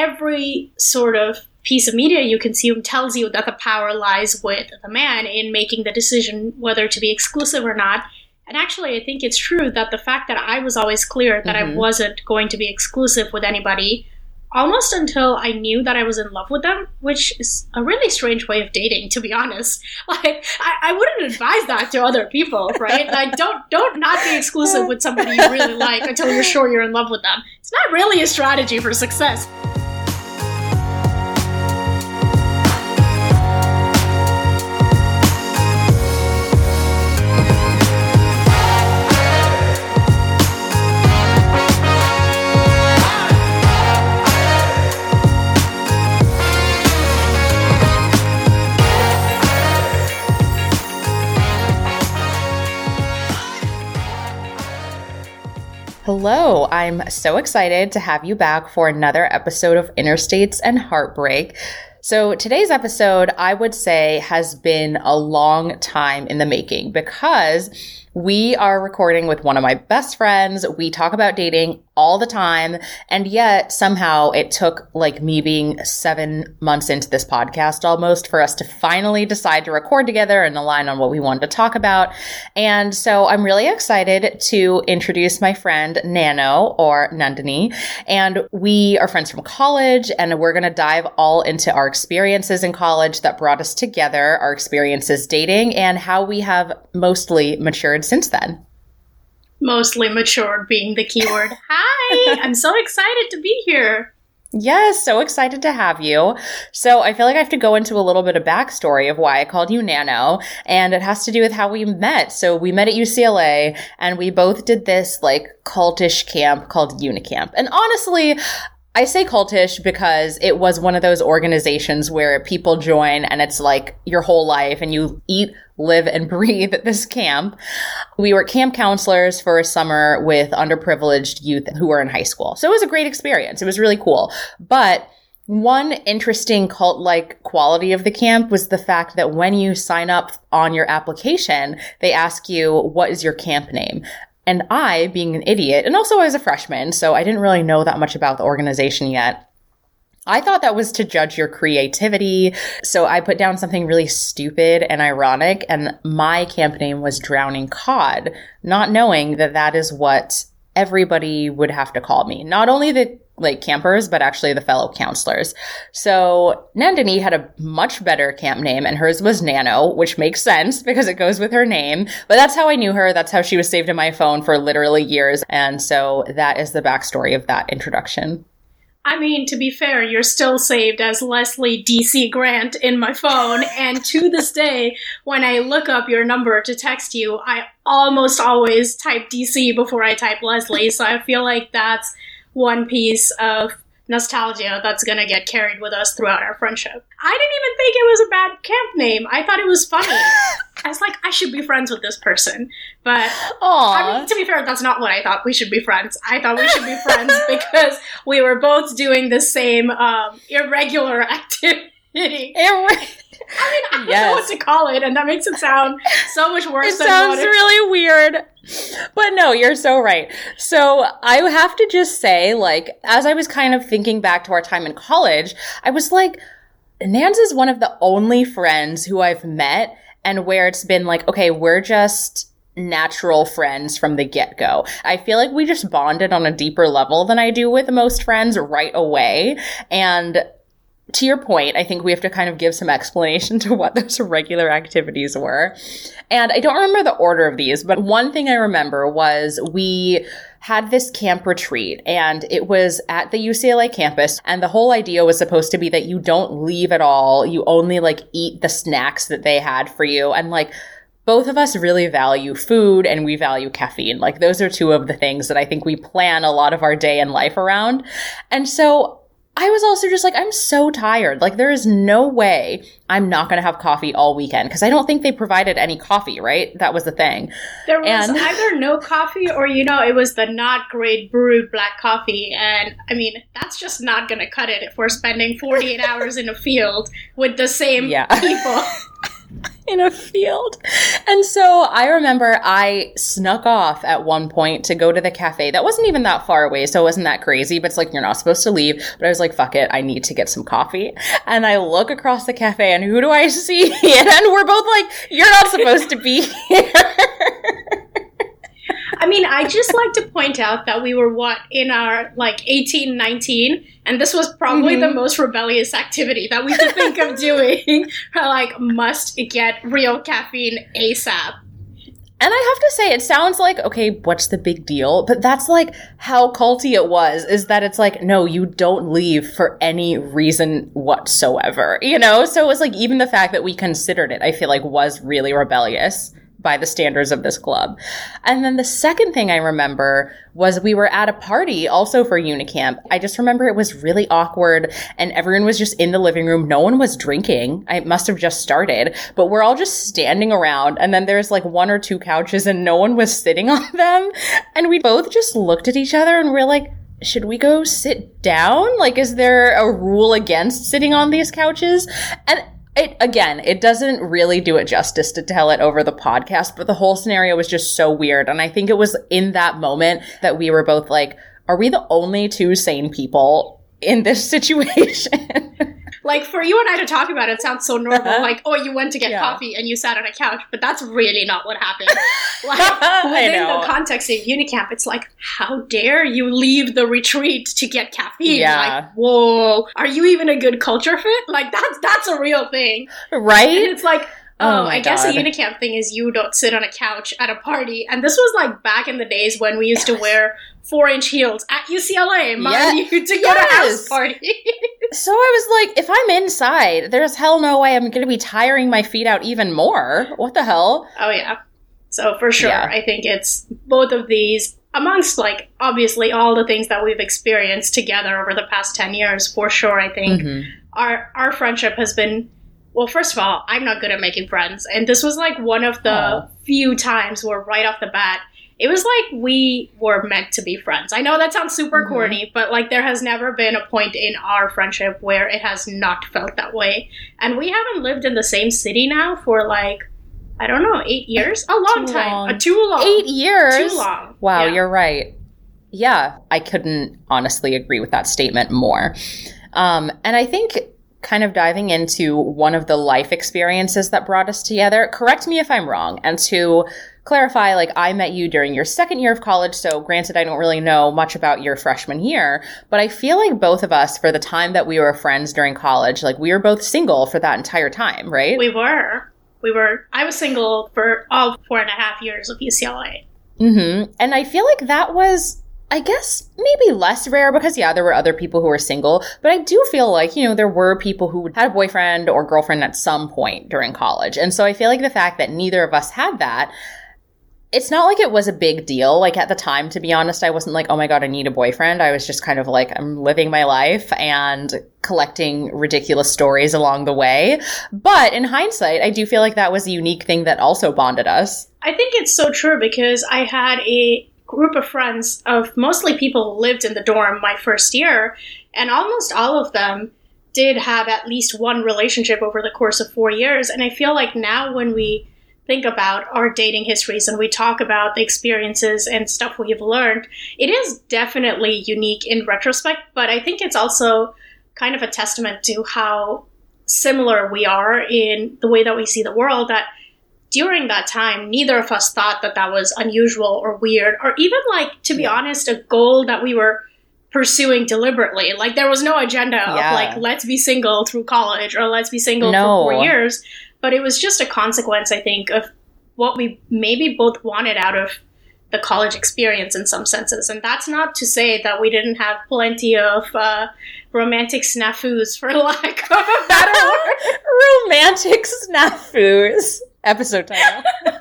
every sort of piece of media you consume tells you that the power lies with the man in making the decision whether to be exclusive or not. And actually, I think it's true that the fact that I was always clear that Mhm. I wasn't going to be exclusive with anybody almost until I knew that I was in love with them, which is a really strange way of dating, to be honest. Like, I, I wouldn't advise that to other people, right? Like, don't don't not be exclusive with somebody you really like until you're sure you're in love with them. It's not really a strategy for success. Hello, I'm so excited to have you back for another episode of Interstates and Heartbreak. So, today's episode, I would say, has been a long time in the making because we are recording with one of my best friends. We talk about dating all the time. And yet somehow it took like me being seven months into this podcast almost for us to finally decide to record together and align on what we wanted to talk about. And so I'm really excited to introduce my friend Nano or Nandini. And we are friends from college and we're going to dive all into our experiences in college that brought us together, our experiences dating and how we have mostly matured since then. Mostly matured being the keyword. Hi, I'm so excited to be here. Yes, so excited to have you. So I feel like I have to go into a little bit of backstory of why I called you Nano, and it has to do with how we met. So we met at UCLA, and we both did this like cultish camp called Unicamp. And honestly, I say cultish because it was one of those organizations where people join and it's like your whole life and you eat, live, and breathe at this camp. We were camp counselors for a summer with underprivileged youth who were in high school. So it was a great experience. It was really cool. But one interesting cult like quality of the camp was the fact that when you sign up on your application, they ask you, what is your camp name? And I, being an idiot, and also I was a freshman, so I didn't really know that much about the organization yet. I thought that was to judge your creativity. So I put down something really stupid and ironic, and my camp name was Drowning Cod, not knowing that that is what everybody would have to call me. Not only the like campers, but actually the fellow counselors. So Nandini had a much better camp name and hers was Nano, which makes sense because it goes with her name. But that's how I knew her. That's how she was saved in my phone for literally years. And so that is the backstory of that introduction. I mean, to be fair, you're still saved as Leslie DC Grant in my phone, and to this day, when I look up your number to text you, I almost always type DC before I type Leslie, so I feel like that's one piece of nostalgia that's gonna get carried with us throughout our friendship. I didn't even think it was a bad camp name. I thought it was funny. I was like, I should be friends with this person. But Aww. I mean, to be fair, that's not what I thought. We should be friends. I thought we should be friends because we were both doing the same um, irregular activity. I mean, I don't know what to call it, and that makes it sound so much worse it than sounds it really weird. But no, you're so right. So I have to just say, like, as I was kind of thinking back to our time in college, I was like, Nans is one of the only friends who I've met and where it's been like, okay, we're just natural friends from the get go. I feel like we just bonded on a deeper level than I do with most friends right away. And to your point, I think we have to kind of give some explanation to what those regular activities were. And I don't remember the order of these, but one thing I remember was we had this camp retreat and it was at the UCLA campus. And the whole idea was supposed to be that you don't leave at all. You only like eat the snacks that they had for you. And like, both of us really value food and we value caffeine. Like, those are two of the things that I think we plan a lot of our day and life around. And so I was also just like, I'm so tired. Like, there is no way I'm not going to have coffee all weekend because I don't think they provided any coffee, right? That was the thing. There was And- either no coffee or, you know, it was the not great brewed black coffee. And I mean, that's just not going to cut it if we're spending 48 hours in a field with the same Yeah. people. in a field. And so I remember I snuck off at one point to go to the cafe. That wasn't even that far away, so it wasn't that crazy, but it's like you're not supposed to leave. But I was like, fuck it, I need to get some coffee. And I look across the cafe and who do I see? And we're both like, you're not supposed to be here. I mean, I just like to point out that we were what in our like 18, 19, and this was probably mm-hmm. the most rebellious activity that we could think of doing. like, must get real caffeine ASAP. And I have to say, it sounds like, okay, what's the big deal? But that's like how culty it was, is that it's like, no, you don't leave for any reason whatsoever, you know? So it was like, even the fact that we considered it, I feel like was really rebellious by the standards of this club. And then the second thing I remember was we were at a party also for Unicamp. I just remember it was really awkward and everyone was just in the living room. No one was drinking. I must have just started, but we're all just standing around and then there's like one or two couches and no one was sitting on them. And we both just looked at each other and we're like, should we go sit down? Like, is there a rule against sitting on these couches? And it again, it doesn't really do it justice to tell it over the podcast, but the whole scenario was just so weird. And I think it was in that moment that we were both like, are we the only two sane people in this situation? Like for you and I to talk about it sounds so normal. Uh-huh. like, oh, you went to get yeah. coffee and you sat on a couch, but that's really not what happened. like within the context of Unicamp, it's like, how dare you leave the retreat to get caffeine? Yeah. Like, whoa, are you even a good culture fit? Like that's that's a real thing, right? And it's like. Oh, um, I guess God. a unicamp thing is you don't sit on a couch at a party. And this was like back in the days when we used to wear four inch heels at UCLA, yeah. you, to go yes. to house party. so I was like, if I'm inside, there's hell no way I'm going to be tiring my feet out even more. What the hell? Oh, yeah. So for sure, yeah. I think it's both of these amongst like obviously all the things that we've experienced together over the past 10 years for sure i think mm-hmm. our our friendship has been well first of all i'm not good at making friends and this was like one of the Aww. few times where right off the bat it was like we were meant to be friends. I know that sounds super mm-hmm. corny, but like there has never been a point in our friendship where it has not felt that way. And we haven't lived in the same city now for like I don't know, eight years? A long too time. Long. too long. Eight years. Too long. Wow, yeah. you're right. Yeah, I couldn't honestly agree with that statement more. Um, and I think kind of diving into one of the life experiences that brought us together, correct me if I'm wrong, and to clarify, like I met you during your second year of college. So granted, I don't really know much about your freshman year, but I feel like both of us, for the time that we were friends during college, like we were both single for that entire time, right? We were. We were. I was single for all four and a half years of UCLA. Mm-hmm. And I feel like that was I guess maybe less rare because yeah, there were other people who were single, but I do feel like, you know, there were people who had a boyfriend or girlfriend at some point during college. And so I feel like the fact that neither of us had that, it's not like it was a big deal. Like at the time, to be honest, I wasn't like, oh my God, I need a boyfriend. I was just kind of like, I'm living my life and collecting ridiculous stories along the way. But in hindsight, I do feel like that was a unique thing that also bonded us. I think it's so true because I had a group of friends of mostly people who lived in the dorm my first year, and almost all of them did have at least one relationship over the course of four years. And I feel like now when we think about our dating histories and we talk about the experiences and stuff we've learned, it is definitely unique in retrospect, but I think it's also kind of a testament to how similar we are in the way that we see the world that during that time neither of us thought that that was unusual or weird or even like to be honest a goal that we were pursuing deliberately like there was no agenda yeah. of like let's be single through college or let's be single no. for four years but it was just a consequence, I think, of what we maybe both wanted out of the college experience in some senses. And that's not to say that we didn't have plenty of uh, romantic snafus, for lack of a better word. romantic snafus. Episode title.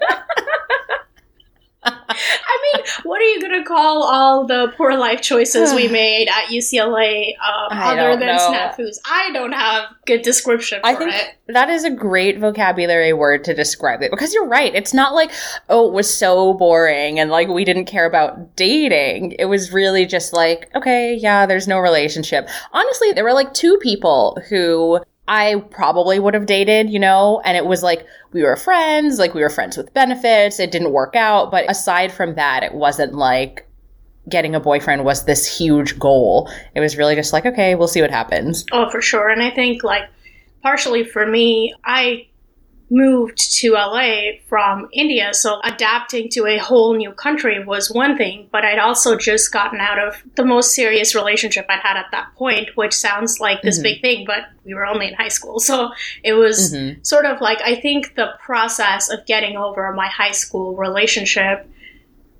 I mean, what are you going to call all the poor life choices we made at UCLA um, other than know. snafus? I don't have good description I think it. That is a great vocabulary word to describe it because you're right. It's not like, oh, it was so boring and like we didn't care about dating. It was really just like, okay, yeah, there's no relationship. Honestly, there were like two people who I probably would have dated, you know, and it was like we were friends, like we were friends with benefits. It didn't work out. But aside from that, it wasn't like getting a boyfriend was this huge goal. It was really just like, okay, we'll see what happens. Oh, for sure. And I think, like, partially for me, I moved to LA from India, so adapting to a whole new country was one thing, but I'd also just gotten out of the most serious relationship I'd had at that point, which sounds like this mm-hmm. big thing, but we were only in high school. So it was mm-hmm. sort of like I think the process of getting over my high school relationship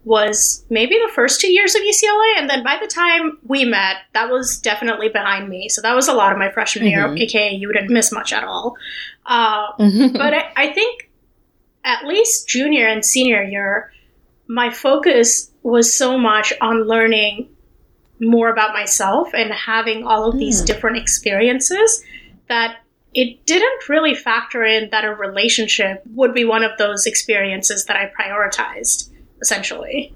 was maybe the first two years of UCLA. And then by the time we met, that was definitely behind me. So that was a lot of my freshman mm-hmm. year, aka you didn't miss much at all. Uh, mm-hmm. But I, I think at least junior and senior year, my focus was so much on learning more about myself and having all of these mm. different experiences that it didn't really factor in that a relationship would be one of those experiences that I prioritized essentially.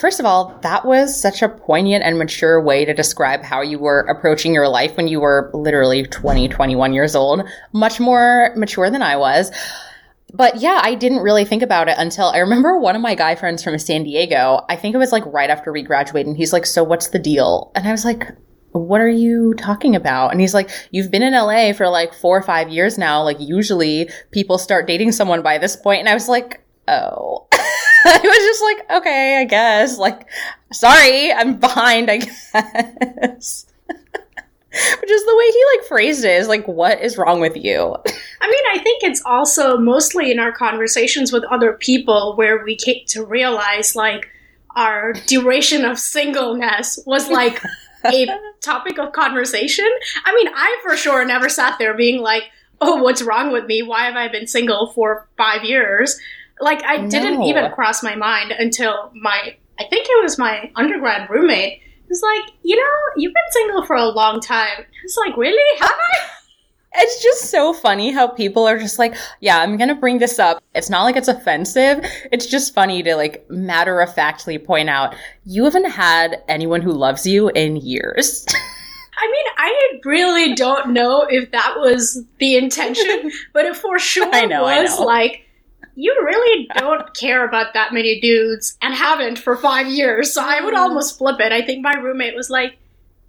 First of all, that was such a poignant and mature way to describe how you were approaching your life when you were literally 20, 21 years old. Much more mature than I was. But yeah, I didn't really think about it until I remember one of my guy friends from San Diego. I think it was like right after we graduated, and he's like, So what's the deal? And I was like, what are you talking about? And he's like, you've been in LA for like four or five years now. Like usually people start dating someone by this point. And I was like, oh. I was just like, okay, I guess. Like, sorry, I'm behind, I guess. Which is the way he like phrased it is like, what is wrong with you? I mean, I think it's also mostly in our conversations with other people where we came to realize like our duration of singleness was like a topic of conversation. I mean, I for sure never sat there being like, oh, what's wrong with me? Why have I been single for five years? Like I didn't even cross my mind until my I think it was my undergrad roommate was like, you know, you've been single for a long time. It's like, really? Have I? It's just so funny how people are just like, yeah, I'm going to bring this up. It's not like it's offensive. It's just funny to like matter of factly point out you haven't had anyone who loves you in years. I mean, I really don't know if that was the intention, but it for sure I know, was I know. like, you really don't care about that many dudes and haven't for five years. So I would mm-hmm. almost flip it. I think my roommate was like,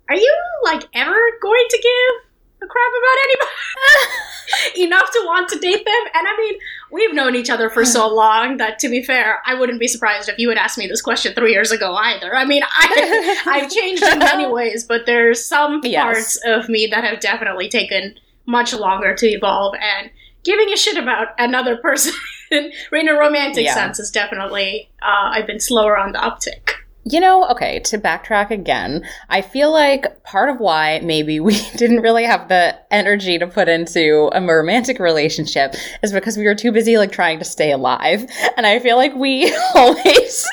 Are you like ever going to give a crap about anybody enough to want to date them? And I mean, we've known each other for so long that to be fair, I wouldn't be surprised if you had asked me this question three years ago either. I mean, I, I've changed in many ways, but there's some yes. parts of me that have definitely taken much longer to evolve and giving a shit about another person in a romantic yeah. sense is definitely uh, I've been slower on the uptick. You know, okay, to backtrack again, I feel like part of why maybe we didn't really have the energy to put into a romantic relationship is because we were too busy like trying to stay alive. And I feel like we always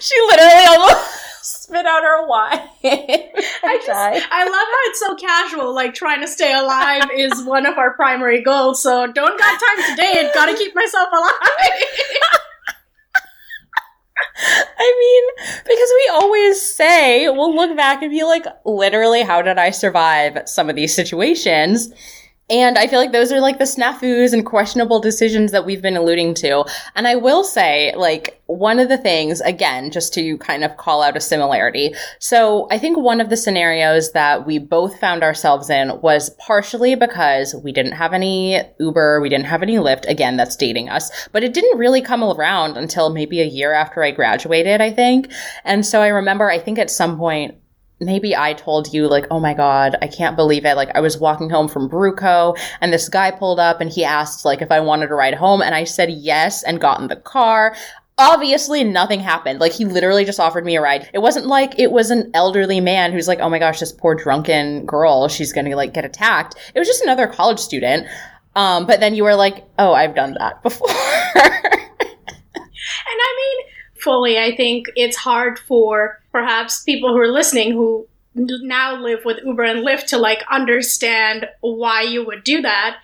she literally almost spit out her wine. I just, I love how it's so casual. Like trying to stay alive is one of our primary goals. So don't got time today. I've Got to keep myself alive. I mean, because we always say, we'll look back and be like, literally, how did I survive some of these situations? And I feel like those are like the snafus and questionable decisions that we've been alluding to. And I will say, like, one of the things, again, just to kind of call out a similarity. So I think one of the scenarios that we both found ourselves in was partially because we didn't have any Uber, we didn't have any Lyft. Again, that's dating us, but it didn't really come around until maybe a year after I graduated, I think. And so I remember, I think at some point, maybe I told you like, oh my God, I can't believe it. Like I was walking home from Bruco and this guy pulled up and he asked like if I wanted to ride home and I said yes and got in the car. Obviously nothing happened. Like he literally just offered me a ride. It wasn't like it was an elderly man who's like, oh my gosh, this poor drunken girl, she's gonna like get attacked. It was just another college student. Um, but then you were like, oh, I've done that before. and I mean, fully, I think it's hard for perhaps people who are listening who now live with Uber and Lyft to like understand why you would do that.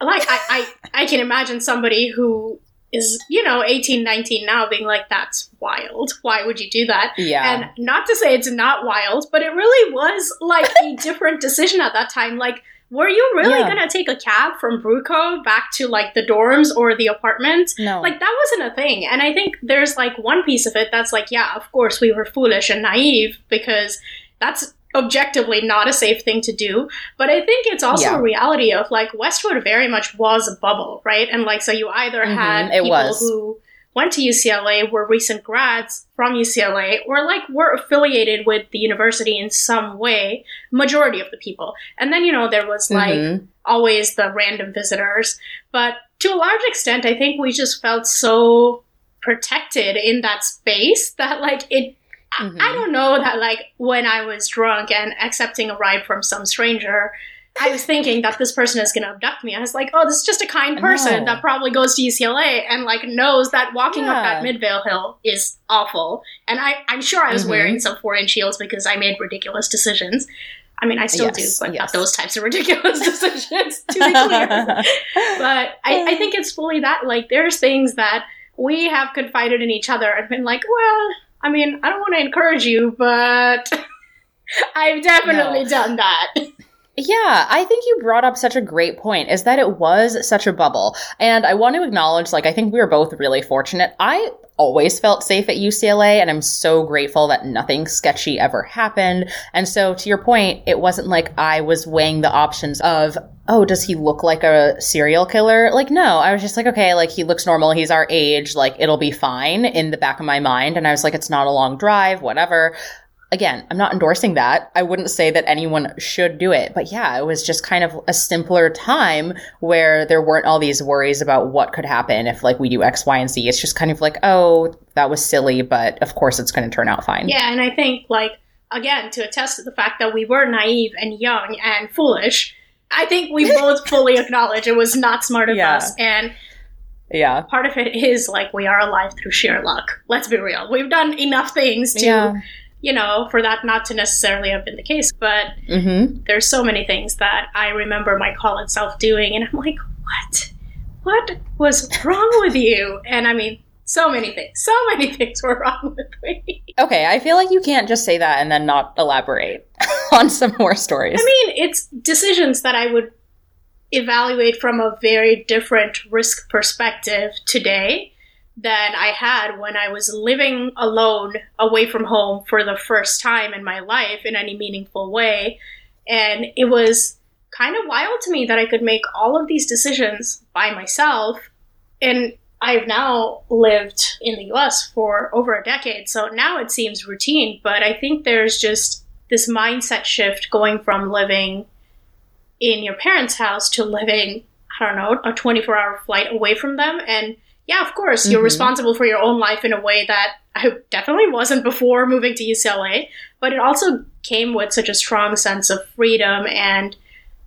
Like I, I, I can imagine somebody who is, you know, 18, 19 now being like, that's wild. Why would you do that? Yeah. And not to say it's not wild, but it really was like a different decision at that time. Like were you really Yeah. gonna take a cab from Bruco back to like the dorms or the apartment? No. Like that wasn't a thing. And I think there's like one piece of it that's like, yeah, of course we were foolish and naive because that's objectively not a safe thing to do. But I think it's also Yeah. a reality of like Westwood very much was a bubble, right? And like so you either Mhm, had it people was. who went to UCLA, were recent grads from UCLA, or like were affiliated with the university in some way, majority of the people. And then, you know, there was like Mhm. always the random visitors. But to a large extent, I think we just felt so protected in that space that like it I- Mhm. I don't know that like when I was drunk and accepting a ride from some stranger, I was thinking that this person is going to abduct me. I was like, oh, this is just a kind person that probably goes to UCLA and like knows that walking up that Midvale Hill is awful. And I, I'm sure I was Mhm. wearing some four inch heels because I made ridiculous decisions. I mean, I still Yes, do, but yes. not those types of ridiculous decisions, to be clear. but I, I think it's fully that like there's things that we have confided in each other and been like, well, I mean, I don't want to encourage you, but I've definitely No. done that. Yeah, I think you brought up such a great point is that it was such a bubble. And I want to acknowledge, like, I think we were both really fortunate. I always felt safe at UCLA, and I'm so grateful that nothing sketchy ever happened. And so, to your point, it wasn't like I was weighing the options of, oh, does he look like a serial killer? Like, no, I was just like, okay, like, he looks normal, he's our age, like, it'll be fine in the back of my mind. And I was like, it's not a long drive, whatever again, I'm not endorsing that. I wouldn't say that anyone should do it. But yeah, it was just kind of a simpler time where there weren't all these worries about what could happen if like we do X, Y, and Z. It's just kind of like, oh, that was silly, but of course it's going to turn out fine. Yeah, and I think, like, again, to attest to the fact that we were naive and young and foolish, I think we both fully acknowledge it was not smart of Yeah. us. And Yeah. part of it is like we are alive through sheer luck. Let's be real. We've done enough things to, Yeah. You know, for that not to necessarily have been the case. But Mm-hmm. there's so many things that I remember my call itself doing, and I'm like, what? What was wrong with you? And I mean, so many things. So many things were wrong with me. Okay, I feel like you can't just say that and then not elaborate on some more stories. I mean, it's decisions that I would evaluate from a very different risk perspective today than I had when I was living alone away from home for the first time in my life in any meaningful way. And it was kind of wild to me that I could make all of these decisions by myself. And I've now lived in the US for over a decade, so now it seems routine, but I think there's just this mindset shift going from living in your parents' house to living, I don't know, a 24 hour flight away from them. And yeah, of course, you're Mhm. responsible for your own life in a way that I definitely wasn't before moving to UCLA, but it also came with such a strong sense of freedom and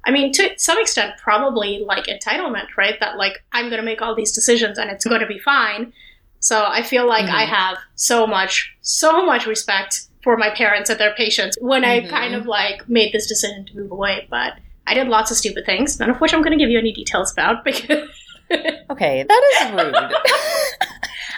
I mean, to some extent, probably like entitlement, right? That like I'm going to make all these decisions and it's going to be fine. So I feel like Mhm. I have so much, so much respect for my parents and their patience when I Mhm. kind of like made this decision to move away. But I did lots of stupid things, none of which I'm going to give you any details about because. okay, that is rude.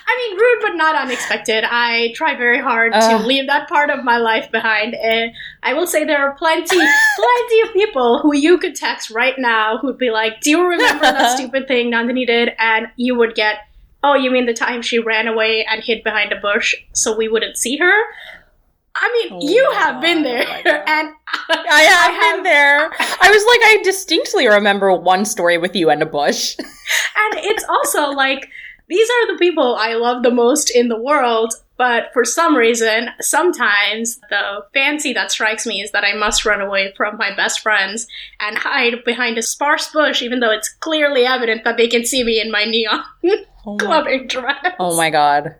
I mean, rude but not unexpected. I try very hard to uh. leave that part of my life behind. And I will say there are plenty, plenty of people who you could text right now who'd be like, "Do you remember that stupid thing Nandini did?" And you would get, "Oh, you mean the time she ran away and hid behind a bush so we wouldn't see her?" I mean, Oh you have been there, oh and I have been there. I was like, I distinctly remember one story with you and a bush. and it's also like these are the people I love the most in the world. But for some reason, sometimes the fancy that strikes me is that I must run away from my best friends and hide behind a sparse bush, even though it's clearly evident that they can see me in my neon Oh my clubbing dress. Oh my god.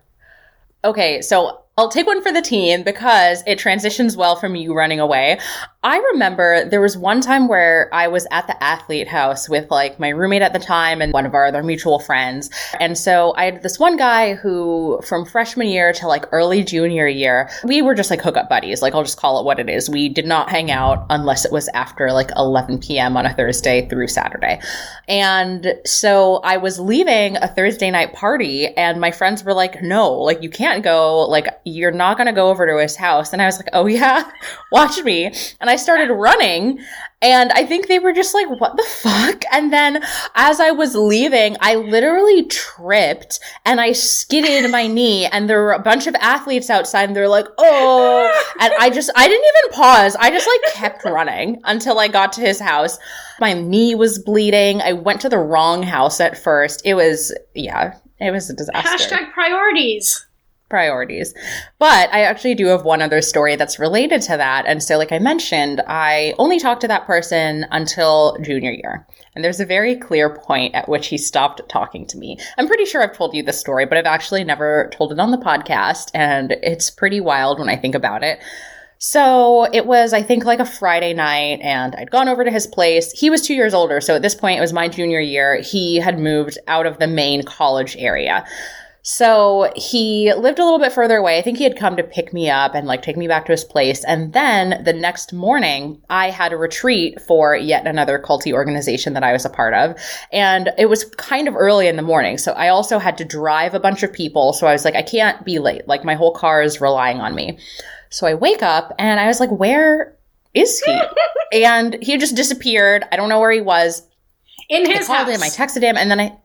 Okay, so I'll take one for the team because it transitions well from you running away. I remember there was one time where I was at the athlete house with like my roommate at the time and one of our other mutual friends. And so I had this one guy who from freshman year to like early junior year, we were just like hookup buddies. Like I'll just call it what it is. We did not hang out unless it was after like 11 p.m. on a Thursday through Saturday. And so I was leaving a Thursday night party and my friends were like, no, like you can't go. Like you're not going to go over to his house. And I was like, oh yeah, watch me. And and I started running. And I think they were just like, what the fuck? And then as I was leaving, I literally tripped and I skidded my knee and there were a bunch of athletes outside and they're like, oh, and I just, I didn't even pause. I just like kept running until I got to his house. My knee was bleeding. I went to the wrong house at first. It was, yeah, it was a disaster. Hashtag priorities priorities. But I actually do have one other story that's related to that. And so, like I mentioned, I only talked to that person until junior year. And there's a very clear point at which he stopped talking to me. I'm pretty sure I've told you this story, but I've actually never told it on the podcast. And it's pretty wild when I think about it. So it was, I think, like a Friday night, and I'd gone over to his place. He was two years older. So at this point, it was my junior year. He had moved out of the main college area. So he lived a little bit further away. I think he had come to pick me up and like take me back to his place. And then the next morning, I had a retreat for yet another culty organization that I was a part of. And it was kind of early in the morning. So I also had to drive a bunch of people. So I was like, I can't be late. Like my whole car is relying on me. So I wake up and I was like, where is he? and he just disappeared. I don't know where he was. In his I called house. him, I texted him, and then I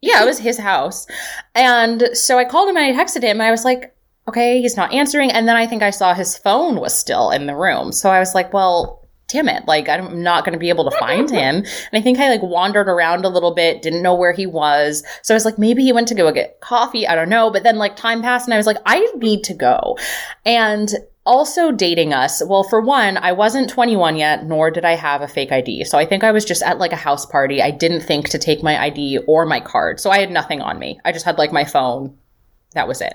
yeah, it was his house. And so I called him and I texted him and I was like, okay, he's not answering. And then I think I saw his phone was still in the room. So I was like, well, damn it. Like, I'm not going to be able to find him. And I think I like wandered around a little bit, didn't know where he was. So I was like, maybe he went to go get coffee. I don't know. But then like time passed and I was like, I need to go. And also dating us. Well, for one, I wasn't 21 yet, nor did I have a fake ID. So I think I was just at like a house party. I didn't think to take my ID or my card. So I had nothing on me. I just had like my phone. That was it.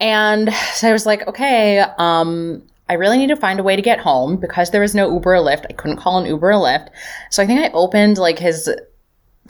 And so I was like, okay, um, I really need to find a way to get home because there was no Uber or Lyft. I couldn't call an Uber or Lyft. So I think I opened like his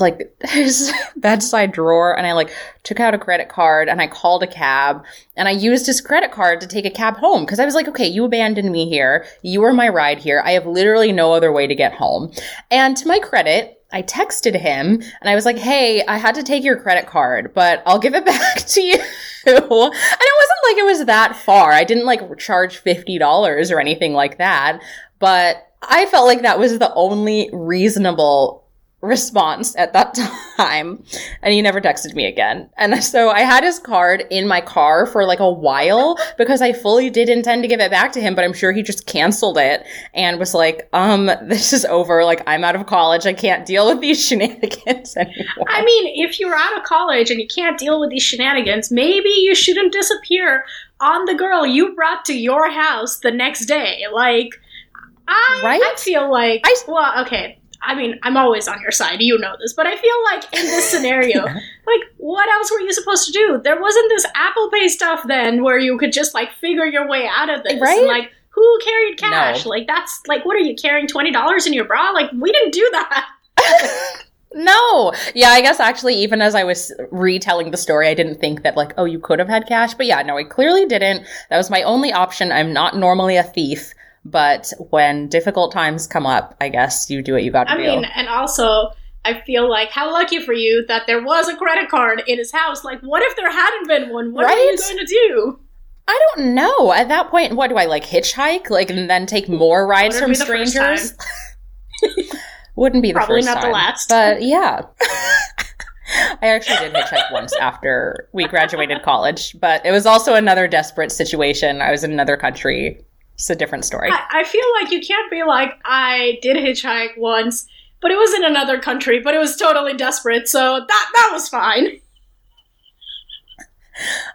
like his bedside drawer and I like took out a credit card and I called a cab and I used his credit card to take a cab home because I was like, okay, you abandoned me here. You were my ride here. I have literally no other way to get home. And to my credit, I texted him and I was like, hey, I had to take your credit card, but I'll give it back to you. and it wasn't like it was that far. I didn't like charge $50 or anything like that, but I felt like that was the only reasonable response at that time and he never texted me again. And so I had his card in my car for like a while because I fully did intend to give it back to him, but I'm sure he just canceled it and was like, um, this is over. Like I'm out of college. I can't deal with these shenanigans anymore. I mean, if you're out of college and you can't deal with these shenanigans, maybe you shouldn't disappear on the girl you brought to your house the next day. Like, I, Right? I feel like, I- well, okay. I mean, I'm always on your side. You know this, but I feel like in this scenario, like, what else were you supposed to do? There wasn't this Apple Pay stuff then where you could just like figure your way out of this. Right? Like, who carried cash? No. Like, that's like, what are you carrying twenty dollars in your bra? Like, we didn't do that. No. Yeah, I guess actually, even as I was retelling the story, I didn't think that, like, oh, you could have had cash. But yeah, no, I clearly didn't. That was my only option. I'm not normally a thief, but when difficult times come up, I guess you do what you got to do. I mean, and also, I feel like how lucky for you that there was a credit card in his house. Like, what if there hadn't been one? What are you going to do? I don't know. At that point, what do I like hitchhike? Like, and then take more rides Would it from be the first strangers? Wouldn't be the Probably first not the last. But yeah. I actually did hitchhike once after we graduated college, but it was also another desperate situation. I was in another country. It's a different story. I, I feel like you can't be like, I did hitchhike once, but it was in another country, but it was totally desperate, so that that was fine.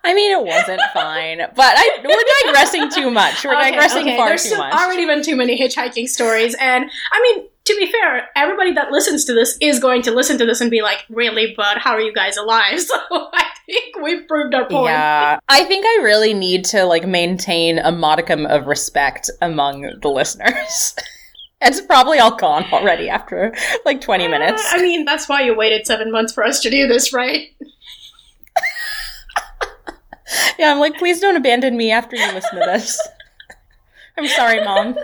I mean, it wasn't fine, but I, we're digressing too much. We're Okay, digressing okay, far There's too much. already been too many hitchhiking stories, and I mean, to be fair, everybody that listens to this is going to listen to this and be like, "Really, but how are you guys alive?" So I think we've proved our point. Yeah, I think I really need to like maintain a modicum of respect among the listeners. it's probably all gone already after like 20 minutes. Uh, I mean, that's why you waited seven months for us to do this, right? Yeah, I'm like, please don't abandon me after you listen to this. I'm sorry, mom.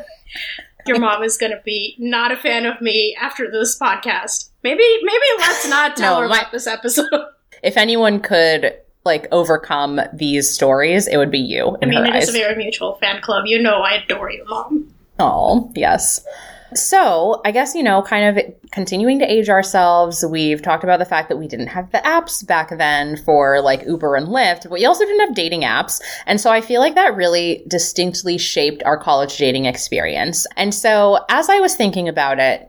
Your mom is going to be not a fan of me after this podcast. Maybe, maybe let's not tell No, her my- about this episode. If anyone could like overcome these stories, it would be you I mean, it is eyes. a very mutual fan club. You know, I adore you, mom. Oh, yes. So, I guess, you know, kind of continuing to age ourselves, we've talked about the fact that we didn't have the apps back then for like Uber and Lyft, but we also didn't have dating apps. And so I feel like that really distinctly shaped our college dating experience. And so as I was thinking about it,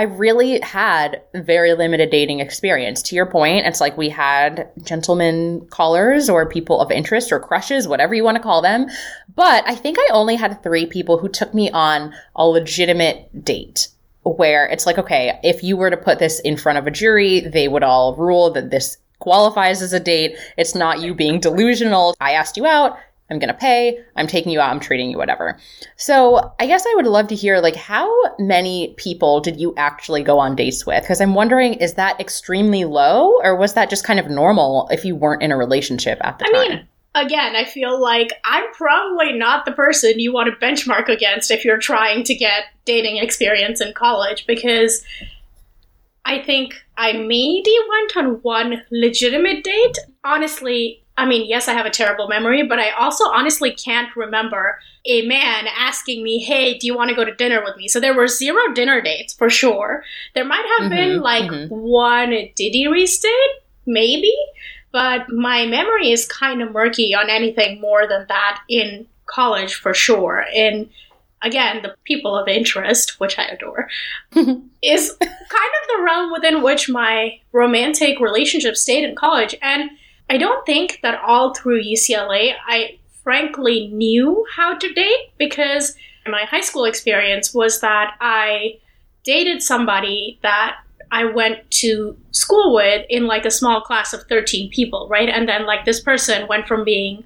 I really had very limited dating experience. To your point, it's like we had gentlemen callers or people of interest or crushes, whatever you want to call them. But I think I only had three people who took me on a legitimate date where it's like, okay, if you were to put this in front of a jury, they would all rule that this qualifies as a date. It's not you being delusional. I asked you out. I'm going to pay. I'm taking you out. I'm treating you whatever. So I guess I would love to hear like how many people did you actually go on dates with? Because I'm wondering, is that extremely low or was that just kind of normal if you weren't in a relationship at the time? I time? mean, again, I feel like I'm probably not the person you want to benchmark against if you're trying to get dating experience in college because I think I maybe went on one legitimate date. Honestly, I mean, yes, I have a terrible memory, but I also honestly can't remember a man asking me, hey, do you want to go to dinner with me? So there were zero dinner dates for sure. There might have been Mhm, like mhm. one Diddy Riese date, maybe, but my memory is kind of murky on anything more than that in college for sure. And again, the people of interest, which I adore, is kind of the realm within which my romantic relationship stayed in college. And I don't think that all through UCLA I frankly knew how to date because my high school experience was that I dated somebody that I went to school with in like a small class of 13 people, right? And then like this person went from being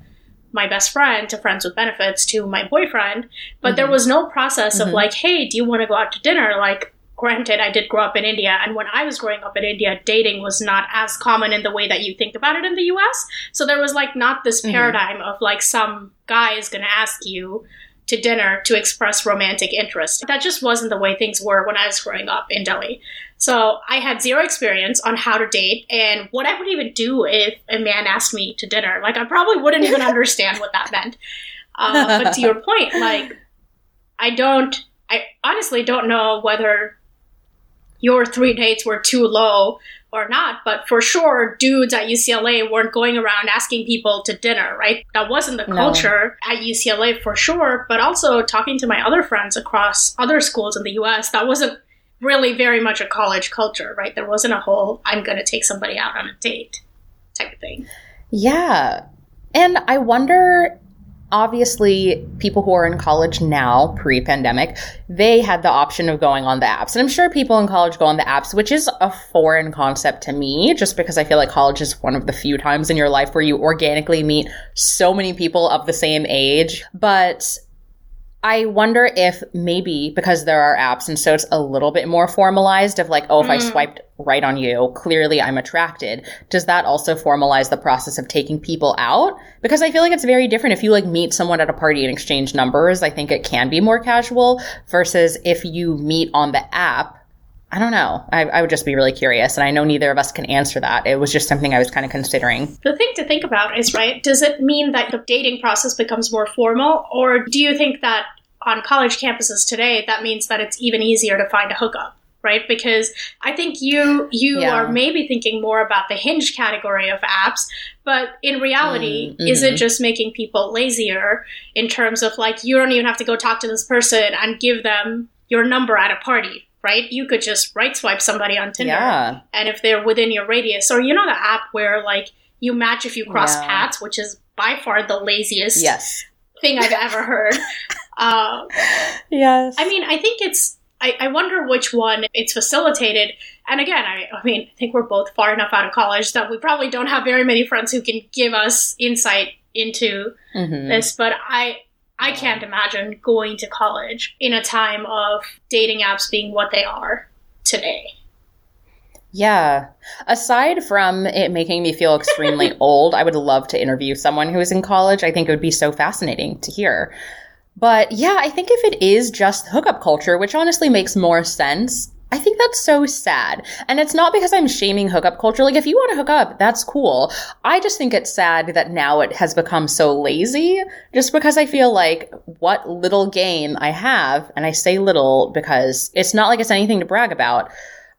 my best friend to friends with benefits to my boyfriend, but there Mhm. was no process of Mhm. like, hey, do you want to go out to dinner? Like, granted, I did grow up in India, and when I was growing up in India, dating was not as common in the way that you think about it in the US. So there was like not this Mhm. paradigm of like some guy is going to ask you to dinner to express romantic interest. That just wasn't the way things were when I was growing up in Delhi. So I had zero experience on how to date and what I would even do if a man asked me to dinner. Like I probably wouldn't even understand what that meant. Uh, but to your point, like I don't, I honestly don't know whether your three dates were too low or not, but for sure, dudes at UCLA weren't going around asking people to dinner, right? That wasn't the No. culture at UCLA for sure, but also talking to my other friends across other schools in the US, that wasn't really very much a college culture, right? There wasn't a whole, I'm going to take somebody out on a date type of thing. Yeah. And I wonder obviously people who are in college now pre-pandemic they had the option of going on the apps. And i'm sure people in college go on the apps which is a foreign concept to me just because i feel like college is one of the few times in your life where you organically meet so many people of the same age. But I wonder if maybe because there are apps and so it's a little bit more formalized of like, oh, if I Mm. swiped right on you, clearly I'm attracted. Does that also formalize the process of taking people out? Because I feel like it's very different if you like meet someone at a party and exchange numbers. I think it can be more casual versus if you meet on the app. I don't know. I, I would just be really curious. And I know neither of us can answer that. It was just something I was kind of considering. The thing to think about is, right, does it mean that the dating process becomes more formal, or do you think that on college campuses today, that means that it's even easier to find a hookup? Right, because I think you you Yeah. are maybe thinking more about the hinge category of apps, but in reality, Mm, is it just making people lazier in terms of like you don't even have to go talk to this person and give them your number at a party, right? You could just right swipe somebody on Tinder Yeah. and if they're within your radius or you know the app where like you match if you cross Yeah. paths which is by far the laziest Yes. thing i've ever heard uh, Yes. i mean i think it's I, I wonder which one it's facilitated and again I, I mean i think we're both far enough out of college that we probably don't have very many friends who can give us insight into Mhm. this but i i can't imagine going to college in a time of dating apps being what they are today Yeah. Aside from it making me feel extremely old, I would love to interview someone who is in college. I think it would be so fascinating to hear. But yeah, I think if it is just hookup culture, which honestly makes more sense, I think that's so sad. And it's not because I'm shaming hookup culture. Like, if you want to hook up, that's cool. I just think it's sad that now it has become so lazy just because I feel like what little game I have, and I say little because it's not like it's anything to brag about,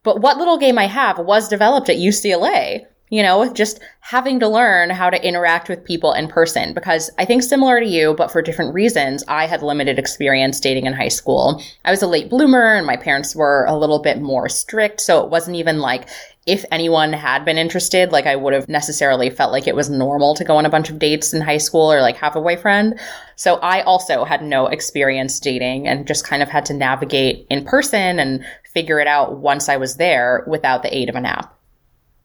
but what little game I have was developed at UCLA you know, just having to learn how to interact with people in person. Because I think similar to you, but for different reasons, I had limited experience dating in high school. I was a late bloomer and my parents were a little bit more strict. So it wasn't even like if anyone had been interested, like I would have necessarily felt like it was normal to go on a bunch of dates in high school or like have a boyfriend. So I also had no experience dating and just kind of had to navigate in person and figure it out once I was there without the aid of an app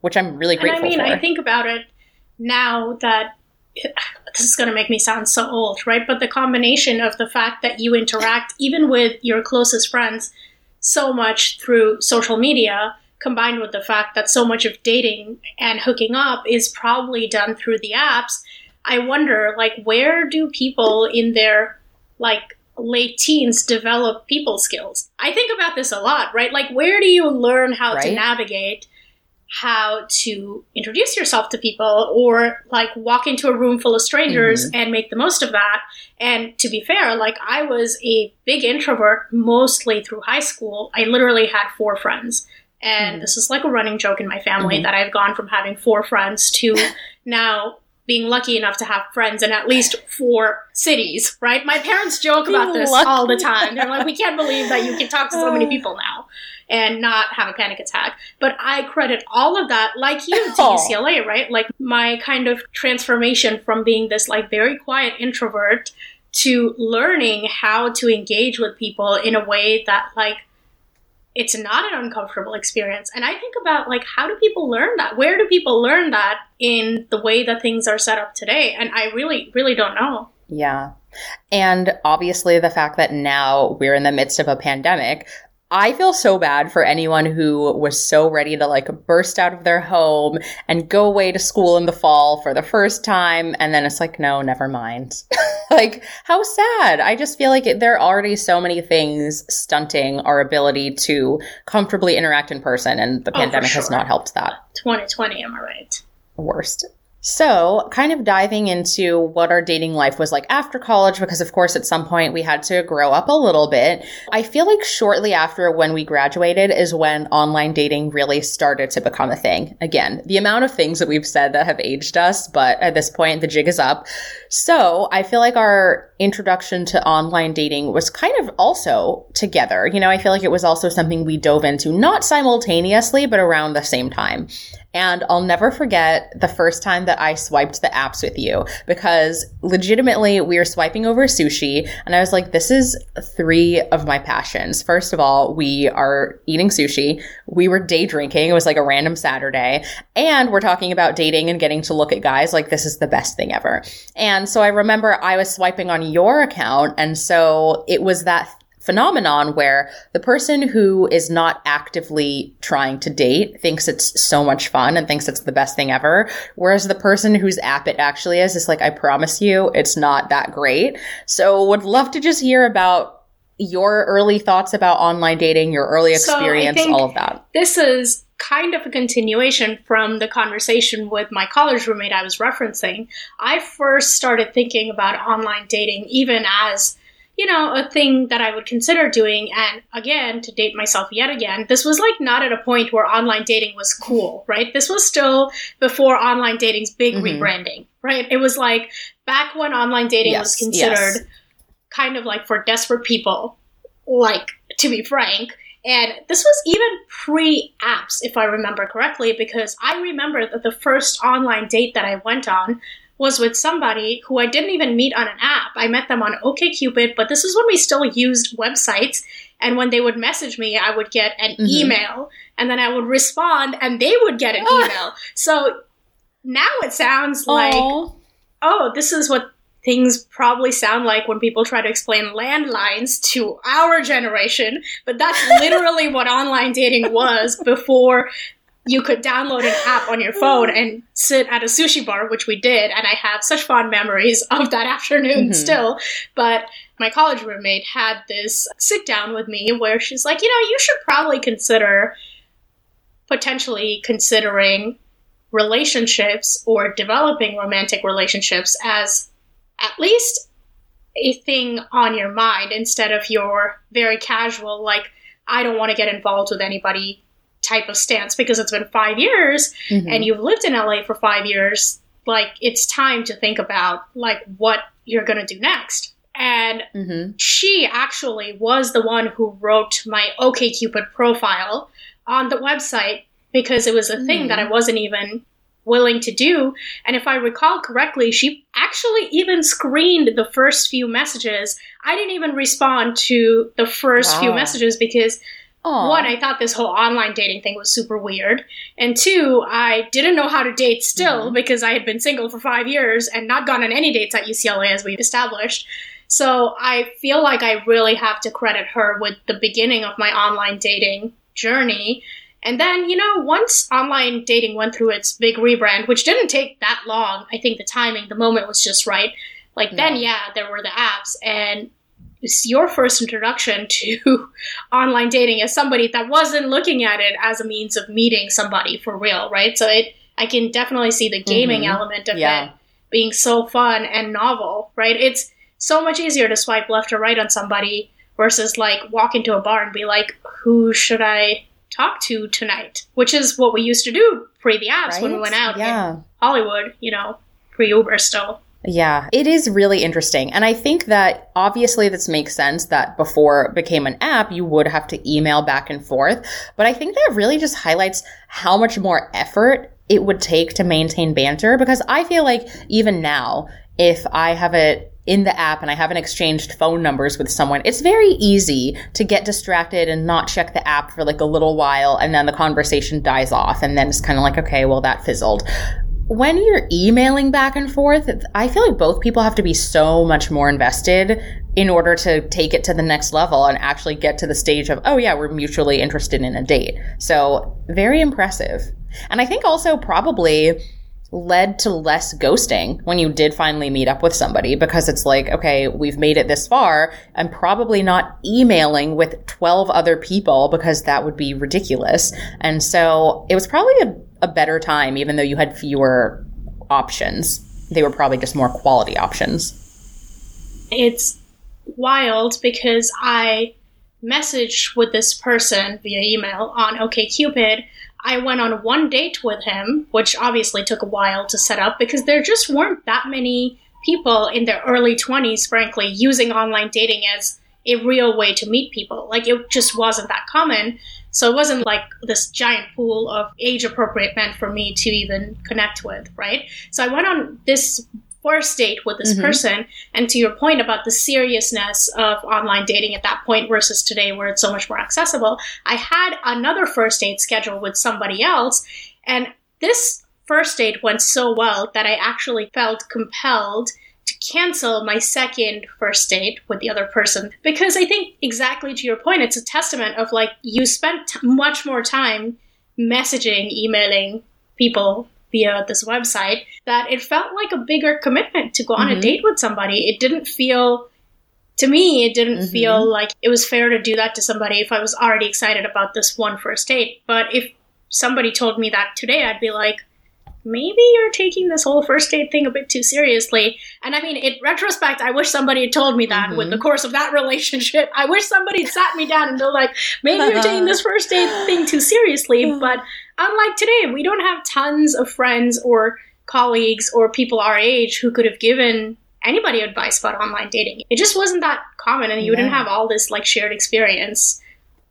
which I'm really grateful and I mean, for. I think about it now that this is going to make me sound so old, right? But the combination of the fact that you interact even with your closest friends so much through social media combined with the fact that so much of dating and hooking up is probably done through the apps, I wonder like where do people in their like late teens develop people skills? I think about this a lot, right? Like where do you learn how right? to navigate how to introduce yourself to people or like walk into a room full of strangers mm-hmm. and make the most of that. And to be fair, like I was a big introvert mostly through high school. I literally had four friends. And mm-hmm. this is like a running joke in my family mm-hmm. that I've gone from having four friends to now being lucky enough to have friends in at least four cities, right? My parents joke about this lucky. all the time. They're like, we can't believe that you can talk to so many uh. people now and not have a panic attack. But I credit all of that, like you, to oh. UCLA, right? Like my kind of transformation from being this like very quiet introvert to learning how to engage with people in a way that like it's not an uncomfortable experience. And I think about like how do people learn that? Where do people learn that in the way that things are set up today? And I really, really don't know. Yeah. And obviously, the fact that now we're in the midst of a pandemic, I feel so bad for anyone who was so ready to like burst out of their home and go away to school in the fall for the first time. And then it's like, no, never mind. like, how sad. I just feel like it, there are already so many things stunting our ability to comfortably interact in person. And the oh, pandemic sure. has not helped that. 2020, am I right? Worst. So, kind of diving into what our dating life was like after college, because of course, at some point we had to grow up a little bit. I feel like shortly after when we graduated is when online dating really started to become a thing. Again, the amount of things that we've said that have aged us, but at this point, the jig is up. So, I feel like our introduction to online dating was kind of also together. You know, I feel like it was also something we dove into not simultaneously, but around the same time. And I'll never forget the first time that I swiped the apps with you because legitimately we were swiping over sushi and I was like, this is three of my passions. First of all, we are eating sushi. We were day drinking. It was like a random Saturday and we're talking about dating and getting to look at guys like this is the best thing ever. And so I remember I was swiping on your account. And so it was that phenomenon where the person who is not actively trying to date thinks it's so much fun and thinks it's the best thing ever. Whereas the person whose app it actually is is like, I promise you, it's not that great. So would love to just hear about your early thoughts about online dating, your early experience, so all of that. This is kind of a continuation from the conversation with my college roommate I was referencing. I first started thinking about online dating even as you know, a thing that I would consider doing. And again, to date myself yet again, this was like not at a point where online dating was cool, right? This was still before online dating's big mm-hmm. rebranding, right? It was like back when online dating yes, was considered yes. Kind of like for desperate people, like to be frank. And this was even pre apps, if I remember correctly, because I remember that the first online date that I went on was with somebody who I didn't even meet on an app. I met them on OKCupid, but this is when we still used websites. And when they would message me, I would get an mm-hmm. email and then I would respond and they would get an email. So now it sounds like, Aww. oh, this is what things probably sound like when people try to explain landlines to our generation. But that's literally what online dating was before you could download an app on your phone and sit at a sushi bar, which we did, and I have such fond memories of that afternoon mm-hmm. still. But my college roommate had this sit down with me where she's like, you know, you should probably consider potentially considering relationships or developing romantic relationships as at least a thing on your mind instead of your very casual, like, I don't want to get involved with anybody type of stance because it's been five years mm-hmm. and you've lived in LA for five years. Like, it's time to think about, like, what you're going to do next. And mm-hmm. she actually was the one who wrote my OKCupid profile on the website because it was a thing mm-hmm. that I wasn't even willing to do. And if I recall correctly, she actually even screened the first few messages. I didn't even respond to the first wow. few messages because Aww. one, I thought this whole online dating thing was super weird. And two, I didn't know how to date still mm-hmm. because I had been single for five years and not gone on any dates at UCLA as we've established. So I feel like I really have to credit her with the beginning of my online dating journey and then, you know, once online dating went through its big rebrand, which didn't take that long, I think the timing, the moment was just right. Like, then, yeah, there were the apps. And it's your first introduction to online dating as somebody that wasn't looking at it as a means of meeting somebody for real, right? So it, I can definitely see the gaming mm-hmm. element of yeah. it being so fun and novel, right? It's so much easier to swipe left or right on somebody versus like walk into a bar and be like, who should I talk to tonight, which is what we used to do pre the apps right? when we went out yeah. in Hollywood, you know, pre Uber still. Yeah, it is really interesting. And I think that obviously this makes sense that before it became an app, you would have to email back and forth. But I think that really just highlights how much more effort it would take to maintain banter because I feel like even now, if I have a in the app and I haven't exchanged phone numbers with someone, it's very easy to get distracted and not check the app for like a little while and then the conversation dies off and then it's kind of like, okay, well, that fizzled. When you're emailing back and forth, I feel like both people have to be so much more invested in order to take it to the next level and actually get to the stage of, oh, yeah, we're mutually interested in a date. So, very impressive. And I think also probably led to less ghosting when you did finally meet up with somebody because it's like, okay, we've made it this far. I'm probably not emailing with 12 other people because that would be ridiculous. And so it was probably a, a better time, even though you had fewer options. They were probably just more quality options. It's wild because I messaged with this person via email on OKCupid I went on one date with him, which obviously took a while to set up because there just weren't that many people in their early 20s, frankly, using online dating as a real way to meet people. Like, it just wasn't that common. So it wasn't like this giant pool of age appropriate men for me to even connect with, right? So I went on this first date with this mm-hmm. person. And to your point about the seriousness of online dating at that point versus today, where it's so much more accessible, I had another first date scheduled with somebody else. And this first date went so well that I actually felt compelled to cancel my second first date with the other person because I think exactly to your point, it's a testament of like you spent t- much more time messaging, emailing people via this website that it felt like a bigger commitment to go on mm-hmm. a date with somebody. It didn't feel to me, it didn't mm-hmm. feel like it was fair to do that to somebody if I was already excited about this one first date. But if somebody told me that today, I'd be like, maybe you're taking this whole first date thing a bit too seriously. And I mean, in retrospect, I wish somebody had told me that mm-hmm. with the course of that relationship. I wish somebody had sat me down and been like, maybe you're taking this first date thing too seriously. But unlike today, we don't have tons of friends or colleagues or people our age who could have given anybody advice about online dating. It just wasn't that common, and you yeah. didn't have all this like shared experience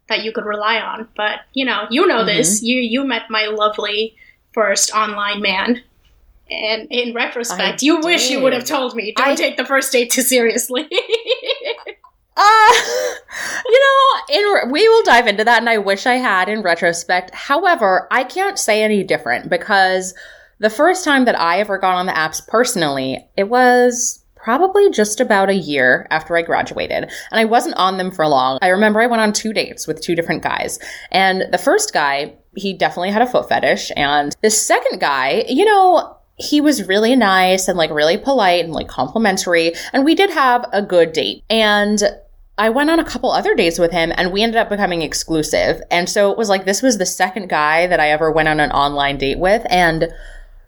that you could rely on. But you know, you know mm-hmm. this. You you met my lovely first online man. And in retrospect, I you did. wish you would have told me, don't I... take the first date too seriously. Uh, you know, in, we will dive into that, and I wish I had in retrospect. However, I can't say any different because the first time that I ever got on the apps personally, it was probably just about a year after I graduated. And I wasn't on them for long. I remember I went on two dates with two different guys. And the first guy, he definitely had a foot fetish. And the second guy, you know, he was really nice and like really polite and like complimentary. And we did have a good date. And I went on a couple other dates with him and we ended up becoming exclusive. And so it was like, this was the second guy that I ever went on an online date with. And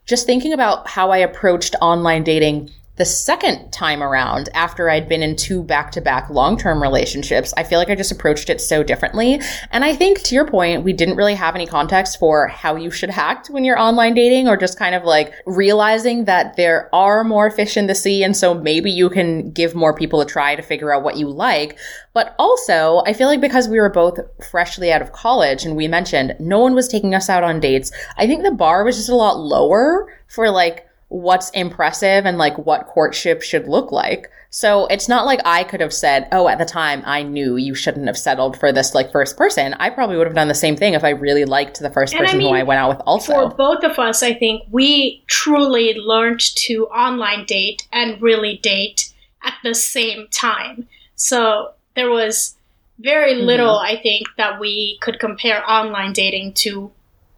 just thinking about how I approached online dating the second time around after I'd been in two back to back long term relationships, I feel like I just approached it so differently. And I think to your point, we didn't really have any context for how you should act when you're online dating or just kind of like realizing that there are more fish in the sea. And so maybe you can give more people a try to figure out what you like. But also, I feel like because we were both freshly out of college and we mentioned no one was taking us out on dates, I think the bar was just a lot lower for like, what's impressive and like what courtship should look like. So it's not like I could have said, oh, at the time I knew you shouldn't have settled for this like first person. I probably would have done the same thing if I really liked the first person I mean, who I went out with also. For both of us, I think we truly learned to online date and really date at the same time. So there was very mm-hmm. little, mm-hmm. I think, that we could compare online dating to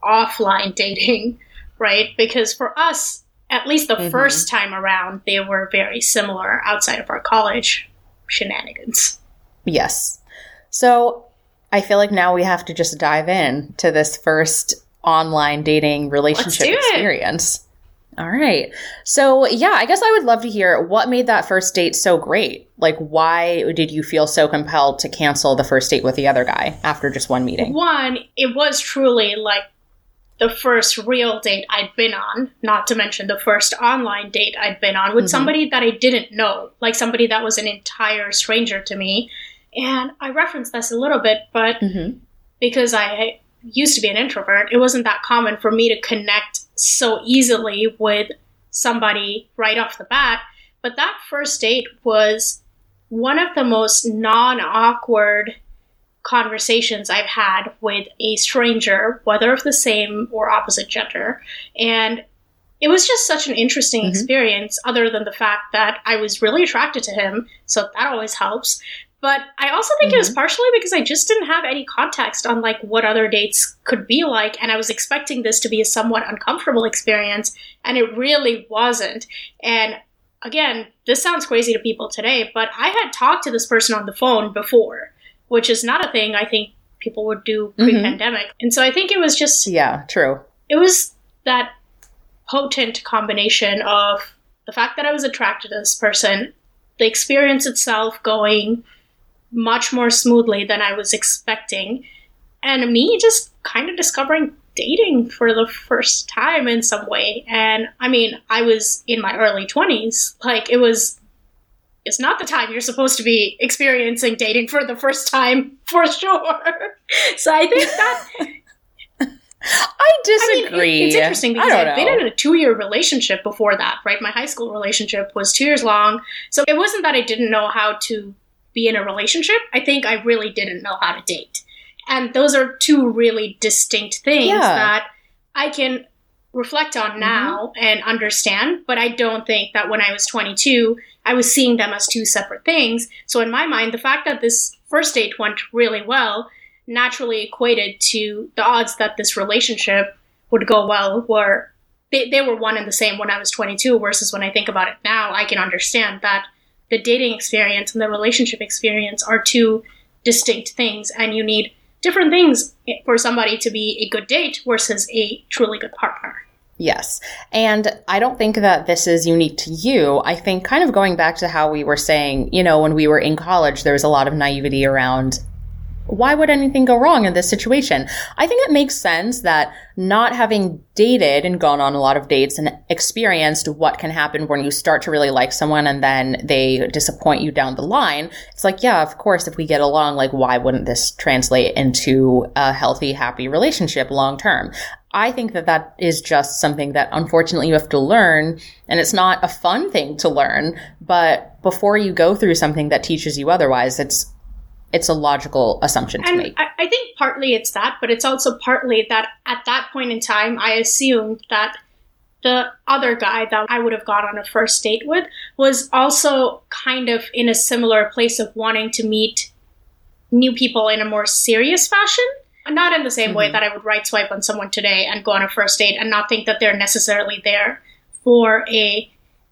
offline dating, right? Because for us, at least the mm-hmm. first time around, they were very similar outside of our college shenanigans. Yes. So I feel like now we have to just dive in to this first online dating relationship experience. All right. So, yeah, I guess I would love to hear what made that first date so great. Like, why did you feel so compelled to cancel the first date with the other guy after just one meeting? One, it was truly like the first real date I'd been on, not to mention the first online date I'd been on with mm-hmm. somebody that I didn't know, like somebody that was an entire stranger to me. And I referenced this a little bit, but mm-hmm. because I used to be an introvert, it wasn't that common for me to connect so easily with somebody right off the bat. But that first date was one of the most non awkward conversations I've had with a stranger, whether of the same or opposite gender. And it was just such an interesting mm-hmm. experience, other than the fact that I was really attracted to him. So that always helps. But I also think mm-hmm. it was mm-hmm. partially because I just didn't have any context on like what other dates could be like, and I was expecting this to be a somewhat uncomfortable experience, and it really wasn't. And again, this sounds crazy to people today, but I had talked to this person on the phone before which is not a thing I think people would do pre pandemic. Mm-hmm. And so I think it was just. Yeah, true. It was that potent combination of the fact that I was attracted to this person, the experience itself going much more smoothly than I was expecting, and me just kind of discovering dating for the first time in some way. And I mean, I was in my early 20s. Like, it was is not the time you're supposed to be experiencing dating for the first time, for sure. so I think that. I disagree. I mean, it, it's interesting because I've been in a two year relationship before that, right? My high school relationship was two years long. So it wasn't that I didn't know how to be in a relationship. I think I really didn't know how to date. And those are two really distinct things yeah. that I can reflect on mm-hmm. now mm-hmm. and understand. But I don't think that when I was 22, I was seeing them as two separate things. So in my mind, the fact that this first date went really well naturally equated to the odds that this relationship would go well were they, they were one and the same when I was 22 versus when I think about it now, I can understand that the dating experience and the relationship experience are two distinct things and you need different things for somebody to be a good date versus a truly good partner. Yes. And I don't think that this is unique to you. I think kind of going back to how we were saying, you know, when we were in college, there was a lot of naivety around why would anything go wrong in this situation? I think it makes sense that not having dated and gone on a lot of dates and experienced what can happen when you start to really like someone and then they disappoint you down the line. It's like, yeah, of course, if we get along, like, why wouldn't this translate into a healthy, happy relationship long term? I think that that is just something that unfortunately you have to learn. And it's not a fun thing to learn, but before you go through something that teaches you otherwise, it's it's a logical assumption to and make. I, I think partly it's that, but it's also partly that at that point in time, I assumed that the other guy that I would have gone on a first date with was also kind of in a similar place of wanting to meet new people in a more serious fashion. Not in the same mm-hmm. way that I would right swipe on someone today and go on a first date and not think that they're necessarily there for a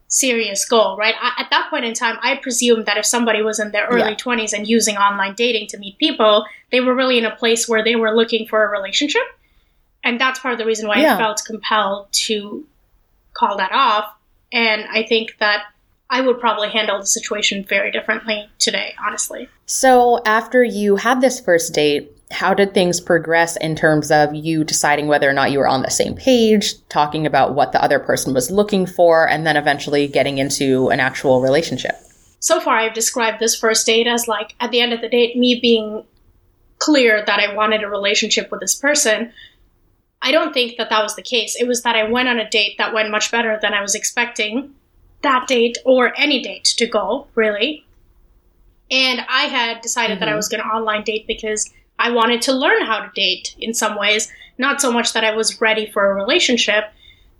serious goal, right? I, at that point in time, I presumed that if somebody was in their early yeah. 20s and using online dating to meet people, they were really in a place where they were looking for a relationship. And that's part of the reason why yeah. I felt compelled to call that off. And I think that I would probably handle the situation very differently today, honestly. So, after you had this first date, how did things progress in terms of you deciding whether or not you were on the same page, talking about what the other person was looking for, and then eventually getting into an actual relationship? So far, I've described this first date as like, at the end of the date, me being clear that I wanted a relationship with this person. I don't think that that was the case. It was that I went on a date that went much better than I was expecting that date or any date to go, really. And I had decided mm-hmm. that I mm-hmm. was going to online date because I wanted to learn how to date in some ways, not so much that I was ready for a relationship.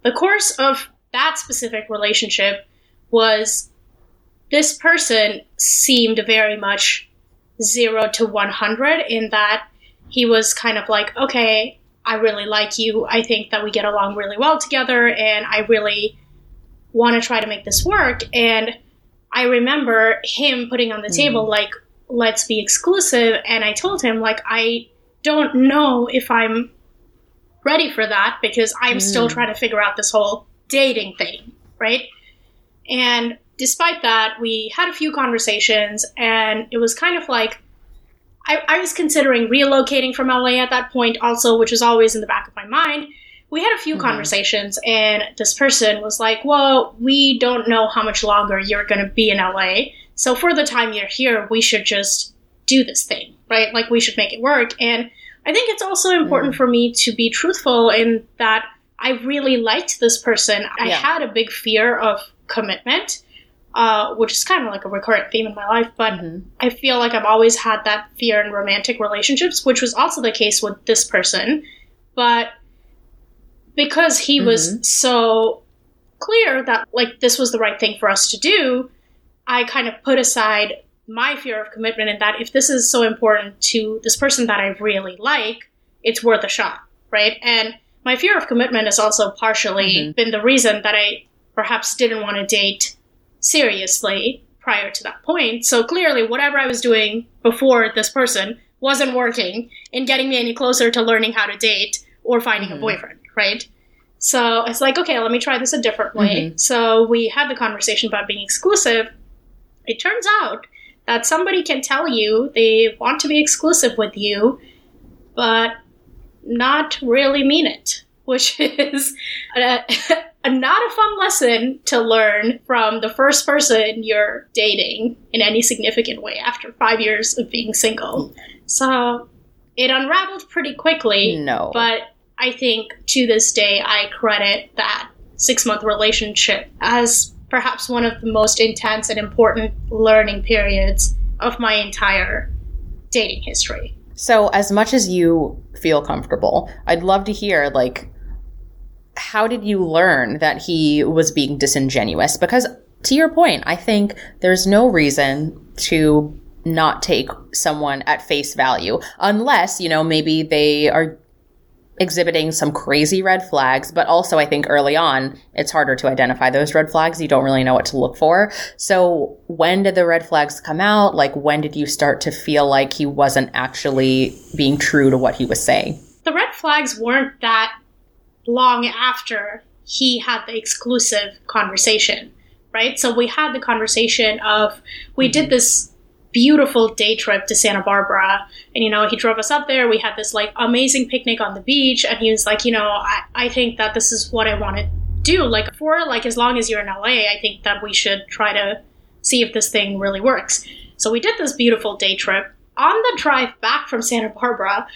The course of that specific relationship was this person seemed very much zero to 100 in that he was kind of like, okay, I really like you. I think that we get along really well together, and I really want to try to make this work. And I remember him putting on the mm. table, like, let's be exclusive. And I told him, like, I don't know if I'm ready for that because I'm mm. still trying to figure out this whole dating thing, right? And despite that, we had a few conversations, and it was kind of like I, I, was considering relocating from LA at that point, also, which was always in the back of my mind. We had a few mm-hmm. conversations, and this person was like, Well, we don't know how much longer you're going to be in LA. So for the time you're here, we should just do this thing, right? Like we should make it work. And I think it's also important mm. for me to be truthful in that I really liked this person. I yeah. had a big fear of commitment, uh, which is kind of like a recurrent theme in my life, but mm-hmm. I feel like I've always had that fear in romantic relationships, which was also the case with this person. But because he mm-hmm. was so clear that like this was the right thing for us to do, I kind of put aside my fear of commitment and that if this is so important to this person that I really like, it's worth a shot, right? And my fear of commitment has also partially mm-hmm. been the reason that I perhaps didn't want to date seriously prior to that point. So clearly, whatever I was doing before this person wasn't working in getting me any closer to learning how to date or finding mm-hmm. a boyfriend, right? So it's like, okay, let me try this a different way. Mm-hmm. So we had the conversation about being exclusive it turns out that somebody can tell you they want to be exclusive with you, but not really mean it, which is a, a, not a fun lesson to learn from the first person you're dating in any significant way after five years of being single. So it unraveled pretty quickly. No. But I think to this day, I credit that six month relationship as perhaps one of the most intense and important learning periods of my entire dating history. So, as much as you feel comfortable, I'd love to hear, like, how did you learn that he was being disingenuous? Because, to your point, I think there's no reason to not take someone at face value unless, you know, maybe they are exhibiting some crazy red flags, but also I think early on, it's harder to identify those red flags. You don't really know what to look for. So when did the red flags come out? Like when did you start to feel like he wasn't actually being true to what he was saying? The red flags weren't that long after he had the exclusive conversation, right? So we had the conversation of, we did mm-hmm. this beautiful day trip to Santa Barbara. And, you know, he drove us up there. We had this like amazing picnic on the beach. And he was like, you know, I, I think that this is what I want to do. Like, for like as long as you're in LA, I think that we should try to see if this thing really works. So we did this beautiful day trip. On the drive back from Santa Barbara,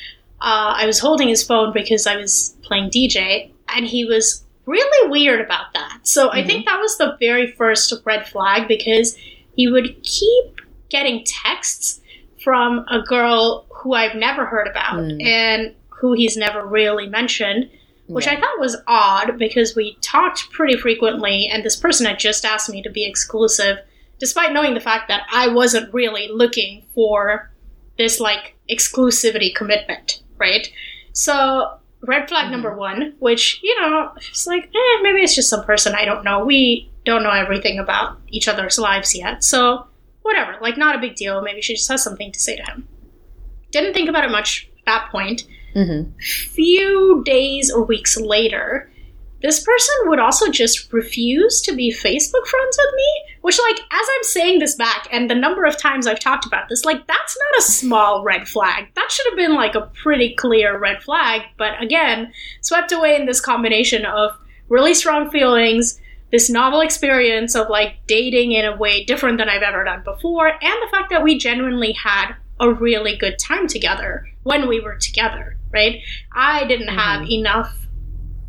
uh, I was holding his phone because I was playing DJ, and he was really weird about that. So mm-hmm. I think that was the very first red flag because he would keep getting texts from a girl who I've never heard about mm. and who he's never really mentioned, which Yeah. I thought was odd because we talked pretty frequently, and this person had just asked me to be exclusive, despite knowing the fact that I wasn't really looking for this like exclusivity commitment, right? So, red flag Mhm. number one, which, you know, it's like, eh, maybe it's just some person I don't know. We don't know everything about each other's lives yet. So, whatever, like, not a big deal. Maybe she just has something to say to him. Didn't think about it much at that point Mm-hmm. few days or weeks later, this person would also just refuse to be Facebook friends with me. Which, like, as I'm saying this back, and the number of times I've talked about this, like, that's not a small red flag. That should have been, like, a pretty clear red flag. But again, swept away in this combination of really strong feelings, this novel experience of, like, dating in a way different than I've ever done before, and the fact that we genuinely had a really good time together when we were together, right? I didn't mm-hmm. have enough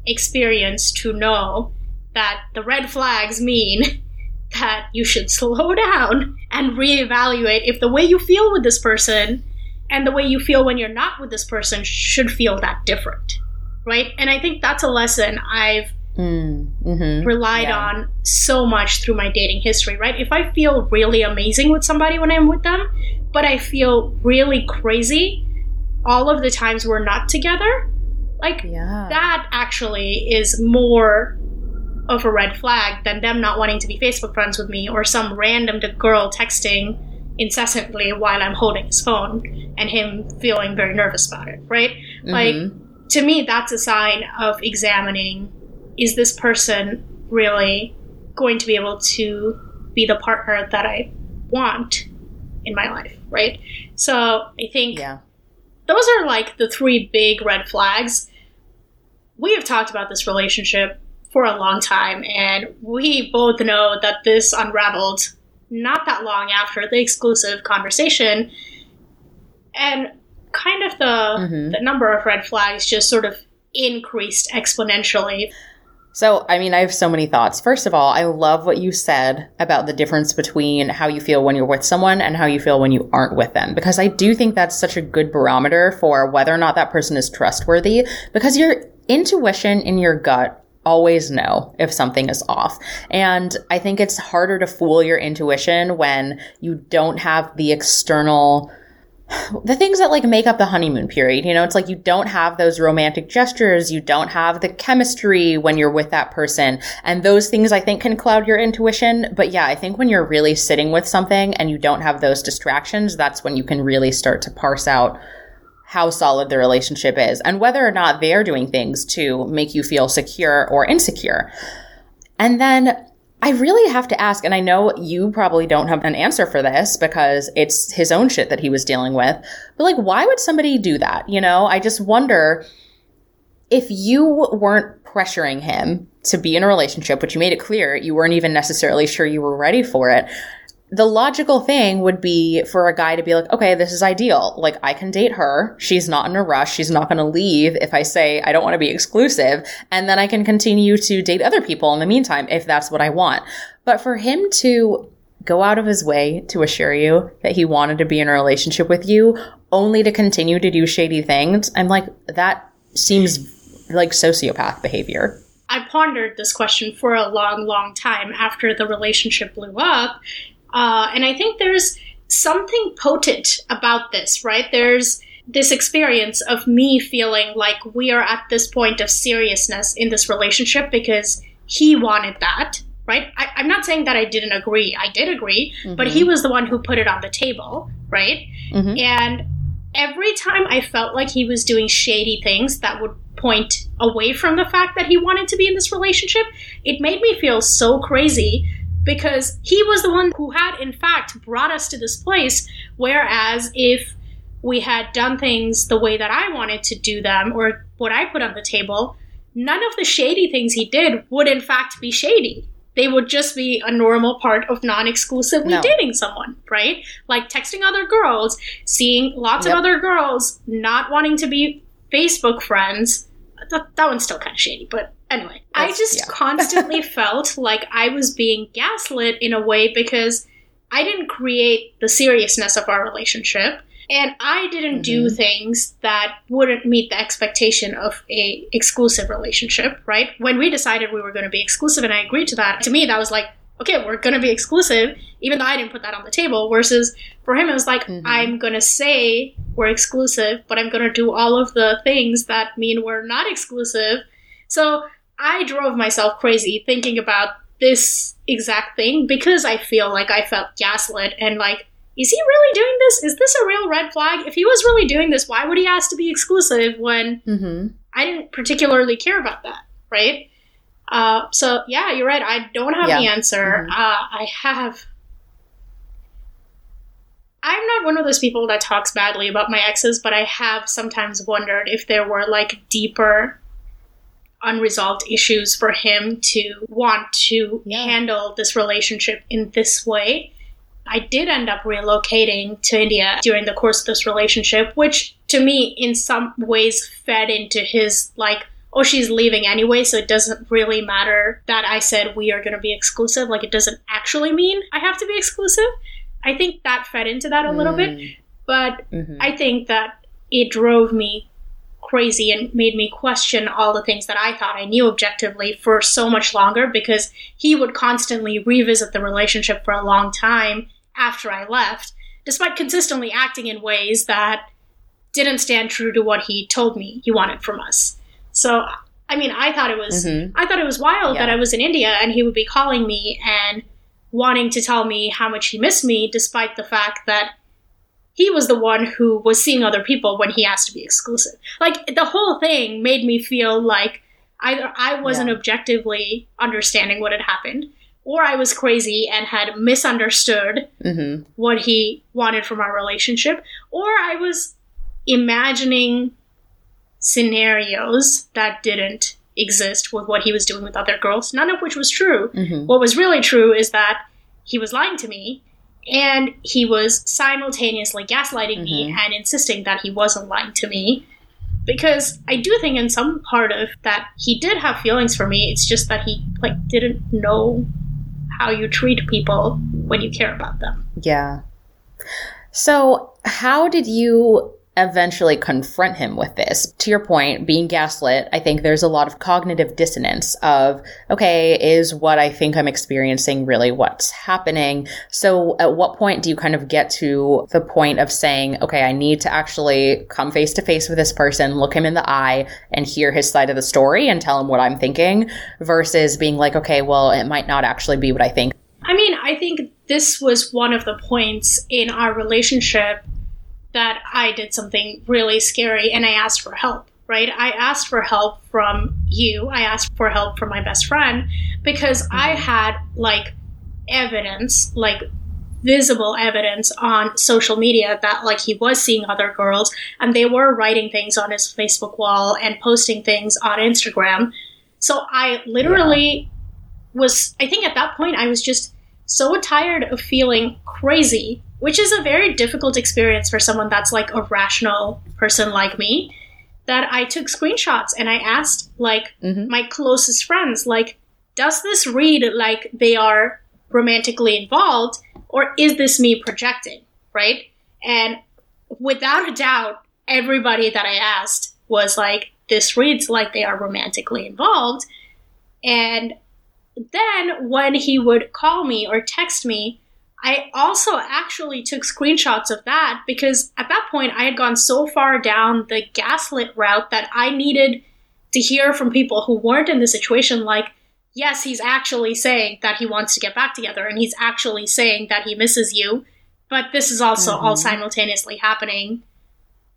experience to know that the red flags mean that you should slow down and reevaluate if the way you feel with this person and the way you feel when you're not with this person should feel that different, right? And I think that's a lesson I've Mm-hmm. relied Yeah. on so much through my dating history, right? If I feel really amazing with somebody when I'm with them, but I feel really crazy all of the times we're not together, like Yeah. that actually is more of a red flag than them not wanting to be Facebook friends with me or some random girl texting incessantly while I'm holding his phone and him feeling very nervous about it, right? Like, Mhm. to me, that's a sign of examining is this person really going to be able to be the partner that I want in my life, right? So I think yeah. those are like the three big red flags. We have talked about this relationship for a long time, and we both know that this unraveled not that long after the exclusive conversation. And kind of the, Mhm. the number of red flags just sort of increased exponentially. So, I mean, I have so many thoughts. First of all, I love what you said about the difference between how you feel when you're with someone and how you feel when you aren't with them. Because I do think that's such a good barometer for whether or not that person is trustworthy. Because your intuition in your gut always know if something is off. And I think it's harder to fool your intuition when you don't have the external the things that like make up the honeymoon period you know it's like you don't have those romantic gestures you don't have the chemistry when you're with that person and those things i think can cloud your intuition but yeah i think when you're really sitting with something and you don't have those distractions that's when you can really start to parse out how solid the relationship is and whether or not they're doing things to make you feel secure or insecure. And then I really have to ask, and I know you probably don't have an answer for this because it's his own shit that he was dealing with, but like, why would somebody do that? You know, I just wonder if you weren't pressuring him to be in a relationship, which you made it clear you weren't even necessarily sure you were ready for it. The logical thing would be for a guy to be like, okay, this is ideal. Like, I can date her. She's not in a rush. She's not going to leave if I say I don't want to be exclusive. And then I can continue to date other people in the meantime if that's what I want. But for him to go out of his way to assure you that he wanted to be in a relationship with you only to continue to do shady things, I'm like, that seems like sociopath behavior. I pondered this question for a long, long time after the relationship blew up. Uh, and I think there's something potent about this, right? There's this experience of me feeling like we are at this point of seriousness in this relationship because he wanted that, right? I, I'm not saying that I didn't agree. I did agree, but he was the one who put it on the table, right? Mhm. And every time I felt like he was doing shady things that would point away from the fact that he wanted to be in this relationship, it made me feel so crazy because he was the one who had, in fact, brought us to this place. Whereas if we had done things the way that I wanted to do them or what I put on the table, none of the shady things he did would, in fact, be shady. They would just be a normal part of non exclusively No. dating someone, right? Like texting other girls, seeing lots Yep. of other girls, not wanting to be Facebook friends. That, that one's still kind of shady, but anyway. I just yeah. constantly felt like I was being gaslit in a way because I didn't create the seriousness of our relationship. And I didn't do Mhm. things that wouldn't meet the expectation of a exclusive relationship, right? When we decided we were going to be exclusive and I agreed to that, to me that was like, okay, we're going to be exclusive, even though I didn't put that on the table. Versus for him, it was like, Mhm. I'm going to say we're exclusive, but I'm going to do all of the things that mean we're not exclusive. So I drove myself crazy thinking about this exact thing because I feel like I felt gaslit and like, is he really doing this? Is this a real red flag? If he was really doing this, why would he ask to be exclusive when Mm-hmm. I didn't particularly care about that, right? Uh, so yeah, you're right. I don't have the Yeah. answer. Mhm. Uh, I have. I'm not one of those people that talks badly about my exes, but I have sometimes wondered if there were like deeper unresolved issues for him to want to Yeah. handle this relationship in this way. I did end up relocating to India during the course of this relationship, which to me, in some ways, fed into his like, oh, she's leaving anyway, so it doesn't really matter that I said we are going to be exclusive. Like, it doesn't actually mean I have to be exclusive. I think that fed into that a little bit, but Mm-hmm. I think that it drove me crazy and made me question all the things that I thought I knew objectively for so much longer because he would constantly revisit the relationship for a long time after I left, despite consistently acting in ways that didn't stand true to what he told me he wanted from us. So, I mean, I thought it was Mhm. I thought it was wild Yeah. that I was in India and he would be calling me and wanting to tell me how much he missed me, despite the fact that he was the one who was seeing other people when he asked to be exclusive. Like the whole thing made me feel like either I wasn't Yeah. objectively understanding what had happened, or I was crazy and had misunderstood Mm-hmm. what he wanted from our relationship, or I was imagining scenarios that didn't exist with what he was doing with other girls, none of which was true. Mm-hmm. What was really true is that he was lying to me and he was simultaneously gaslighting me Mhm. and insisting that he wasn't lying to me. Because I do think in some part of that he did have feelings for me. It's just that he like didn't know how you treat people when you care about them. Yeah. So, how did you eventually confront him with this? To your point, being gaslit, I think there's a lot of cognitive dissonance of, okay, is what I think I'm experiencing really what's happening? So, at what point do you kind of get to the point of saying, okay, I need to actually come face to face with this person, look him in the eye, and hear his side of the story and tell him what I'm thinking versus being like, okay, well, it might not actually be what I think. I mean, I think this was one of the points in our relationship that I did something really scary and I asked for help, right? I asked for help from you. I asked for help from my best friend because I mm-hmm. had like evidence, like visible evidence on social media that like he was seeing other girls and they were writing things on his Facebook wall and posting things on Instagram. So I literally was I think at that point I was just so tired of feeling crazy, which is a very difficult experience for someone that's like a rational person like me, that I took screenshots and I asked like Mhm. my closest friends like does this read like they are romantically involved or is this me projecting, right? And without a doubt everybody that I asked was like this reads like they are romantically involved and then when he would call me or text me, I also actually took screenshots of that because at that point I had gone so far down the gaslit route that I needed to hear from people who weren't in the situation like, yes, he's actually saying that he wants to get back together and he's actually saying that he misses you, but this is also all Mhm. simultaneously happening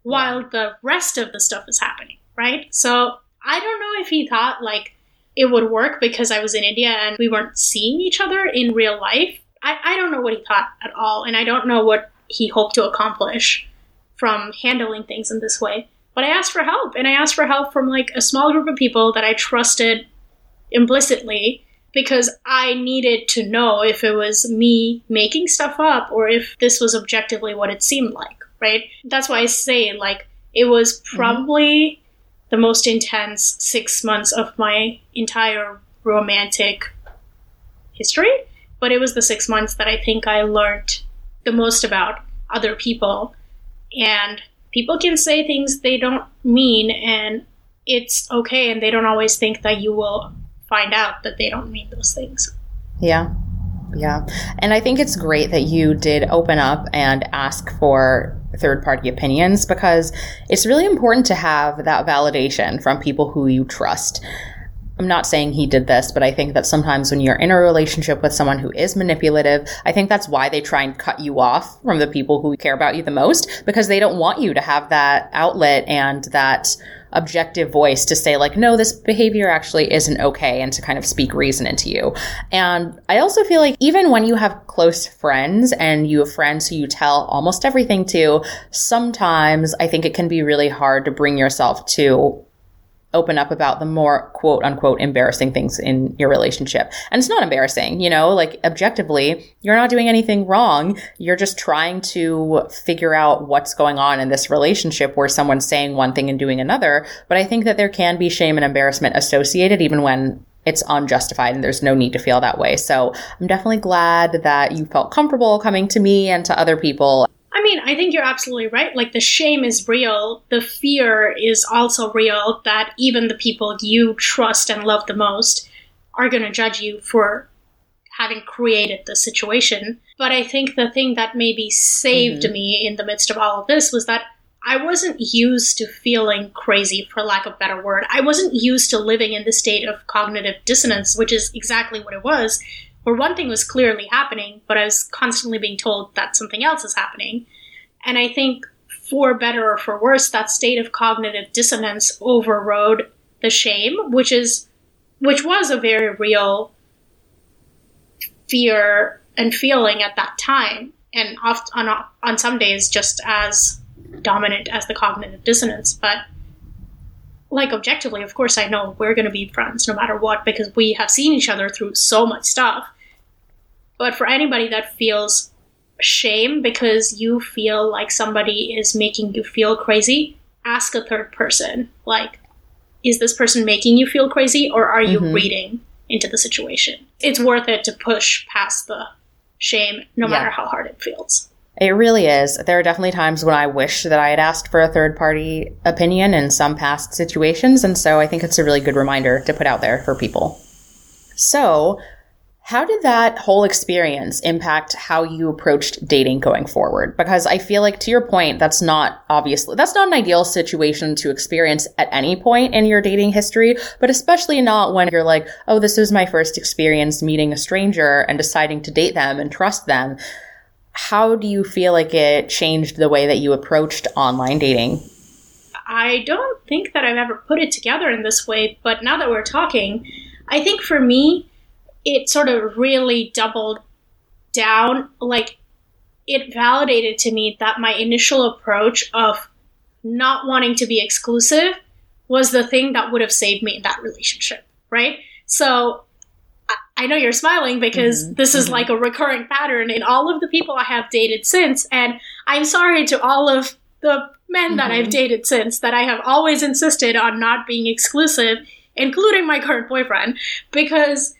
while the rest of the stuff is happening, right? So I don't know if he thought like it would work because I was in India and we weren't seeing each other in real life. I, I don't know what he thought at all, and I don't know what he hoped to accomplish from handling things in this way. But I asked for help, and I asked for help from like a small group of people that I trusted implicitly because I needed to know if it was me making stuff up or if this was objectively what it seemed like, right? That's why I say, like, it was mm-hmm. probably the most intense six months of my entire romantic history, but it was the six months that I think I learned the most about other people And people can say things they don't mean, and it's okay, and they don't always think that you will find out that they don't mean those things. Yeah. Yeah. And I think it's great that you did open up and ask for third party opinions because it's really important to have that validation from people who you trust. I'm not saying he did this, but I think that sometimes when you're in a relationship with someone who is manipulative, I think that's why they try and cut you off from the people who care about you the most because they don't want you to have that outlet and that objective voice to say like no this behavior actually isn't okay and to kind of speak reason into you. And i also feel like even when you have close friends and you have friends who you tell almost everything to sometimes i think it can be really hard to bring yourself to open up about the more quote unquote embarrassing things in your relationship. And it's not embarrassing, you know, like objectively, you're not doing anything wrong. You're just trying to figure out what's going on in this relationship where someone's saying one thing and doing another. But I think that there can be shame and embarrassment associated even when it's unjustified and there's no need to feel that way. So I'm definitely glad that you felt comfortable coming to me and to other people I mean, I think you're absolutely right. Like, the shame is real. The fear is also real that even the people you trust and love the most are going to judge you for having created the situation. But I think the thing that maybe saved mm-hmm. me in the midst of all of this was that I wasn't used to feeling crazy, for lack of a better word. I wasn't used to living in the state of cognitive dissonance, which is exactly what it was where one thing was clearly happening, but I was constantly being told that something else is happening. And I think, for better or for worse, that state of cognitive dissonance overrode the shame, which is, which was a very real fear and feeling at that time, and oft, on on some days just as dominant as the cognitive dissonance, but like objectively, of course, I know we're going to be friends no matter what because we have seen each other through so much stuff. But for anybody that feels shame because you feel like somebody is making you feel crazy, ask a third person. Like, is this person making you feel crazy or are you mm-hmm. reading into the situation? It's worth it to push past the shame no yeah. matter how hard it feels. It really is. There are definitely times when I wish that I had asked for a third party opinion in some past situations. And so I think it's a really good reminder to put out there for people. So, how did that whole experience impact how you approached dating going forward? Because I feel like to your point, that's not obviously, that's not an ideal situation to experience at any point in your dating history, but especially not when you're like, oh, this was my first experience meeting a stranger and deciding to date them and trust them how do you feel like it changed the way that you approached online dating? I don't think that I've ever put it together in this way, but now that we're talking, I think for me, it sort of really doubled down. Like, it validated to me that my initial approach of not wanting to be exclusive was the thing that would have saved me in that relationship, right? So I know you're smiling because mm-hmm. this is mm-hmm. like a recurring pattern in all of the people I have dated since. And I'm sorry to all of the men mm-hmm. that I've mm-hmm. dated since that I have always insisted on not being exclusive, including my current boyfriend, because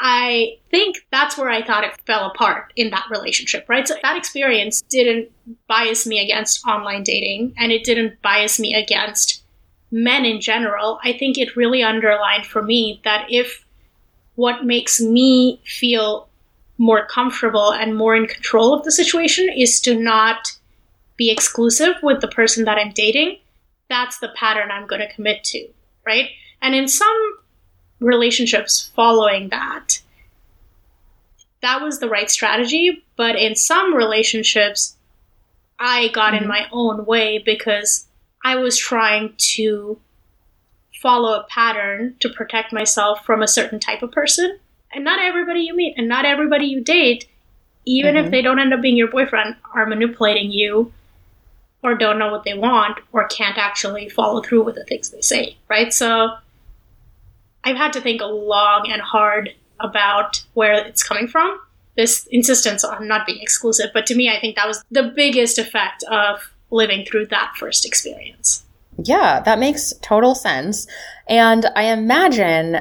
I think that's where I thought it fell apart in that relationship, right? So that experience didn't bias me against online dating and it didn't bias me against men in general. I think it really underlined for me that if what makes me feel more comfortable and more in control of the situation is to not be exclusive with the person that I'm dating. That's the pattern I'm going to commit to, right? And in some relationships following that, that was the right strategy. But in some relationships, I got mm-hmm. in my own way because I was trying to follow a pattern to protect myself from a certain type of person. And not everybody you meet and not everybody you date, even mm-hmm. if they don't end up being your boyfriend, are manipulating you or don't know what they want or can't actually follow through with the things they say, right? So I've had to think long and hard about where it's coming from. This insistence on not being exclusive. But to me, I think that was the biggest effect of living through that first experience. Yeah, that makes total sense. And I imagine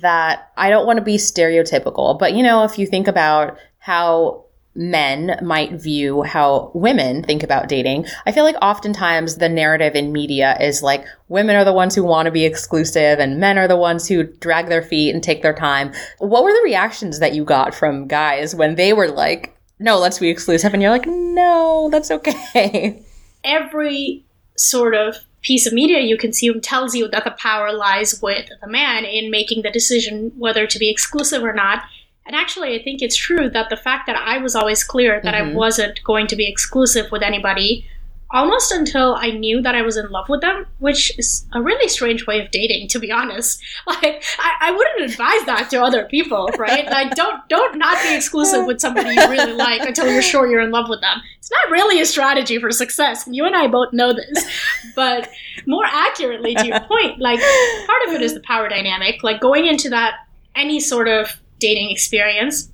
that I don't want to be stereotypical, but you know, if you think about how men might view how women think about dating. I feel like oftentimes the narrative in media is like women are the ones who want to be exclusive and men are the ones who drag their feet and take their time. What were the reactions that you got from guys when they were like, no, let's be exclusive? And you're like, no, that's okay. Every sort of piece of media you consume tells you that the power lies with the man in making the decision whether to be exclusive or not. And actually, I think it's true that the fact that I was always clear that mm-hmm. I wasn't going to be exclusive with anybody almost until I knew that I was in love with them, which is a really strange way of dating, to be honest. Like, I, I wouldn't advise that to other people, right? like, don't don't not be exclusive with somebody you really like until you're sure you're in love with them. It's not really a strategy for success, and you and I both know this. But more accurately, to your point, like part of it is the power dynamic. Like going into that any sort of dating experience,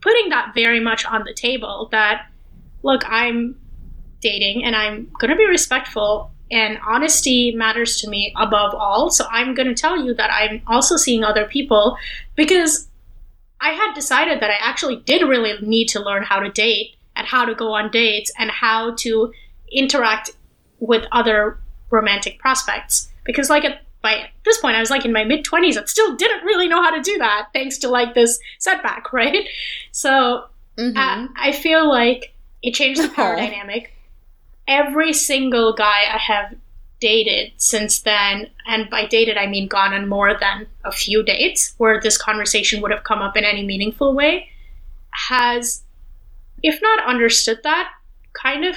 putting that very much on the table. That look, I'm dating and I'm going to be respectful and honesty matters to me above all. So I'm going to tell you that I'm also seeing other people because I had decided that I actually did really need to learn how to date and how to go on dates and how to interact with other romantic prospects. Because, like, at, by this point, I was like in my mid 20s and still didn't really know how to do that thanks to like this setback, right? So mm-hmm. uh, I feel like it changed the power dynamic every single guy I have dated since then, and by dated I mean gone on more than a few dates where this conversation would have come up in any meaningful way, has, if not understood that, kind of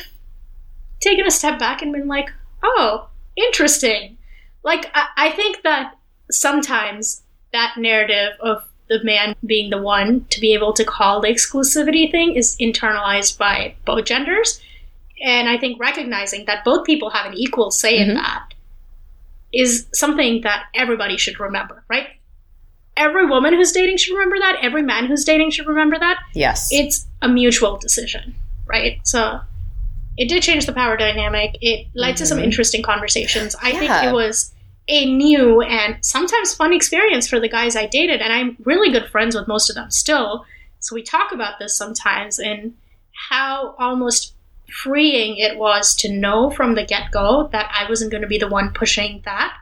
taken a step back and been like, oh, interesting. Like, I, I think that sometimes that narrative of the man being the one to be able to call the exclusivity thing is internalized by both genders and I think recognizing that both people have an equal say mm-hmm. in that is something that everybody should remember, right? Every woman who's dating should remember that. Every man who's dating should remember that. Yes. It's a mutual decision, right? So it did change the power dynamic. It led mm-hmm. to some mm-hmm. interesting conversations. I yeah. think it was a new and sometimes fun experience for the guys I dated, and I'm really good friends with most of them still. So we talk about this sometimes and how almost freeing it was to know from the get go that I wasn't going to be the one pushing that.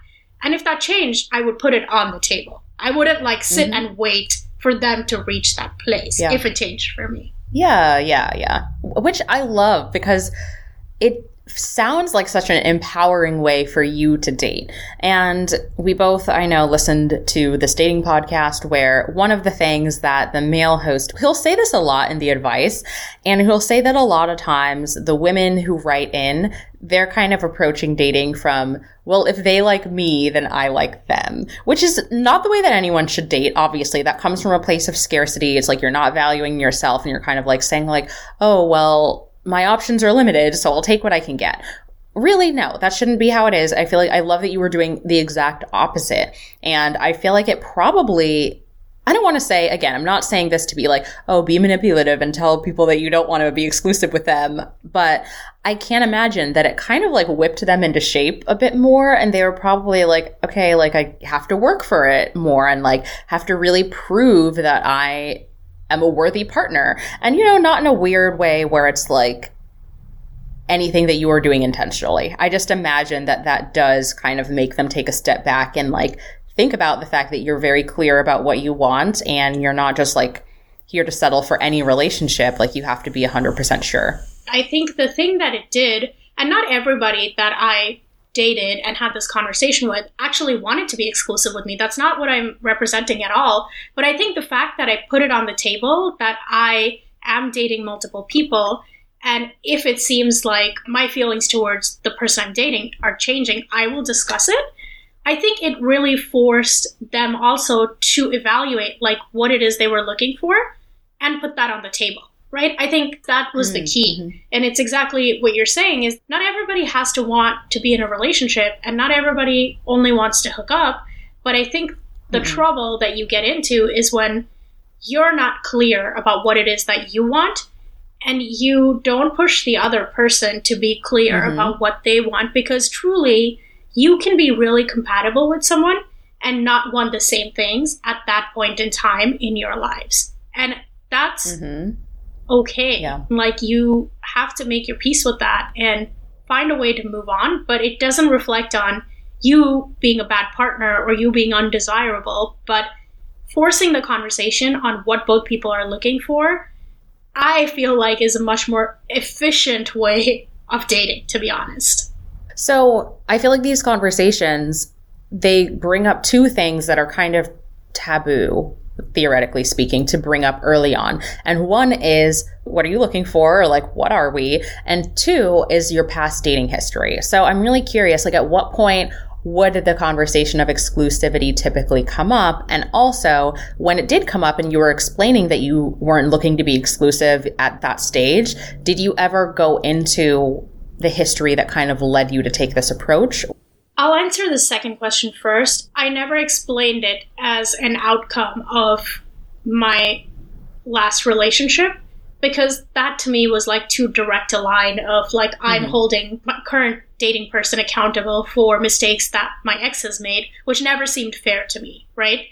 And if that changed, I would put it on the table. I wouldn't like sit mm-hmm. and wait for them to reach that place yeah. if it changed for me. Yeah, yeah, yeah. Which I love because it sounds like such an empowering way for you to date. And we both, I know, listened to this dating podcast where one of the things that the male host, he'll say this a lot in the advice, and he'll say that a lot of times the women who write in, they're kind of approaching dating from, well, if they like me, then I like them, which is not the way that anyone should date. Obviously, that comes from a place of scarcity. It's like you're not valuing yourself and you're kind of like saying like, oh, well, my options are limited, so I'll take what I can get. Really, no, that shouldn't be how it is. I feel like I love that you were doing the exact opposite. And I feel like it probably I don't want to say, again, I'm not saying this to be like, oh, be manipulative and tell people that you don't want to be exclusive with them. But I can't imagine that it kind of like whipped them into shape a bit more. And they were probably like, okay, like I have to work for it more and like have to really prove that I am a worthy partner. And, you know, not in a weird way where it's like anything that you are doing intentionally. I just imagine that that does kind of make them take a step back and like think about the fact that you're very clear about what you want and you're not just like here to settle for any relationship. Like you have to be 100% sure. I think the thing that it did, and not everybody that I dated and had this conversation with actually wanted to be exclusive with me. That's not what I'm representing at all. But I think the fact that I put it on the table that I am dating multiple people and if it seems like my feelings towards the person I'm dating are changing, I will discuss it. I think it really forced them also to evaluate like what it is they were looking for and put that on the table right? I think that was the key. Mm-hmm. And it's exactly what you're saying is not everybody has to want to be in a relationship and not everybody only wants to hook up, but I think the mm-hmm. trouble that you get into is when you're not clear about what it is that you want and you don't push the other person to be clear mm-hmm. about what they want because truly you can be really compatible with someone and not want the same things at that point in time in your lives. And that's mm-hmm okay. Yeah. Like you have to make your peace with that and find a way to move on, but it doesn't reflect on you being a bad partner or you being undesirable, but forcing the conversation on what both people are looking for, I feel like is a much more efficient way of dating, to be honest. So I feel like these conversations, they bring up two things that are kind of taboo, theoretically speaking, to bring up early on. And one is, what are you looking for? Or like, what are we? And two is your past dating history. So I'm really curious, like, at what point would the conversation of exclusivity typically come up? And also, when it did come up and you were explaining that you weren't looking to be exclusive at that stage, did you ever go into the history that kind of led you to take this approach? I'll answer the second question first. I never explained it as an outcome of my last relationship because that to me was like too direct a line of like I'm mm-hmm. holding my current dating person accountable for mistakes that my ex has made, which never seemed fair to me, right?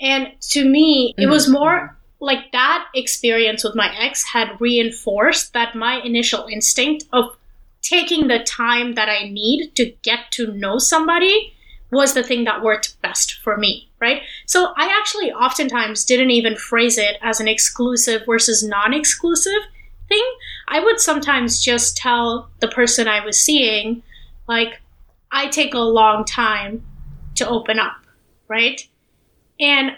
And to me, it mm-hmm. was more like that experience with my ex had reinforced that my initial instinct of taking the time that I need to get to know somebody was the thing that worked best for me, right? So I actually oftentimes didn't even phrase it as an exclusive versus non exclusive thing. I would sometimes just tell the person I was seeing, like, I take a long time to open up, right? And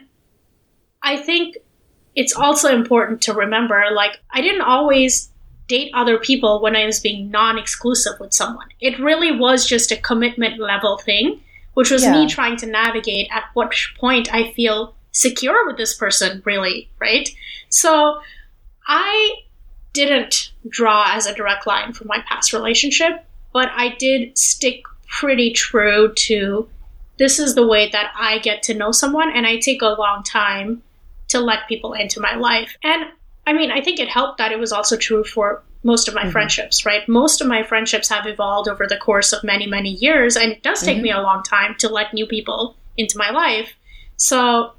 I think it's also important to remember, like, I didn't always date other people when I was being non exclusive with someone. It really was just a commitment level thing, which was Yeah. me trying to navigate at what point I feel secure with this person, really, right? So I didn't draw as a direct line from my past relationship, but I did stick pretty true to this is the way that I get to know someone, and I take a long time to let people into my life. And I mean, I think it helped that it was also true for most of my mm-hmm. friendships, right? Most of my friendships have evolved over the course of many, many years, and it does take mm-hmm. me a long time to let new people into my life. So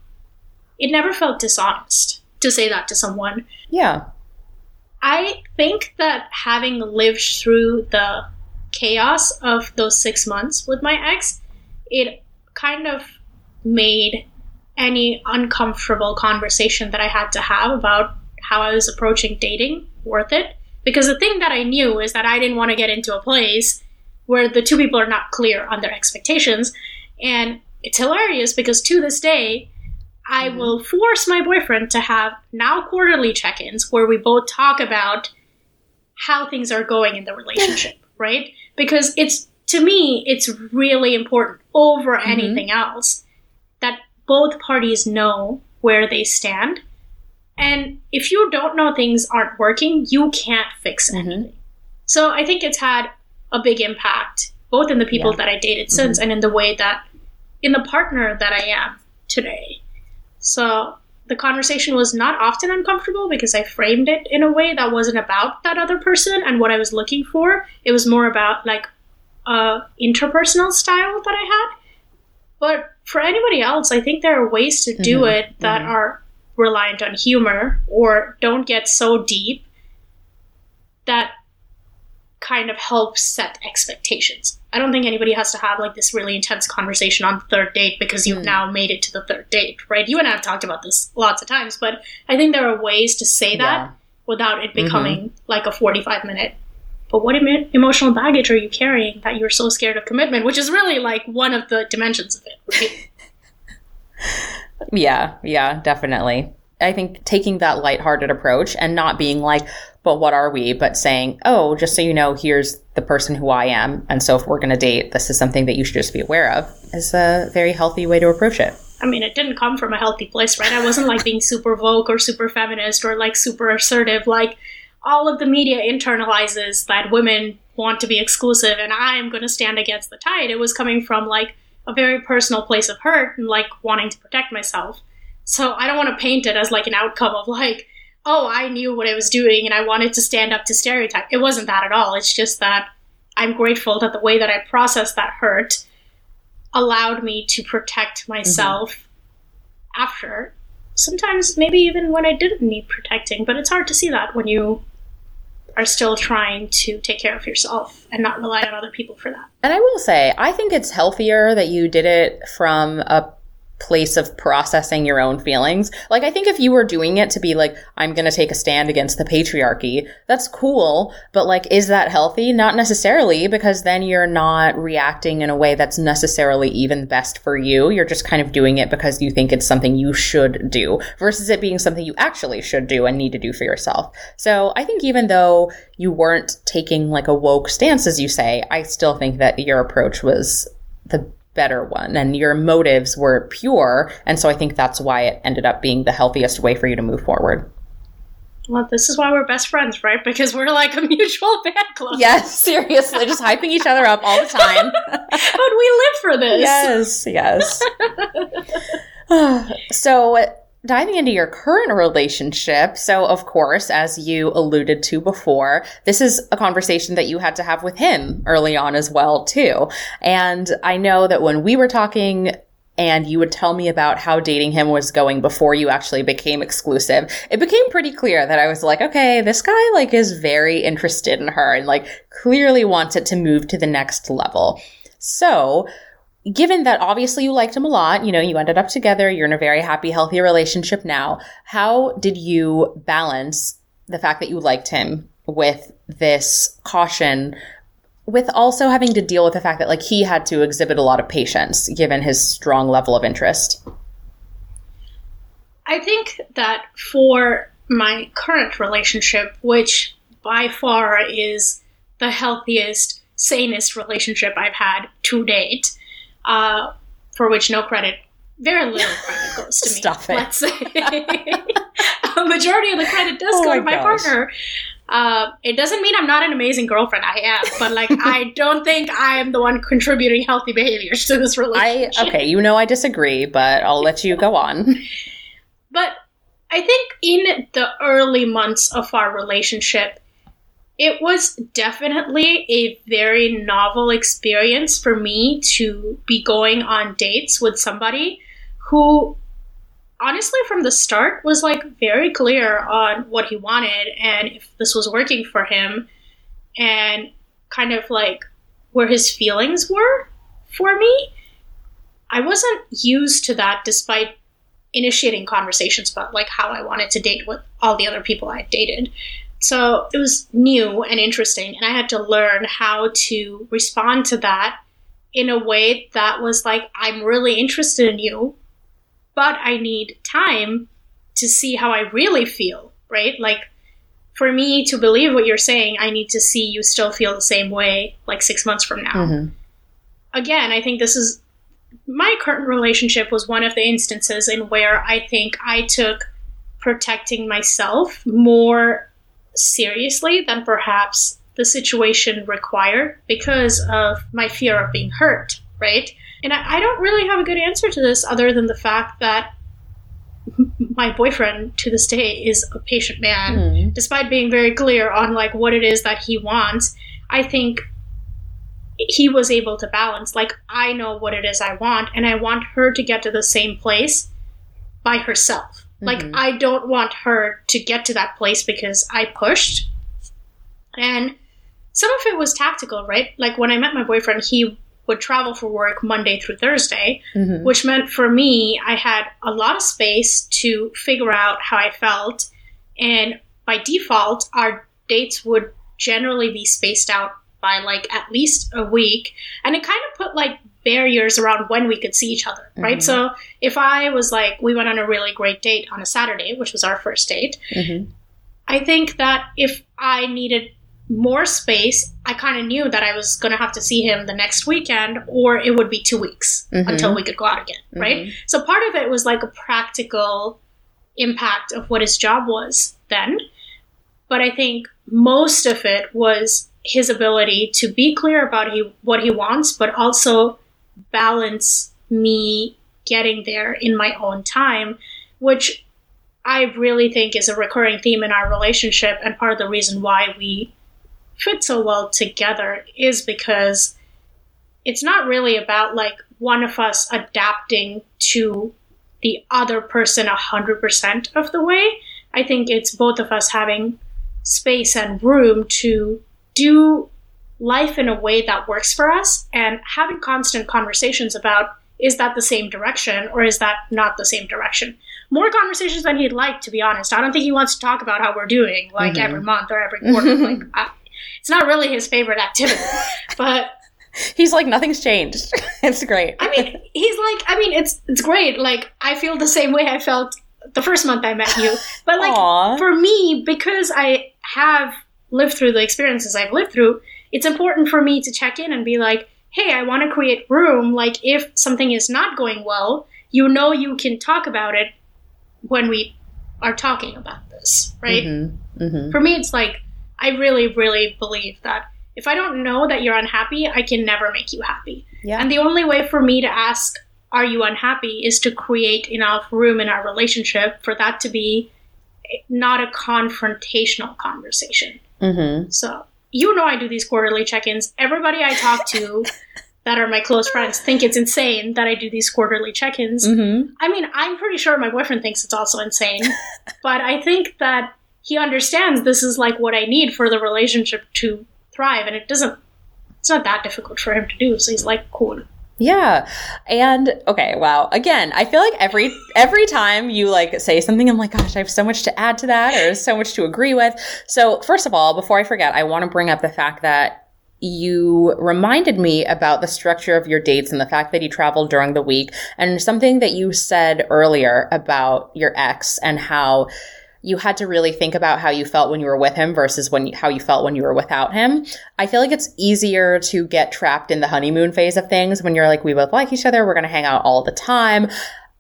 it never felt dishonest to say that to someone. Yeah. I think that having lived through the chaos of those six months with my ex, it kind of made any uncomfortable conversation that I had to have about how I was approaching dating worth it. Because the thing that I knew is that I didn't want to get into a place where the two people are not clear on their expectations. And it's hilarious because to this day, I mm-hmm. will force my boyfriend to have now quarterly check ins where we both talk about how things are going in the relationship, right? Because it's, to me, it's really important over mm-hmm. anything else that both parties know where they stand. And if you don't know things aren't working, you can't fix mm-hmm. anything. So I think it's had a big impact, both in the people Yeah. that I dated mm-hmm. since and in the way that, in the partner that I am today. So the conversation was not often uncomfortable because I framed it in a way that wasn't about that other person and what I was looking for. It was more about like a interpersonal style that I had. But for anybody else, I think there are ways to do Mhm, it that mm-hmm. are reliant on humor or don't get so deep that kind of helps set expectations. I don't think anybody has to have like this really intense conversation on the third date because you've Mm. now made it to the third date, right? You and I have talked about this lots of times, but I think there are ways to say that Yeah. without it becoming like a 45 minute. But what emo- emotional baggage are you carrying that you're so scared of commitment, which is really like one of the dimensions of it, right? Yeah, yeah, definitely. I think taking that lighthearted approach and not being like, but what are we? But saying, oh, just so you know, here's the person who I am. And so if we're going to date, this is something that you should just be aware of is a very healthy way to approach it. I mean, it didn't come from a healthy place, right? I wasn't like being super woke or super feminist or like super assertive. Like, all of the media internalizes that women want to be exclusive and I am going to stand against the tide. It was coming from like a very personal place of hurt and like wanting to protect myself. So I don't want to paint it as like an outcome of like, oh, I knew what I was doing and I wanted to stand up to stereotype. It wasn't that at all. It's just that I'm grateful that the way that I processed that hurt allowed me to protect mm-hmm. myself after sometimes maybe even when I didn't need protecting, but it's hard to see that when you are still trying to take care of yourself and not rely on other people for that. And I will say, I think it's healthier that you did it from a place of processing your own feelings. Like, I think if you were doing it to be like, I'm going to take a stand against the patriarchy, that's cool. But like, is that healthy? Not necessarily, because then you're not reacting in a way that's necessarily even best for you. You're just kind of doing it because you think it's something you should do versus it being something you actually should do and need to do for yourself. So I think even though you weren't taking like a woke stance, as you say, I still think that your approach was the better one and your motives were pure. And so I think that's why it ended up being the healthiest way for you to move forward. Well, this is why we're best friends, right? Because we're like a mutual fan club. Yes, seriously, just hyping each other up all the time. but we live for this. Yes, yes. so diving into your current relationship. So, of course, as you alluded to before, this is a conversation that you had to have with him early on as well, too. And I know that when we were talking and you would tell me about how dating him was going before you actually became exclusive, it became pretty clear that I was like, okay, this guy like is very interested in her and like clearly wants it to move to the next level. So, given that obviously you liked him a lot, you know, you ended up together, you're in a very happy, healthy relationship now. How did you balance the fact that you liked him with this caution, with also having to deal with the fact that like he had to exhibit a lot of patience given his strong level of interest? I think that for my current relationship, which by far is the healthiest, sanest relationship I've had to date, uh, for which no credit, very little credit goes to me. Stop it. Let's say a majority of the credit does Oh go to my gosh. partner. Uh, it doesn't mean I'm not an amazing girlfriend. I am, but like I don't think I am the one contributing healthy behaviors to this I relationship. okay, you know I disagree, but I'll let you go on. But I think in the early months of our relationship, it was definitely a very novel experience for me to be going on dates with somebody who honestly from the start was like very clear on what he wanted and if this was working for him and kind of like where his feelings were for me. I wasn't used to that despite initiating conversations about like how I wanted to date with all the other people I dated. So it was new and interesting, and I had to learn how to respond to that in a way that was like, I'm really interested in you, but I need time to see how I really feel, right? Like, for me to believe what you're saying, I need to see you still feel the same way like six months from now Mhm. again, I think this is my current relationship was one of the instances in where I think I took protecting myself more seriously than perhaps the situation required because of my fear of being hurt, right? And I, I don't really have a good answer to this other than the fact that my boyfriend to this day is a patient man Hmm. despite being very clear on like what it is that he wants i think he was able to balance like i know what it is i want and i want her to get to the same place by herself like Mhm. i don't want her to get to that place because i pushed and some of it was tactical right like when i met my boyfriend he would travel for work monday through thursday Mhm. which meant for me, I had a lot of space to figure out how I felt. And by default, our dates would generally be spaced out by like at least a week. And it kind of put like barriers around when we could see each other, right? Mhm. So if I was like, we went on a really great date on a Saturday, which was our first date, Mhm. I think that if I needed more space, I kind of knew that I was going to have to see him the next weekend or it would be two weeks Mhm. until we could go out again, right? Mhm. So part of it was like a practical impact of what his job was then. But I think most of it was his ability to be clear about he, what he wants, but also balance me getting there in my own time, which I really think is a recurring theme in our relationship and part of the reason why we fit so well together is because it's not really about like one of us adapting to the other person 100% of the way. I think it's both of us having space and room to do life in a way that works for us and having constant conversations about is that the same direction or is that not the same direction? More conversations than he'd like, to be honest. I don't think he wants to talk about how we're doing like mm-hmm. every month or every quarter. like, I, it's not really his favorite activity, but he's like nothing's changed. it's great. I mean, he's like, I mean, it's it's great. Like I feel the same way I felt the first month I met you, but like Aww. for me, because I have lived through the experiences I've lived through, it's important for me to check in and be like, hey, I want to create room. Like if something is not going well, you know, you can talk about it when we are talking about this, right? Mm-hmm. Mm-hmm. For me, it's like I really, really believe that if I don't know that you're unhappy, I can never make you happy. Yeah. And the only way for me to ask, are you unhappy, is to create enough room in our relationship for that to be not a confrontational conversation. Mm-hmm. So, you know, I do these quarterly check ins. Everybody I talk to that are my close friends think it's insane that I do these quarterly check ins. Mm-hmm. I mean, I'm pretty sure my boyfriend thinks it's also insane, but I think that he understands this is like what I need for the relationship to thrive, and it doesn't. It's not that difficult for him to do. So he's like, cool. Yeah. And okay, wow. Again, I feel like every every time you like say something I'm like, gosh, I have so much to add to that or so much to agree with. So, first of all, before I forget, I want to bring up the fact that you reminded me about the structure of your dates and the fact that you traveled during the week and something that you said earlier about your ex and how you had to really think about how you felt when you were with him versus when how you felt when you were without him. I feel like it's easier to get trapped in the honeymoon phase of things when you're like, we both like each other, we're going to hang out all the time.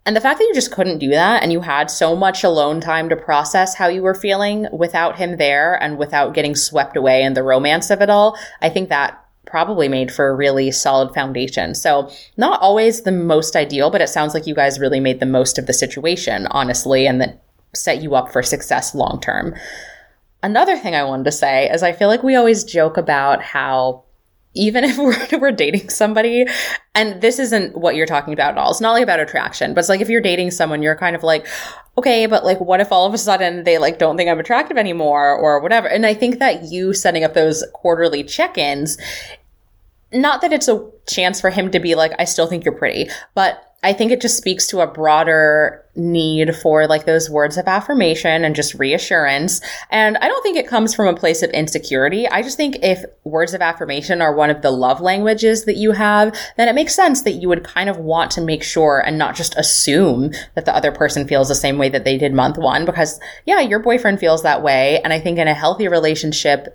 And the fact that you just couldn't do that and you had so much alone time to process how you were feeling without him there and without getting swept away in the romance of it all, I think that probably made for a really solid foundation. So, not always the most ideal, but it sounds like you guys really made the most of the situation, honestly, and that set you up for success long term. Another thing I wanted to say is I feel like we always joke about how even if we're, we're dating somebody, and this isn't what you're talking about at all. It's not like about attraction, but it's like if you're dating someone, you're kind of like, okay, but like, what if all of a sudden they like don't think I'm attractive anymore or whatever? And I think that you setting up those quarterly check-ins, not that it's a chance for him to be like, I still think you're pretty, but I think it just speaks to a broader need for like those words of affirmation and just reassurance. And I don't think it comes from a place of insecurity. I just think if words of affirmation are one of the love languages that you have, then it makes sense that you would kind of want to make sure and not just assume that the other person feels the same way that they did month one because yeah, your boyfriend feels that way. And I think in a healthy relationship,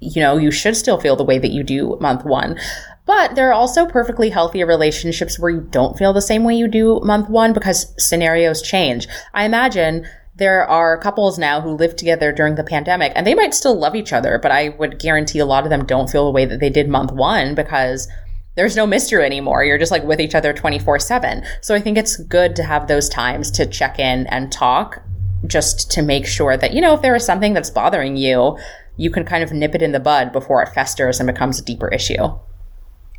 you know, you should still feel the way that you do month one. But there are also perfectly healthy relationships where you don't feel the same way you do month one because scenarios change. I imagine there are couples now who live together during the pandemic and they might still love each other, but I would guarantee a lot of them don't feel the way that they did month one because there's no mystery anymore. You're just like with each other 24 7. So I think it's good to have those times to check in and talk just to make sure that, you know, if there is something that's bothering you, you can kind of nip it in the bud before it festers and becomes a deeper issue.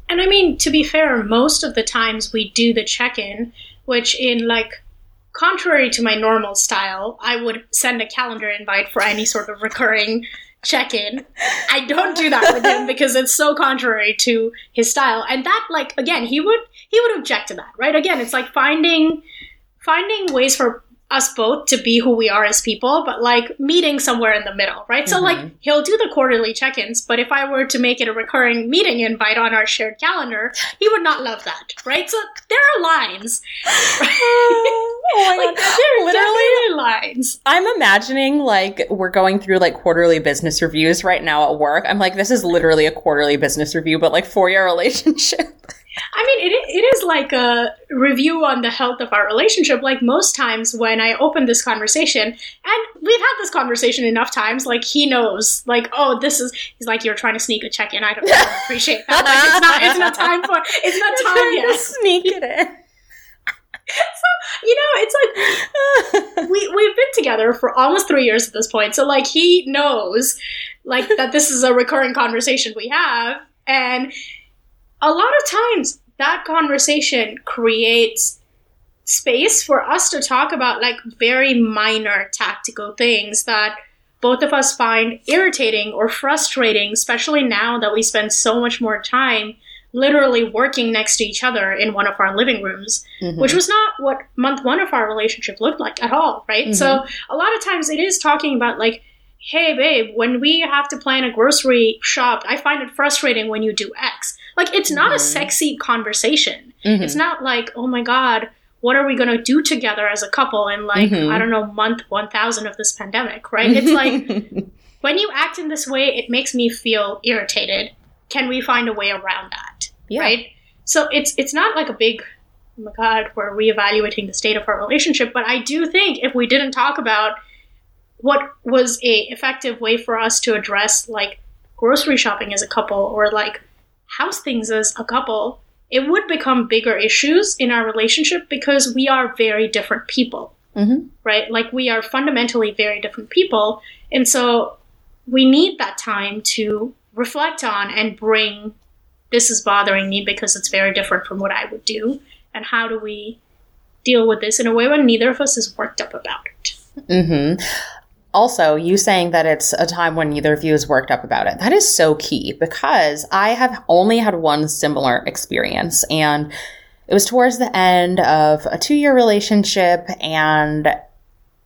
And I mean, to be fair, most of the times we do the check in, which in like, contrary to my normal style, I would send a calendar invite for any sort of recurring check in. I don't do that with him because it's so contrary to his style. And that, like, again, he would he would object to that, right? Again, it's like finding finding ways for us both to be who we are as people, but like meeting somewhere in the middle, right? Mm-hmm. So like mm-hmm. he'll do the quarterly check-ins, but if I were to make it a recurring meeting invite on our shared calendar, he would not love that, right? So there are lines. Right? oh my like, god, there literally lines. I'm imagining like we're going through like quarterly business reviews right now at work. I'm like, this is literally a quarterly business review, but like for your relationship. I mean, it, it is like a review on the health of our relationship. Like most times when I open this conversation, and we've had this conversation enough times, like he knows, like, oh, this is, he's like, you're trying to sneak a check in. I don't, don't appreciate that. Like, it's not, it's not time for, it's not time yet. sneak it in. so you know it's like we we've been together for almost three years at this point so like he knows like that this is a recurring conversation we have and a lot of times that conversation creates space for us to talk about like very minor tactical things that both of us find irritating or frustrating, especially now that we spend so much more time literally working next to each other in one of our living rooms, mm-hmm. which was not what month one of our relationship looked like at all, right? mm-hmm. So a lot of times it is talking about like, hey, babe, when we have to plan a grocery shop, I find it frustrating when you do X. Like, it's not mm-hmm. a sexy conversation. Mm-hmm. It's not like, oh my God, what are we going to do together as a couple in like, mm-hmm. I don't know, month 1000 of this pandemic, right? It's like, when you act in this way, it makes me feel irritated. Can we find a way around that? Yeah. Right? So it's it's not like a big oh my god, we're reevaluating the state of our relationship, but I do think if we didn't talk about what was a effective way for us to address like grocery shopping as a couple or like house things as a couple, it would become bigger issues in our relationship because we are very different people. Mm-hmm. Right? Like we are fundamentally very different people. And so we need that time to reflect on and bring this is bothering me because it's very different from what I would do. And how do we deal with this in a way when neither of us is worked up about it? Mm-hmm. Also, you saying that it's a time when neither of you is worked up about it. That is so key because I have only had one similar experience and it was towards the end of a two year relationship and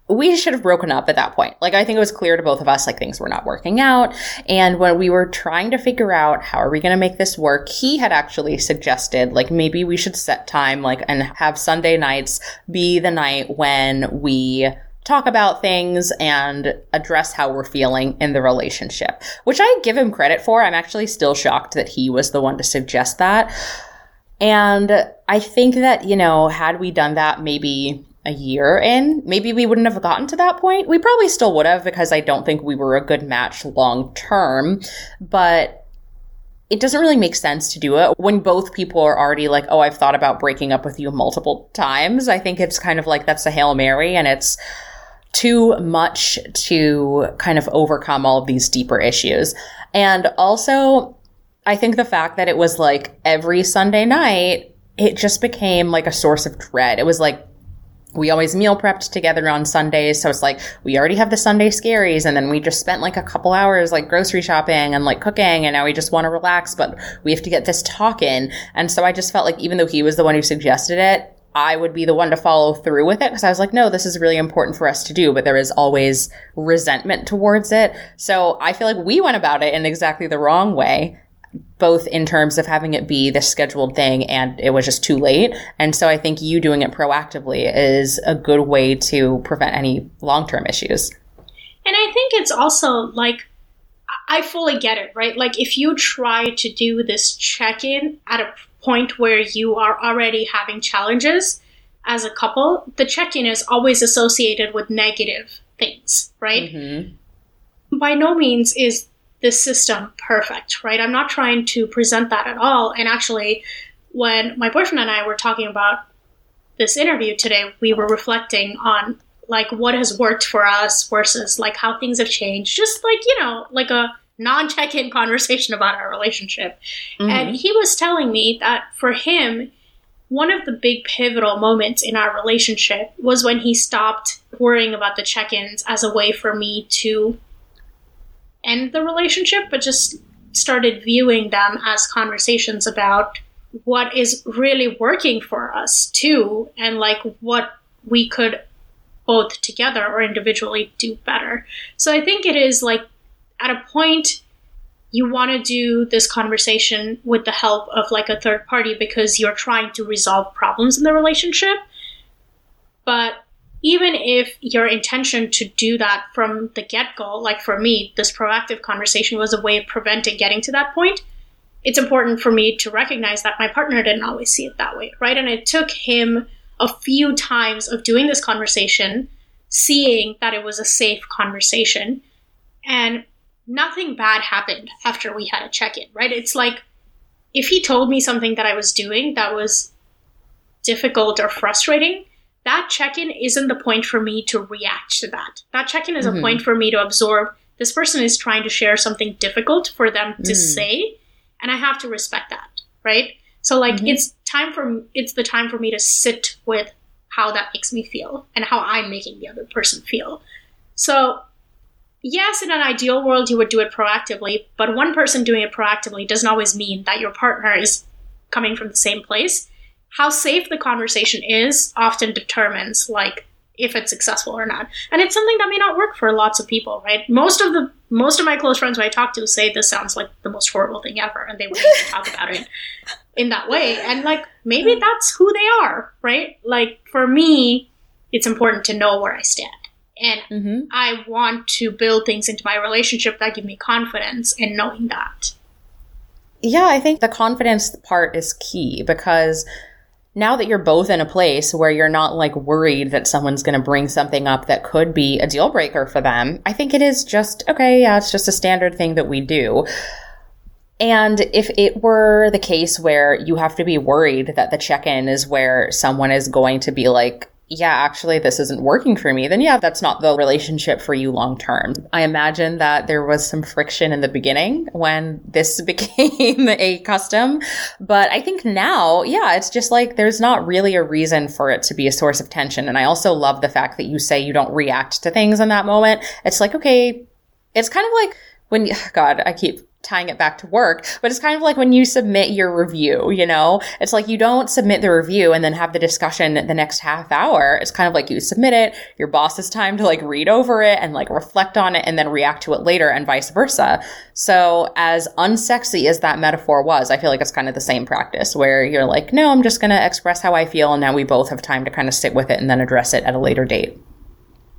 we should have broken up at that point. Like, I think it was clear to both of us, like, things were not working out. And when we were trying to figure out how are we going to make this work, he had actually suggested, like, maybe we should set time, like, and have Sunday nights be the night when we talk about things and address how we're feeling in the relationship, which I give him credit for. I'm actually still shocked that he was the one to suggest that. And I think that, you know, had we done that maybe a year in, maybe we wouldn't have gotten to that point. We probably still would have because I don't think we were a good match long term. But it doesn't really make sense to do it when both people are already like, oh, I've thought about breaking up with you multiple times. I think it's kind of like that's a Hail Mary and it's too much to kind of overcome all of these deeper issues. And also, I think the fact that it was like every Sunday night, it just became like a source of dread. It was like, we always meal prepped together on Sundays. So it's like we already have the Sunday scaries and then we just spent like a couple hours like grocery shopping and like cooking and now we just want to relax, but we have to get this talk in. And so I just felt like even though he was the one who suggested it, I would be the one to follow through with it because I was like, no, this is really important for us to do, but there is always resentment towards it. So I feel like we went about it in exactly the wrong way both in terms of having it be the scheduled thing and it was just too late. And so I think you doing it proactively is a good way to prevent any long term issues. And I think it's also like, I fully get it, right? Like, if you try to do this check in at a point where you are already having challenges as a couple, the check in is always associated with negative things, right? Mm-hmm. By no means is this system perfect, right? I'm not trying to present that at all. And actually, when my boyfriend and I were talking about this interview today, we were reflecting on like what has worked for us versus like how things have changed. Just like, you know, like a non check in conversation about our relationship. Mm-hmm. And he was telling me that for him, one of the big pivotal moments in our relationship was when he stopped worrying about the check ins as a way for me to end the relationship, but just started viewing them as conversations about what is really working for us too, and like what we could both together or individually do better. So I think it is like at a point you want to do this conversation with the help of like a third party because you're trying to resolve problems in the relationship. But even if your intention to do that from the get go, like for me, this proactive conversation was a way of preventing getting to that point, it's important for me to recognize that my partner didn't always see it that way, right? And it took him a few times of doing this conversation, seeing that it was a safe conversation, and nothing bad happened after we had a check in, right? It's like if he told me something that I was doing that was difficult or frustrating, that check in isn't the point for me to react to that. That check in is mm-hmm. a point for me to absorb this person is trying to share something difficult for them to mm. say, and I have to respect that, right? So, like, mm-hmm. it's time for it's the time for me to sit with how that makes me feel and how I'm making the other person feel. So, yes, in an ideal world, you would do it proactively, but one person doing it proactively doesn't always mean that your partner is coming from the same place. How safe the conversation is often determines, like, if it's successful or not. And it's something that may not work for lots of people, right? Most of the most of my close friends who I talk to say this sounds like the most horrible thing ever, and they wouldn't talk about it in that way. And like maybe hmm. that's who they are, right? Like for me, it's important to know where I stand. And mm-hmm. I want to build things into my relationship that give me confidence in knowing that. Yeah, I think the confidence part is key because now that you're both in a place where you're not like worried that someone's going to bring something up that could be a deal breaker for them, I think it is just, okay, yeah, it's just a standard thing that we do. And if it were the case where you have to be worried that the check in is where someone is going to be like, yeah, actually, this isn't working for me, then yeah, that's not the relationship for you long term. I imagine that there was some friction in the beginning when this became a custom. But I think now, yeah, it's just like there's not really a reason for it to be a source of tension. And I also love the fact that you say you don't react to things in that moment. It's like, okay, it's kind of like when, God, I keep tying it back to work, but it's kind of like when you submit your review, you know? It's like you don't submit the review and then have the discussion the next half hour. It's kind of like you submit it, your boss has time to like read over it and like reflect on it and then react to it later and vice versa. So as unsexy as that metaphor was, I feel like it's kind of the same practice where you're like, no, I'm just going to express how I feel and now we both have time to kind of sit with it and then address it at a later date.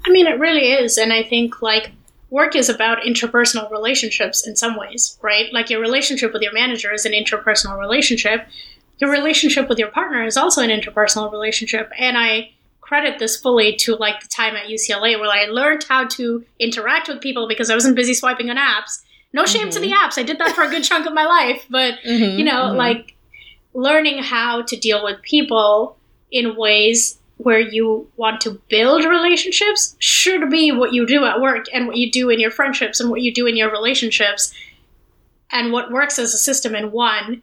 I mean, it really is. And I think like work is about interpersonal relationships in some ways, right? Like your relationship with your manager is an interpersonal relationship. Your relationship with your partner is also an interpersonal relationship. And I credit this fully to like the time at UCLA where I learned how to interact with people because I wasn't busy swiping on apps. No shame mm-hmm. to the mm-hmm. apps. I did that for a good chunk of my life, but mm-hmm, you know, mm-hmm. like learning how to deal with people in ways where you want to build relationships should be what you do at work and what you do in your friendships and what you do in your relationships. And what works as a system in one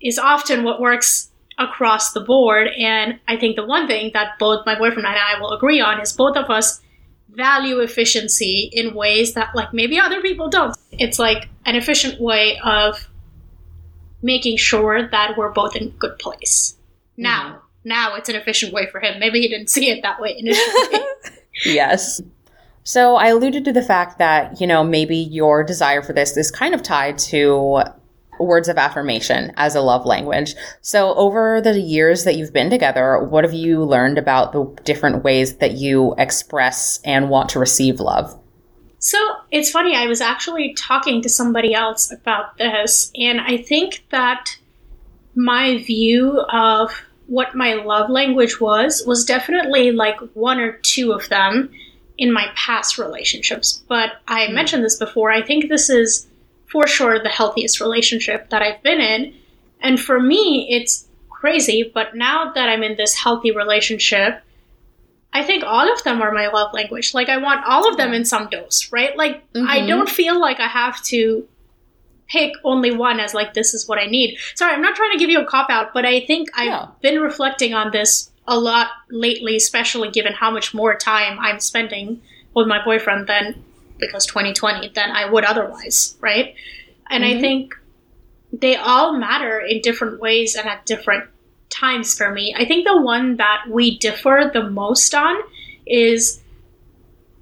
is often what works across the board. And I think the one thing that both my boyfriend and I will agree on is both of us value efficiency in ways that, like, maybe other people don't. It's like an efficient way of making sure that we're both in good place. Now, mm-hmm now it's an efficient way for him. Maybe he didn't see it that way initially. yes. So I alluded to the fact that, you know, maybe your desire for this is kind of tied to words of affirmation as a love language. So over the years that you've been together, what have you learned about the different ways that you express and want to receive love? So it's funny, I was actually talking to somebody else about this, and I think that my view of what my love language was was definitely like one or two of them in my past relationships. But I mm. mentioned this before. I think this is for sure the healthiest relationship that I've been in. And for me, it's crazy. But now that I'm in this healthy relationship, I think all of them are my love language. Like, I want all of them in some dose, right? Like, mm-hmm. I don't feel like I have to pick only one as like this is what I need. Sorry, I'm not trying to give you a cop out, but I think I've yeah. been reflecting on this a lot lately, especially given how much more time I'm spending with my boyfriend than because 2020 than I would otherwise, right? And mm-hmm. I think they all matter in different ways and at different times for me. I think the one that we differ the most on is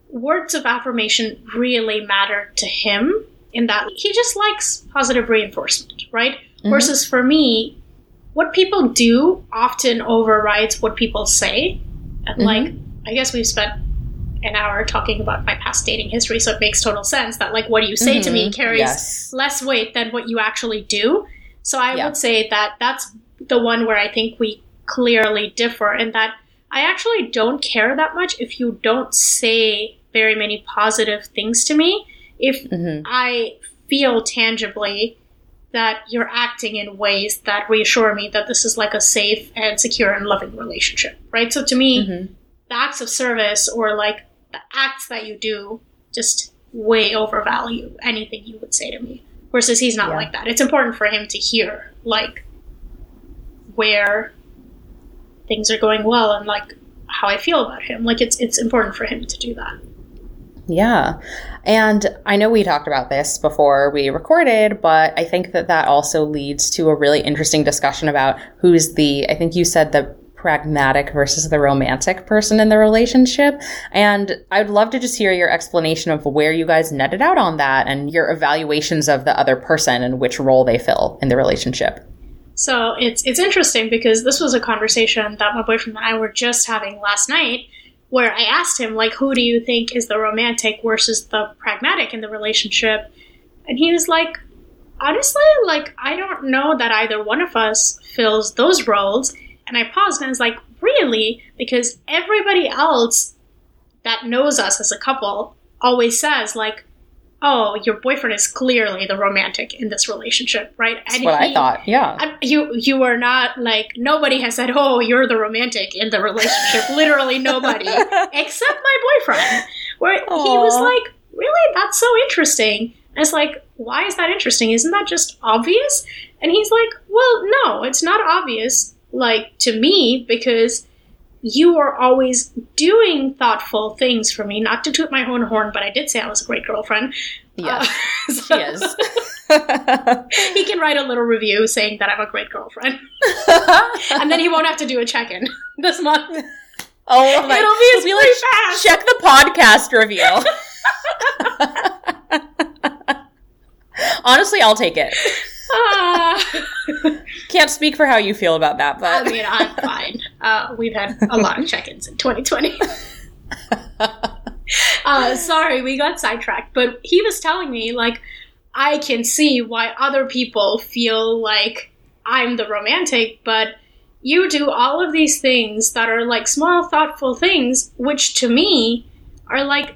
words of affirmation really matter to him in that he just likes positive reinforcement, right? Mm-hmm. Versus for me, what people do often overrides what people say. And mm-hmm. like, I guess we've spent an hour talking about my past dating history, so it makes total sense that like what you say mm-hmm. to me mm-hmm. carries yes. less weight than what you actually do. So I would say that that's the one where I think we clearly differ in that I actually don't care that much if you don't say very many positive things to me if mm-hmm. I feel tangibly that you're acting in ways that reassure me that this is like a safe and secure and loving relationship, right? So to me, mm-hmm. the acts of service or like the acts that you do just way overvalue anything you would say to me. Versus he's not yeah. like that. It's important for him to hear like where things are going well and like how I feel about him. Like it's it's important for him to do that. Yeah. And I know we talked about this before we recorded, but I think that that also leads to a really interesting discussion about who's the, I think you said the pragmatic versus the romantic person in the relationship. And I would love to just hear your explanation of where you guys netted out on that and your evaluations of the other person and which role they fill in the relationship. So it's it's interesting because this was a conversation that my boyfriend and I were just having last night where I asked him like who do you think is the romantic versus the pragmatic in the relationship? And he was like honestly like I don't know that either one of us fills those roles. And I paused and I was like, really? Because everybody else that knows us as a couple always says like oh, your boyfriend is clearly the romantic in this relationship, right? That's and what he, I thought. Yeah. I, you you are not like nobody has said, oh, you're the romantic in the relationship. Literally nobody except my boyfriend. Where Aww. he was like, really, that's so interesting. And it's like, why is that interesting? Isn't that just obvious? And he's like, well, no, it's not obvious. Like to me because you are always doing thoughtful things for me. Not to toot my own horn, but I did say I was a great girlfriend. Yes, uh, so she is. he can write a little review saying that I'm a great girlfriend, and then he won't have to do a check-in this month. Oh, my. it'll be, be like, fast. check the podcast review. Honestly, I'll take it. Uh, Can't speak for how you feel about that, but I mean, I'm fine. Uh, we've had a lot of check-ins in 2020. uh, sorry, we got sidetracked, but he was telling me like I can see why other people feel like I'm the romantic, but you do all of these things that are like small, thoughtful things, which to me are like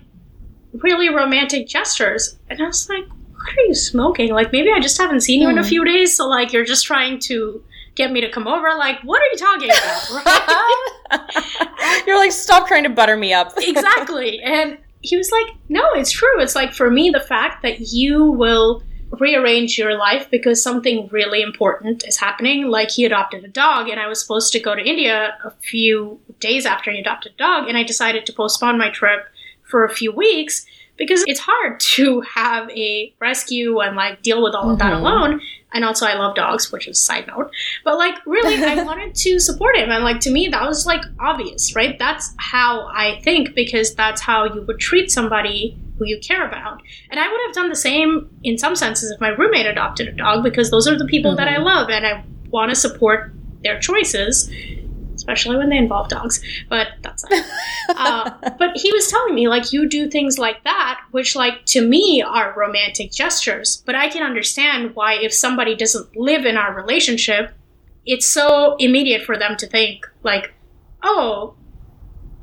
really romantic gestures. And I was like, what are you smoking? Like, maybe I just haven't seen you mm. in a hmm. few days, so like you're just trying to get me to come over. Like, what are you talking about? Right? you're like, stop trying to butter me up. exactly. And he was like, no, it's true. It's like, for me, the fact that you will rearrange your life because something really important is happening. Like, he adopted a dog, and I was supposed to go to India a few days after he adopted a dog, and I decided to postpone my trip for a few weeks because it's hard to have a rescue and like deal with all mm-hmm. of that mm-hmm. alone. And also, I love dogs, which is side note. But like, really, I wanted to support him, and like to me, that was like obvious, right? That's how I think because that's how you would treat somebody who you care about. And I would have done the same in some senses if my roommate adopted a dog because those are the people mm-hmm. that I mm-hmm. love, and I want to support their choices especially when they involve dogs. But that's not. uh, but he was telling me like you do things like that, which like to me are romantic gestures. But I can understand why if somebody doesn't live in our relationship, it's so immediate for them to think like, oh.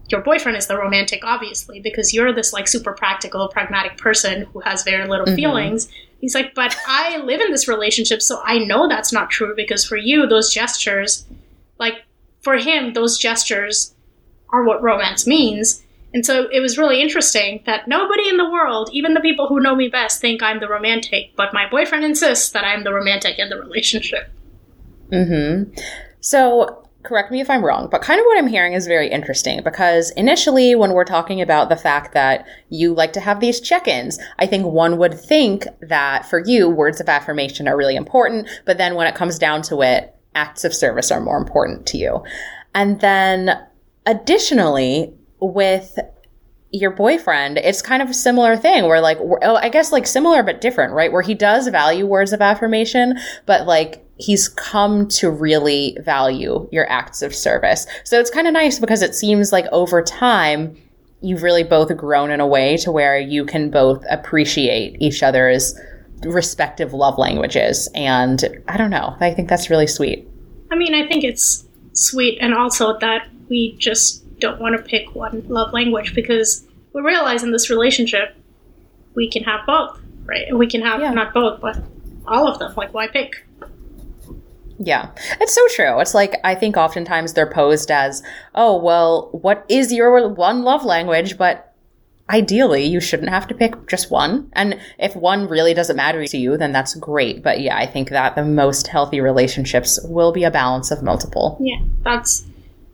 Your boyfriend is the romantic, obviously, because you're this like super practical, pragmatic person who has very little mm-hmm. feelings. He's like, but I live in this relationship, so I know that's not true because for you, those gestures, like for him, those gestures are what romance means. And so it was really interesting that nobody in the world, even the people who know me best, think I'm the romantic, but my boyfriend insists that I'm the romantic in the relationship. Mm-hmm. So correct me if I'm wrong, but kind of what I'm hearing is very interesting because initially, when we're talking about the fact that you like to have these check ins, I think one would think that for you, words of affirmation are really important. But then when it comes down to it, acts of service are more important to you. And then additionally, with your boyfriend, it's kind of a similar thing where like, oh, I guess like similar but different, right? Where he does value words of affirmation, but like he's come to really value your acts of service. So it's kind of nice because it seems like over time, you've really both grown in a way to where you can both appreciate each other's respective love languages. And I don't know. I think that's really sweet. I mean, I think it's sweet, and also that we just don't want to pick one love language because we realize in this relationship we can have both, right? We can have yeah. not both, but all of them. Like, why pick? Yeah, it's so true. It's like I think oftentimes they're posed as, oh, well, what is your one love language? But ideally you shouldn't have to pick just one. And if one really doesn't matter to you, then that's great. But yeah, I think that the most healthy relationships will be a balance of multiple. Yeah, that's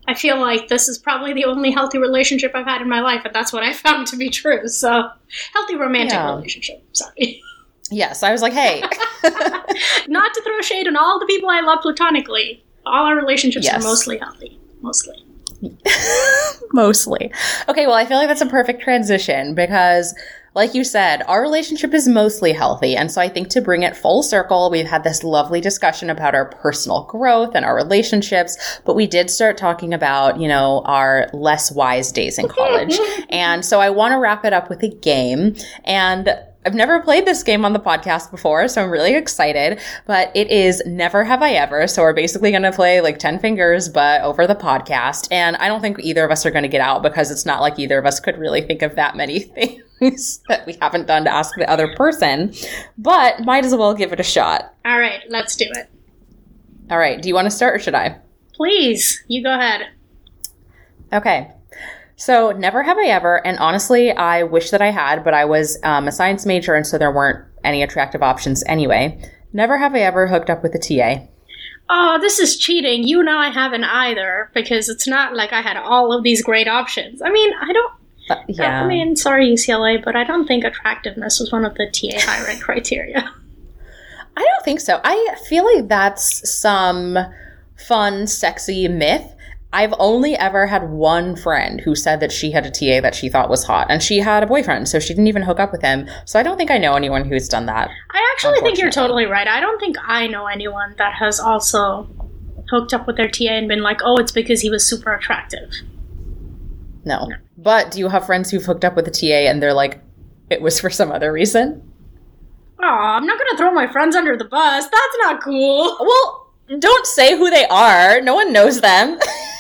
I feel like this is probably the only healthy relationship I've had in my life, and that's what I found to be true. So, healthy romantic Yeah. relationship. Sorry. Yes, I was like, hey. Not to throw shade on all the people I love platonically. All our relationships Yes. are mostly healthy. Mostly. Mostly. Okay, well, I feel like that's a perfect transition because, like you said, our relationship is mostly healthy. And so I think to bring it full circle, we've had this lovely discussion about our personal growth and our relationships, but we did start talking about, you know, our less wise days in college. and so I want to wrap it up with a game. And I've never played this game on the podcast before, so I'm really excited. But it is Never Have I Ever. So we're basically going to play like 10 fingers, but over the podcast. And I don't think either of us are going to get out because it's not like either of us could really think of that many things that we haven't done to ask the other person. But might as well give it a shot. All right, let's do it. All right. Do you want to start or should I? Please, you go ahead. Okay. So never have I ever, and honestly, I wish that I had, but I was um, a science major, and so there weren't any attractive options anyway. Never have I ever hooked up with a TA. Oh, this is cheating. You know I haven't either because it's not like I had all of these great options. I mean, I don't. Uh, yeah. I mean, sorry UCLA, but I don't think attractiveness was one of the TA hiring criteria. I don't think so. I feel like that's some fun, sexy myth. I've only ever had one friend who said that she had a TA that she thought was hot, and she had a boyfriend, so she didn't even hook up with him. So I don't think I know anyone who's done that. I actually think you're totally right. I don't think I know anyone that has also hooked up with their TA and been like, oh, it's because he was super attractive. No. But do you have friends who've hooked up with a TA and they're like, it was for some other reason? Oh, I'm not gonna throw my friends under the bus. That's not cool. Well, don't say who they are. No one knows them.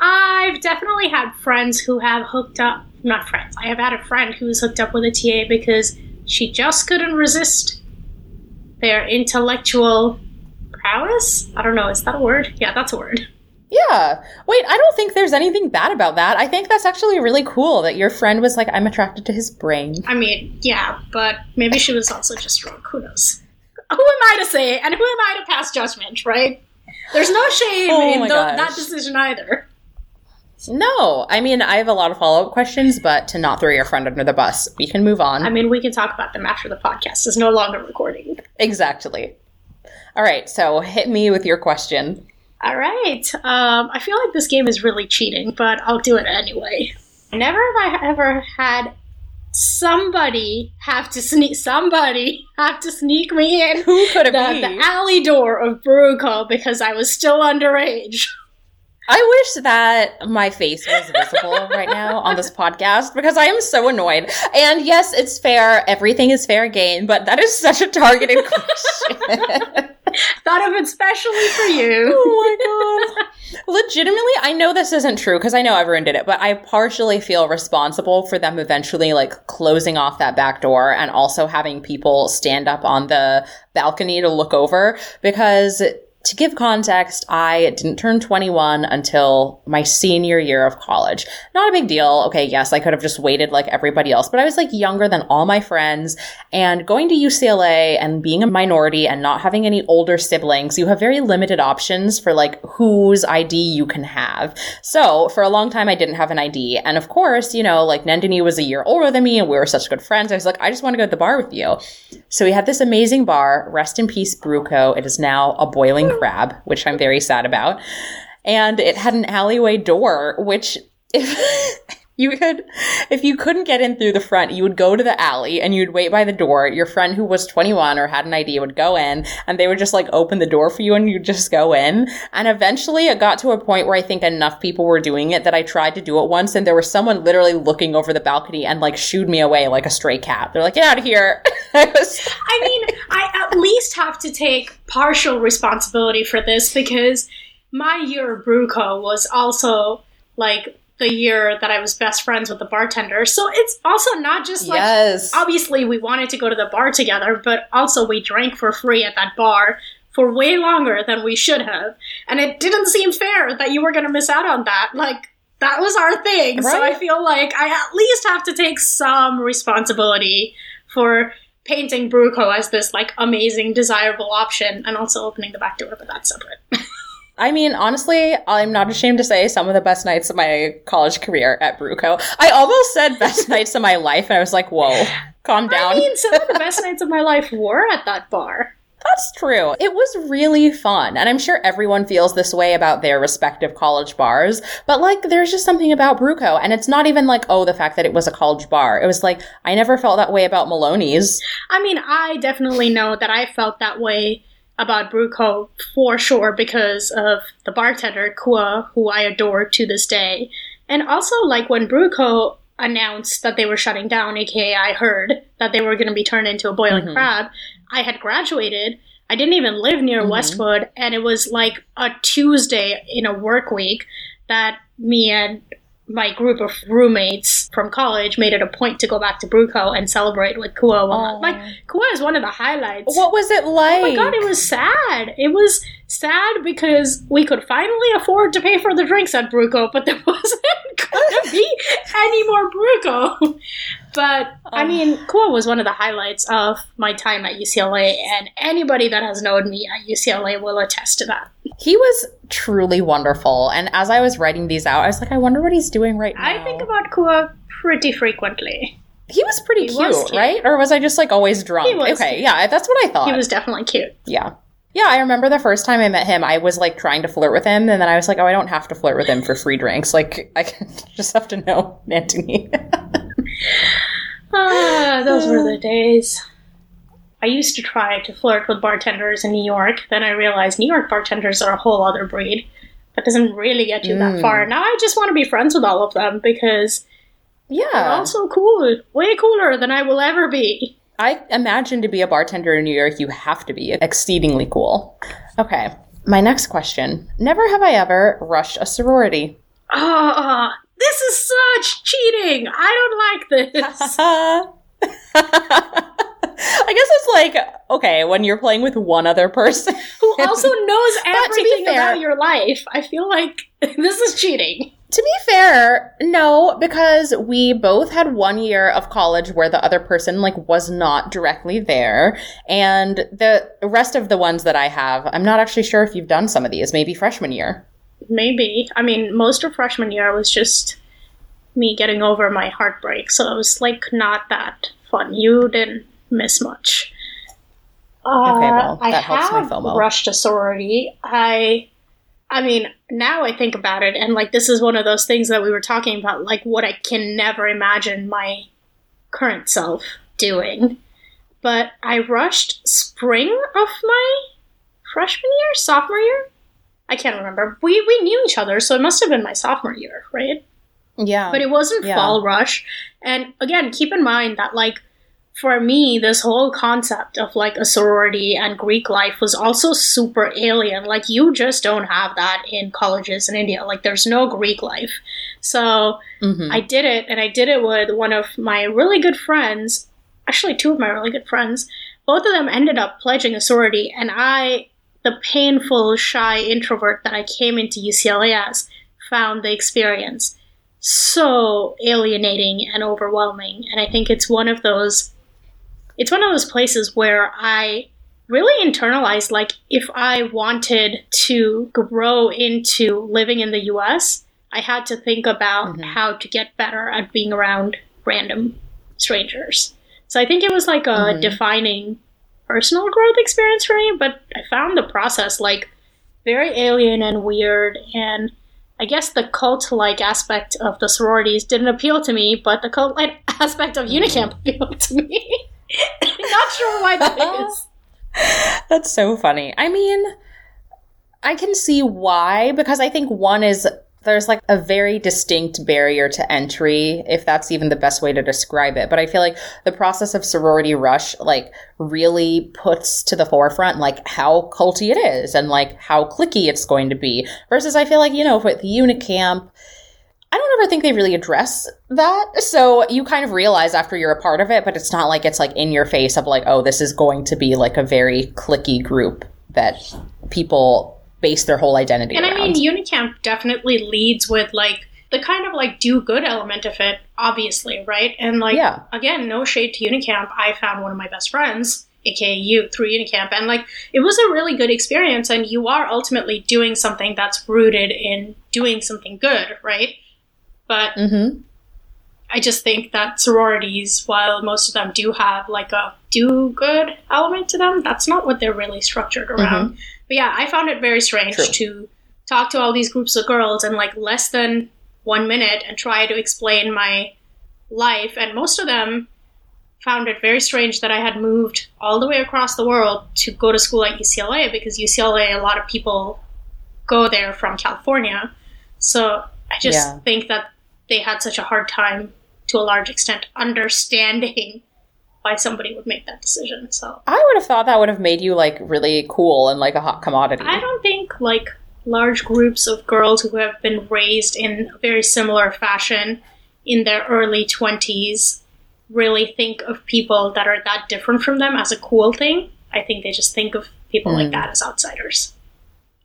I've definitely had friends who have hooked up. Not friends. I have had a friend who's hooked up with a TA because she just couldn't resist their intellectual prowess. I don't know. Is that a word? Yeah, that's a word. yeah. Wait, I don't think there's anything bad about that. I think that's actually really cool that your friend was like, I'm attracted to his brain. I mean, yeah, but maybe she was also just drunk. Who knows? Who am I to say? And who am I to pass judgment, right? There's no shame Oh in gosh. that decision either. No, I mean, I have a lot of follow up questions, but to not throw your friend under the bus, we can move on. I mean, we can talk about them after the podcast is no longer recording. exactly. All right, so hit me with your question. All right. Um, I feel like this game is really cheating, but I'll do it anyway. Never have I ever had somebody have to sneak somebody have to sneak me in Who could it the, be? the alley door of BrewCo because I was still underage. I wish that my face was visible right now on this podcast because I am so annoyed. And yes, it's fair. Everything is fair game, but that is such a targeted question. Thought of it specially for you. oh my god. Legitimately, I know this isn't true because I know everyone did it, but I partially feel responsible for them eventually like closing off that back door and also having people stand up on the balcony to look over because to give context, I didn't turn 21 until my senior year of college. Not a big deal. Okay, yes, I could have just waited like everybody else, but I was like younger than all my friends. And going to UCLA and being a minority and not having any older siblings, you have very limited options for like whose ID you can have. So for a long time, I didn't have an ID. And of course, you know, like Nandini was a year older than me and we were such good friends. I was like, I just want to go to the bar with you. So we had this amazing bar, rest in peace, BrewCo. It is now a boiling crab, which I'm very sad about. And it had an alleyway door, which if you could, if you couldn't get in through the front, you would go to the alley and you'd wait by the door. Your friend who was 21 or had an idea would go in and they would just like open the door for you and you'd just go in. And eventually it got to a point where I think enough people were doing it that I tried to do it once and there was someone literally looking over the balcony and like shooed me away like a stray cat. They're like, get out of here. I was, I mean, I at least have to take partial responsibility for this because my year of BrewCo was also like the year that I was best friends with the bartender. So it's also not just like yes. obviously we wanted to go to the bar together, but also we drank for free at that bar for way longer than we should have. And it didn't seem fair that you were going to miss out on that. Like that was our thing. So I feel like I at least have to take some responsibility for painting BrewCo as this like amazing desirable option and also opening the back door, but that's separate. I mean, honestly, I'm not ashamed to say some of the best nights of my college career at BrewCo. I almost said best nights of my life, and I was like, whoa, calm down. I mean, some of the best nights of my life were at that bar. That's true. It was really fun. And I'm sure everyone feels this way about their respective college bars. But like, there's just something about BrewCo. And it's not even like, oh, the fact that it was a college bar. It was like, I never felt that way about Maloney's. I mean, I definitely know that I felt that way about BrewCo for sure because of the bartender, Kua, who I adore to this day. And also, like, when BrewCo announced that they were shutting down, aka I heard that they were going to be turned into a boiling Mhm. crab, I had graduated. I didn't even live near Mhm. Westwood, and it was like a Tuesday in a work week that me and my group of roommates from college made it a point to go back to BrewCo and celebrate with Kua. Like Kua is one of the highlights. What was it like? Oh my god, it was sad. It was sad because we could finally afford to pay for the drinks at BrewCo, but there wasn't gonna be any more BrewCo. But I Oh. mean, Kua was one of the highlights of my time at UCLA, and anybody that has known me at UCLA will attest to that. He was truly wonderful. And as I was writing these out, I was like, I wonder what he's doing right now. I think about Kua pretty frequently. he was pretty He cute, was cute. right? Or was I just like always drunk? He was okay, cute. yeah, that's what I thought. He was definitely cute. Yeah. Yeah, I remember the first time I met him, I was like trying to flirt with him, and then I was like, oh, I don't have to flirt with him for free drinks. Like, I just have to know Antony. Ah, those were the days. I used to try to flirt with bartenders in New York. Then I realized New York bartenders are a whole other breed. That doesn't really get you that Mm. far. Now I just want to be friends with all of them because yeah, they're all so cool. Way cooler than I will ever be. I imagine to be a bartender in New York, you have to be exceedingly cool. Okay. My next question. Never have I ever rushed a sorority. Ah, this is such cheating. I don't like this. I guess it's like, okay, when you're playing with one other person. Who also knows everything fair- about your life. I feel like this is cheating. To be fair, no, because we both had one year of college where the other person like was not directly there, and the rest of the ones that I have, I'm not actually sure if you've done some of these. Maybe freshman year. Maybe. I mean, most of freshman year was just me getting over my heartbreak, so it was like not that fun. You didn't miss much. Uh, Okay, well, I that helps my have FOMO. rushed a sorority. I, I mean, now I think about it, and like this is one of those things that we were talking about, like what I can never imagine my current self doing. But I rushed spring of my freshman year, sophomore year. I can't remember. We we knew each other, so it must have been my sophomore year, right? Yeah. But it wasn't Yeah. fall rush. And again, keep in mind that like for me, this whole concept of like a sorority and Greek life was also super alien. Like you just don't have that in colleges in India. Like there's no Greek life. So Mhm. I did it, and I did it with one of my really good friends. Actually, two of my really good friends. Both of them ended up pledging a sorority, and I, the painful, shy introvert that I came into UCLA as, found the experience so alienating and overwhelming. And I think it's one of those. It's one of those places where I really internalized like if I wanted to grow into living in the US, I had to think about Mhm. how to get better at being around random strangers. So I think it was like a Mhm. defining personal growth experience for me, but I found the process like very alien and weird and I guess the cult like aspect of the sororities didn't appeal to me, but the cult like aspect of Unicamp appealed to me. Not sure why that is. That's so funny. I mean, I can see why, because I think one is there's like a very distinct barrier to entry, if that's even the best way to describe it. But I feel like the process of sorority rush, like, really puts to the forefront, like, how culty it is and, like, how clicky it's going to be. Versus, I feel like, you know, with Unicamp, I don't ever think they really address that. So you kind of realize after you're a part of it, but it's not like it's like in your face of like, oh, this is going to be like a very clicky group that people base their whole identity And I mean, Unicamp definitely leads with like the kind of like do good element of it, obviously, right? And like, Yeah. again, no shade to Unicamp. I found one of my best friends aka you, through Unicamp. And like, it was a really good experience, and you are ultimately doing something that's rooted in doing something good, right? But Mm-hmm. I just think that sororities, while most of them do have like a do good element to them, that's not what they're really structured around. But yeah, I found it very strange True. to talk to all these groups of girls in like less than one minute and try to explain my life. And most of them found it very strange that I had moved all the way across the world to go to school at UCLA because UCLA, a lot of people go there from California. So I just Yeah. think that they had such a hard time to a large extent understanding why somebody would make that decision. So I would have thought that would have made you like really cool and like a hot commodity. I don't think like large groups of girls who have been raised in a very similar fashion in their early 20s really think of people that are that different from them as a cool thing. I think they just think of people like Mm. that as outsiders.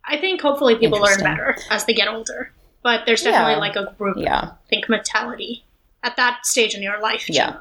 I think hopefully people learn better as they get older. But there's definitely Yeah. like a group Yeah. think mentality at that stage in your life Yeah.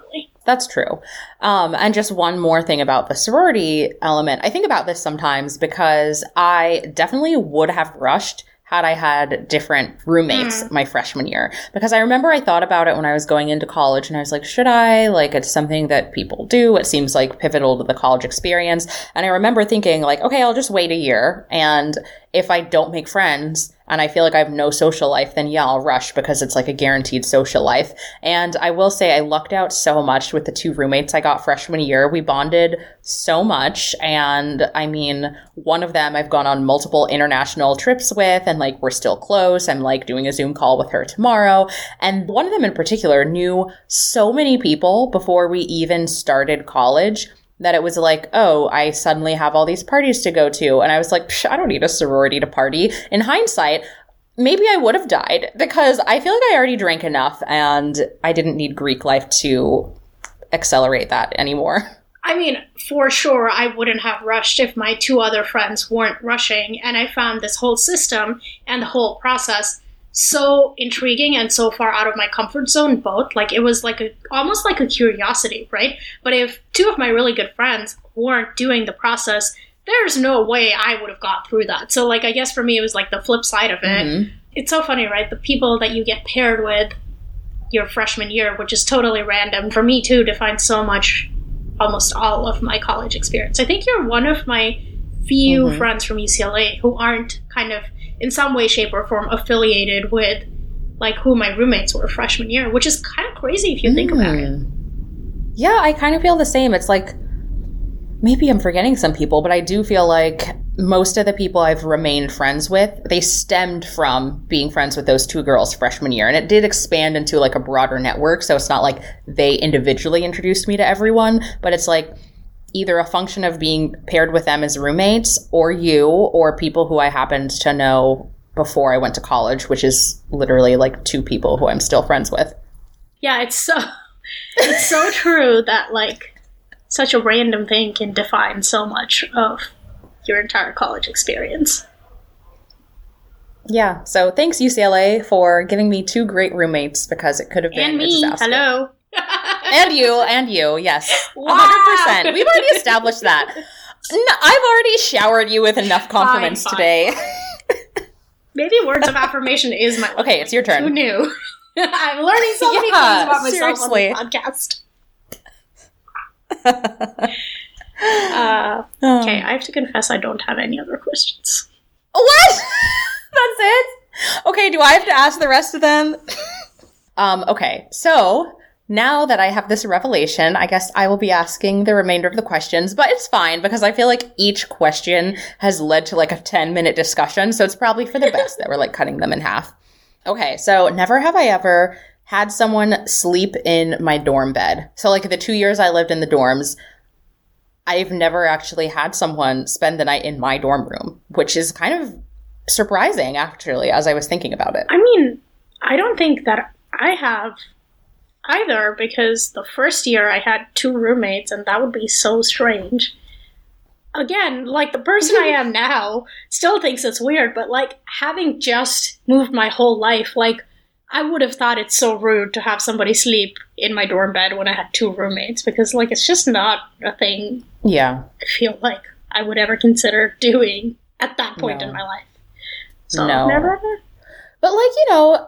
That's true. Um, and just one more thing about the sorority element. I think about this sometimes because I definitely would have rushed had I had different roommates my freshman year. Because I remember I thought about it when I was going into college and I was like, should I? Like, it's something that people do. It seems like pivotal to the college experience. And I remember thinking, like, okay, I'll just wait a year. And if I don't make friends and I feel like I have no social life, then yeah, I'll rush because it's like a guaranteed social life. And I will say I lucked out so much with the two roommates I got freshman year. We bonded so much. And I mean, one of them I've gone on multiple international trips with and like we're still close. I'm like doing a Zoom call with her tomorrow. And one of them in particular knew so many people before we even started college that it was like, oh, I suddenly have all these parties to go to. And I was like, I don't need a sorority to party. In hindsight, maybe I would have died because I feel like I already drank enough and I didn't need Greek life to accelerate that anymore. I mean, for sure, I wouldn't have rushed if my two other friends weren't rushing. And I found this whole system and the whole process so intriguing and so far out of my comfort zone, both. Like, it was like a almost like a curiosity, right? But if two of my really good friends weren't doing the process, there's no way I would have got through that. So, like, I guess for me, it was like the flip side of it. Mhm. It's so funny, right? The people that you get paired with your freshman year, which is totally random, for me too, defines so much almost all of my college experience. I think you're one of my few Mhm. friends from UCLA who aren't kind of in some way, shape, or form affiliated with like who my roommates were freshman year, which is kind of crazy if you think about it. Mm. Yeah, I kind of feel the same. It's like maybe I'm forgetting some people, but I do feel like most of the people I've remained friends with, they stemmed from being friends with those two girls freshman year. And it did expand into like a broader network. So it's not like they individually introduced me to everyone, but it's like either a function of being paired with them as roommates or you or people who I happened to know before I went to college, which is literally like two people who I'm still friends with. Yeah, it's so it's so true that like such a random thing can define so much of your entire college experience. Yeah. So thanks UCLA for giving me two great roommates because it could have been And me, hello. And you, and you, yes. Wow. 100%. We've already established that. No, I've already showered you with enough compliments fine. today. Maybe words of affirmation is my Okay, it's your turn. Who knew? I'm learning so many Yeah, things about myself seriously. on this podcast. Uh, okay, I have to confess I don't have any other questions. What? That's it? Okay, do I have to ask the rest of them? um, okay, so now that I have this revelation, I guess I will be asking the remainder of the questions, but it's fine because I feel like each question has led to like a 10 minute discussion, so it's probably for the best that we're like cutting them in half. Okay, so never have I ever had someone sleep in my dorm bed. So, like the two years I lived in the dorms, I've never actually had someone spend the night in my dorm room, which is kind of surprising actually as I was thinking about it. I mean, I don't think that I have either because the first year I had two roommates and that would be so strange. Again, like the person I am now still thinks it's weird, but like having just moved my whole life, like I would have thought it's so rude to have somebody sleep in my dorm bed when I had two roommates because, like, it's just not a thing Yeah. I feel like I would ever consider doing at that point No. in my life. So, No. never ever. But like, you know,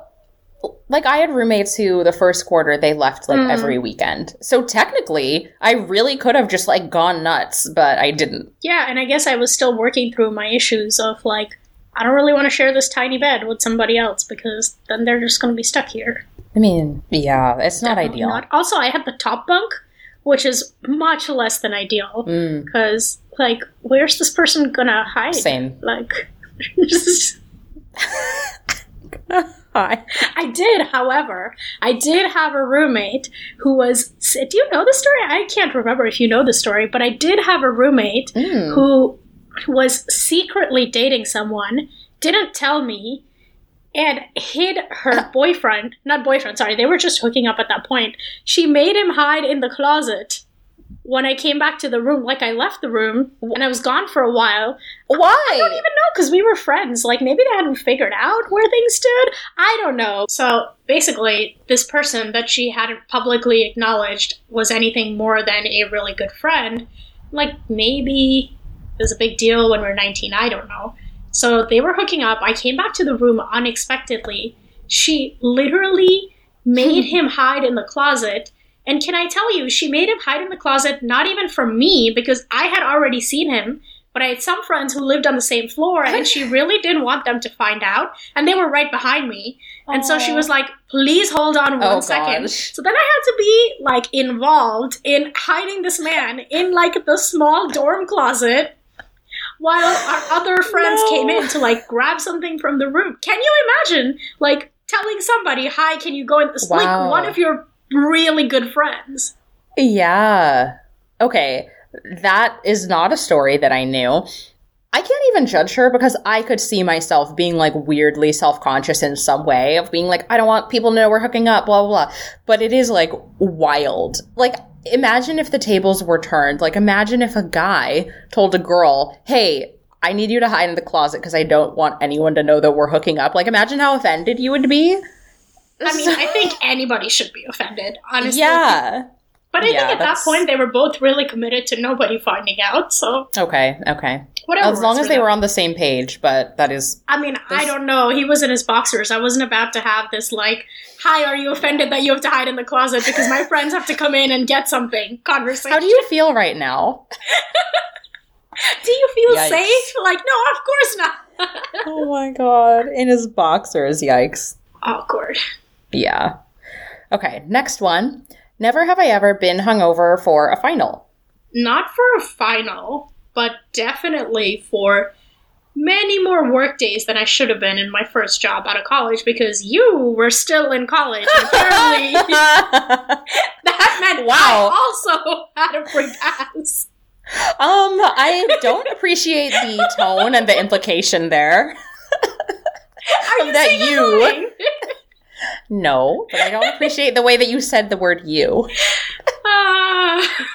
like I had roommates who the first quarter they left like Mm. every weekend. So technically, I really could have just like gone nuts, but I didn't. Yeah, and I guess I was still working through my issues of like, I don't really want to share this tiny bed with somebody else because then they're just going to be stuck here. I mean, yeah, it's not Definitely ideal. not. Also, I had the top bunk, which is much less than ideal Mm, because, like, where's this person gonna hide? same. Like, Hi. I did, however, I did have a roommate who was. Do you know the story? I can't remember if you know the story, but I did have a roommate Mm. who was secretly dating someone, didn't tell me, and hid her boyfriend. Not boyfriend, sorry, they were just hooking up at that point. She made him hide in the closet. When I came back to the room, like I left the room and I was gone for a while, Why? I don't even know because we were friends. Like maybe they hadn't figured out where things stood. I don't know. So basically, this person that she hadn't publicly acknowledged was anything more than a really good friend. Like maybe it was a big deal when we were 19. I don't know. So they were hooking up. I came back to the room unexpectedly. She literally made him hide in the closet. And can I tell you, she made him hide in the closet not even from me because I had already seen him, but I had some friends who lived on the same floor and she really didn't want them to find out. And they were right behind me. And so she was like, please hold on one Oh, second. gosh. So then I had to be like involved in hiding this man in like the small dorm closet while our other friends No. came in to like grab something from the room. Can you imagine like telling somebody, "Hi, can you go in?" It's Like Wow. one of your really good friends. Yeah. Okay. That is not a story that I knew. I can't even judge her because I could see myself being like weirdly self conscious in some way of being like, I don't want people to know we're hooking up, blah, blah, blah. But it is like wild. Like, imagine if the tables were turned. Like, imagine if a guy told a girl, hey, I need you to hide in the closet because I don't want anyone to know that we're hooking up. Like, imagine how offended you would be. I mean, I think anybody should be offended, honestly. yeah. But I Yeah, think at that point they were both really committed to nobody finding out. So Okay. Okay. whatever. As long as they them. were on the same page, but that is I mean, I don't know. He was in his boxers. I wasn't about to have this like, "Hi, are you offended that you have to hide in the closet because my friends have to come in and get something?" Conversation. How do you feel right now? Do you feel Yikes. safe? Like, no, of course not. Oh my god, in his boxers, yikes. Awkward. Yeah. Okay, next one. Never have I ever been hungover for a final. Not for a final, but definitely for many more work days than I should have been in my first job out of college because you were still in college. Apparently, that meant Wow. I also had a free pass. um, I don't appreciate the tone and the implication there. Are you that you. No, but I don't appreciate the way that you said the word you. Ah.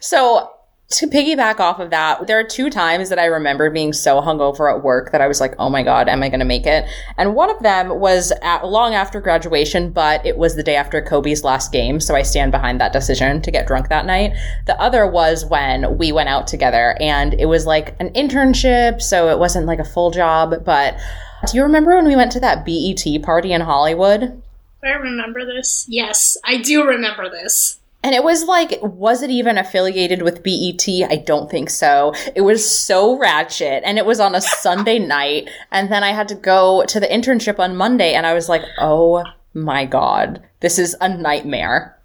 So, to piggyback off of that, there are two times that I remember being so hungover at work that I was like, oh my God, am I going to make it? And one of them was at, long after graduation, but it was the day after Kobe's last game. So I stand behind that decision to get drunk that night. The other was when we went out together and it was like an internship. So it wasn't like a full job. But do you remember when we went to that BET party in Hollywood? I remember this. Yes, I do remember this. And it was like, was it even affiliated with BET? I don't think so. It was so ratchet. And it was on a Sunday night. And then I had to go to the internship on Monday. And I was like, oh my God, this is a nightmare.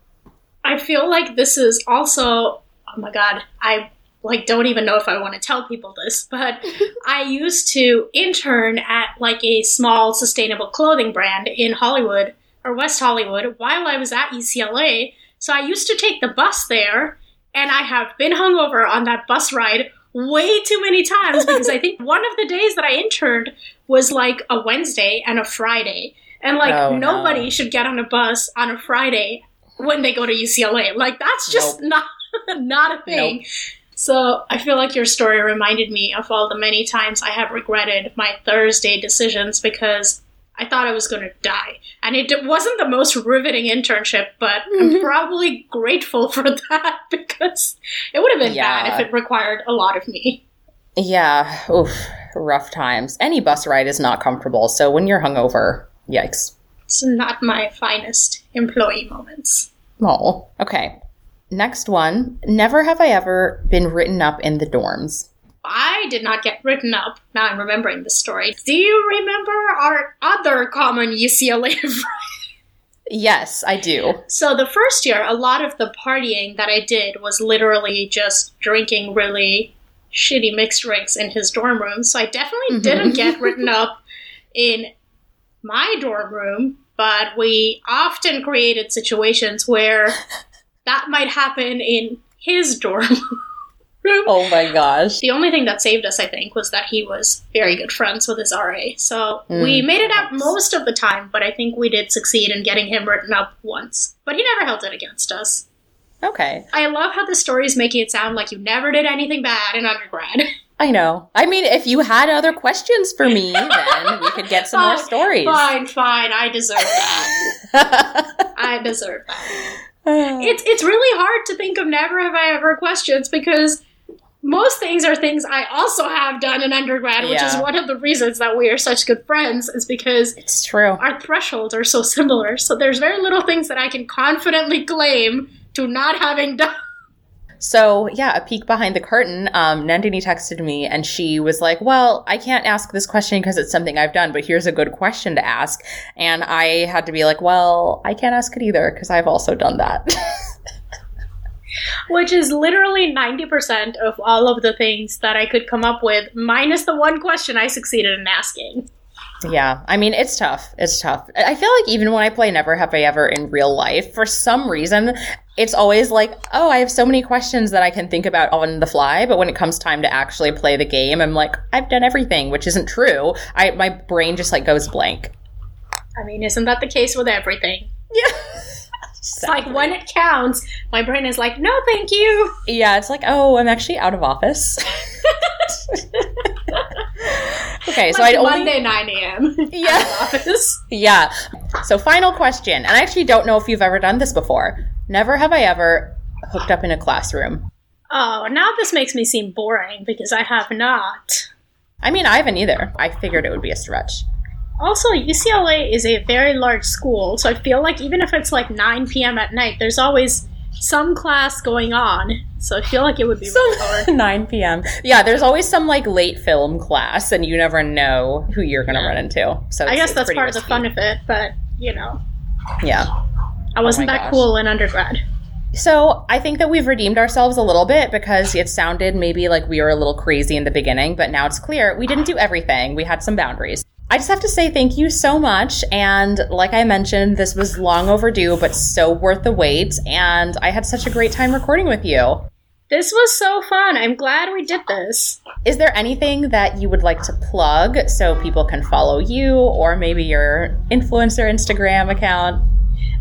I feel like this is also oh my god, I like don't even know if I want to tell people this, but I used to intern at like a small sustainable clothing brand in Hollywood or West Hollywood while I was at UCLA. So I used to take the bus there and I have been hungover on that bus ride way too many times because I think one of the days that I interned was like a Wednesday and a Friday. And like Oh, no. nobody should get on a bus on a Friday when they go to UCLA. Like that's just not not a thing. So I feel like your story reminded me of all the many times I have regretted my Thursday decisions because I thought I was going to die. And it wasn't the most riveting internship, but I'm mm-hmm. probably grateful for that because it would have been Yeah. bad if it required a lot of me. Yeah, oof, rough times. Any bus ride is not comfortable, so when you're hungover, yikes. It's not my finest employee moments. Oh, okay. Next one. Never have I ever been written up in the dorms. I did not get written up. Now I'm remembering the story. Do you remember our other common UCLA friend? Yes, I do. So the first year, a lot of the partying that I did was literally just drinking really shitty mixed drinks in his dorm room. So I definitely Mhm. didn't get written up in my dorm room, but we often created situations where that might happen in his dorm room. Oh my gosh. The only thing that saved us, I think, was that he was very good friends with his RA. So Mm, we made it out most of the time, but I think we did succeed in getting him written up once. But he never held it against us. Okay. I love how the story is making it sound like you never did anything bad in undergrad. I know. I mean, if you had other questions for me, then we could get some more stories. fine, fine. I deserve that. I deserve that. It's it's really hard to think of never have I ever questions because most things are things I also have done in undergrad, which is one of the reasons that we are such good friends, is because it's true. our thresholds are so similar. So there's very little things that I can confidently claim to not having done. So, yeah, a peek behind the curtain. Um, Nandini texted me and she was like, Well, I can't ask this question because it's something I've done, but here's a good question to ask. And I had to be like, Well, I can't ask it either because I've also done that. Which is literally 90% of all of the things that I could come up with, minus the one question I succeeded in asking. yeah, I mean, it's tough. It's tough. I feel like even when I play Never Have I Ever in real life, for some reason, it's always like, Oh, I have so many questions that I can think about on the fly. But when it comes time to actually play the game, I'm like, I've done everything, which isn't true. I, my brain just like goes blank. I mean, isn't that the case with everything? Yeah. It's like when it counts, my brain is like, no, thank you. Yeah, it's like, oh, I'm actually out of office. okay, so like I'd only Monday 9 a.m. Yeah. office. Yeah. So final question, and I actually don't know if you've ever done this before. Never have I ever hooked up in a classroom. Oh, now this makes me seem boring because I have not. I mean, I haven't either. I figured it would be a stretch. Also, UCLA is a very large school, so I feel like even if it's like 9 p.m. at night, there's always some class going on. So I feel like it would be really 9 p.m. Yeah, there's always some like late film class, and you never know who you're gonna run into. So I guess that's part of the fun of it, but you know, Yeah. I wasn't oh my that gosh. cool in undergrad. So I think that we've redeemed ourselves a little bit because it sounded maybe like we were a little crazy in the beginning, but now it's clear we didn't do everything. We had some boundaries. I just have to say thank you so much. And like I mentioned, this was long overdue, but so worth the wait. And I had such a great time recording with you. This was so fun. I'm glad we did this. Is there anything that you would like to plug so people can follow you or maybe your influencer Instagram account?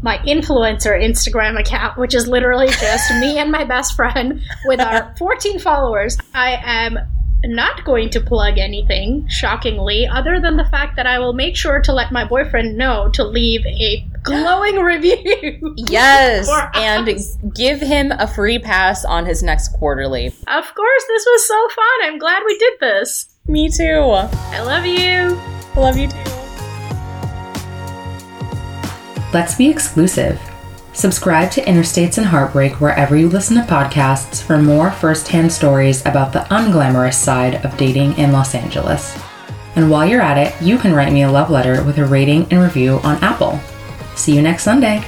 My influencer Instagram account, which is literally just me and my best friend with our 14 followers. I am not going to plug anything, shockingly, other than the fact that I will make sure to let my boyfriend know to leave a glowing review. Yes, and us. give him a free pass on his next quarterly. Of course, this was so fun. I'm glad we did this. Me too. I love you. I Love you too. Let's be exclusive. Subscribe to Interstates and Heartbreak wherever you listen to podcasts for more firsthand stories about the unglamorous side of dating in Los Angeles. And while you're at it, you can write me a love letter with a rating and review on Apple. See you next Sunday.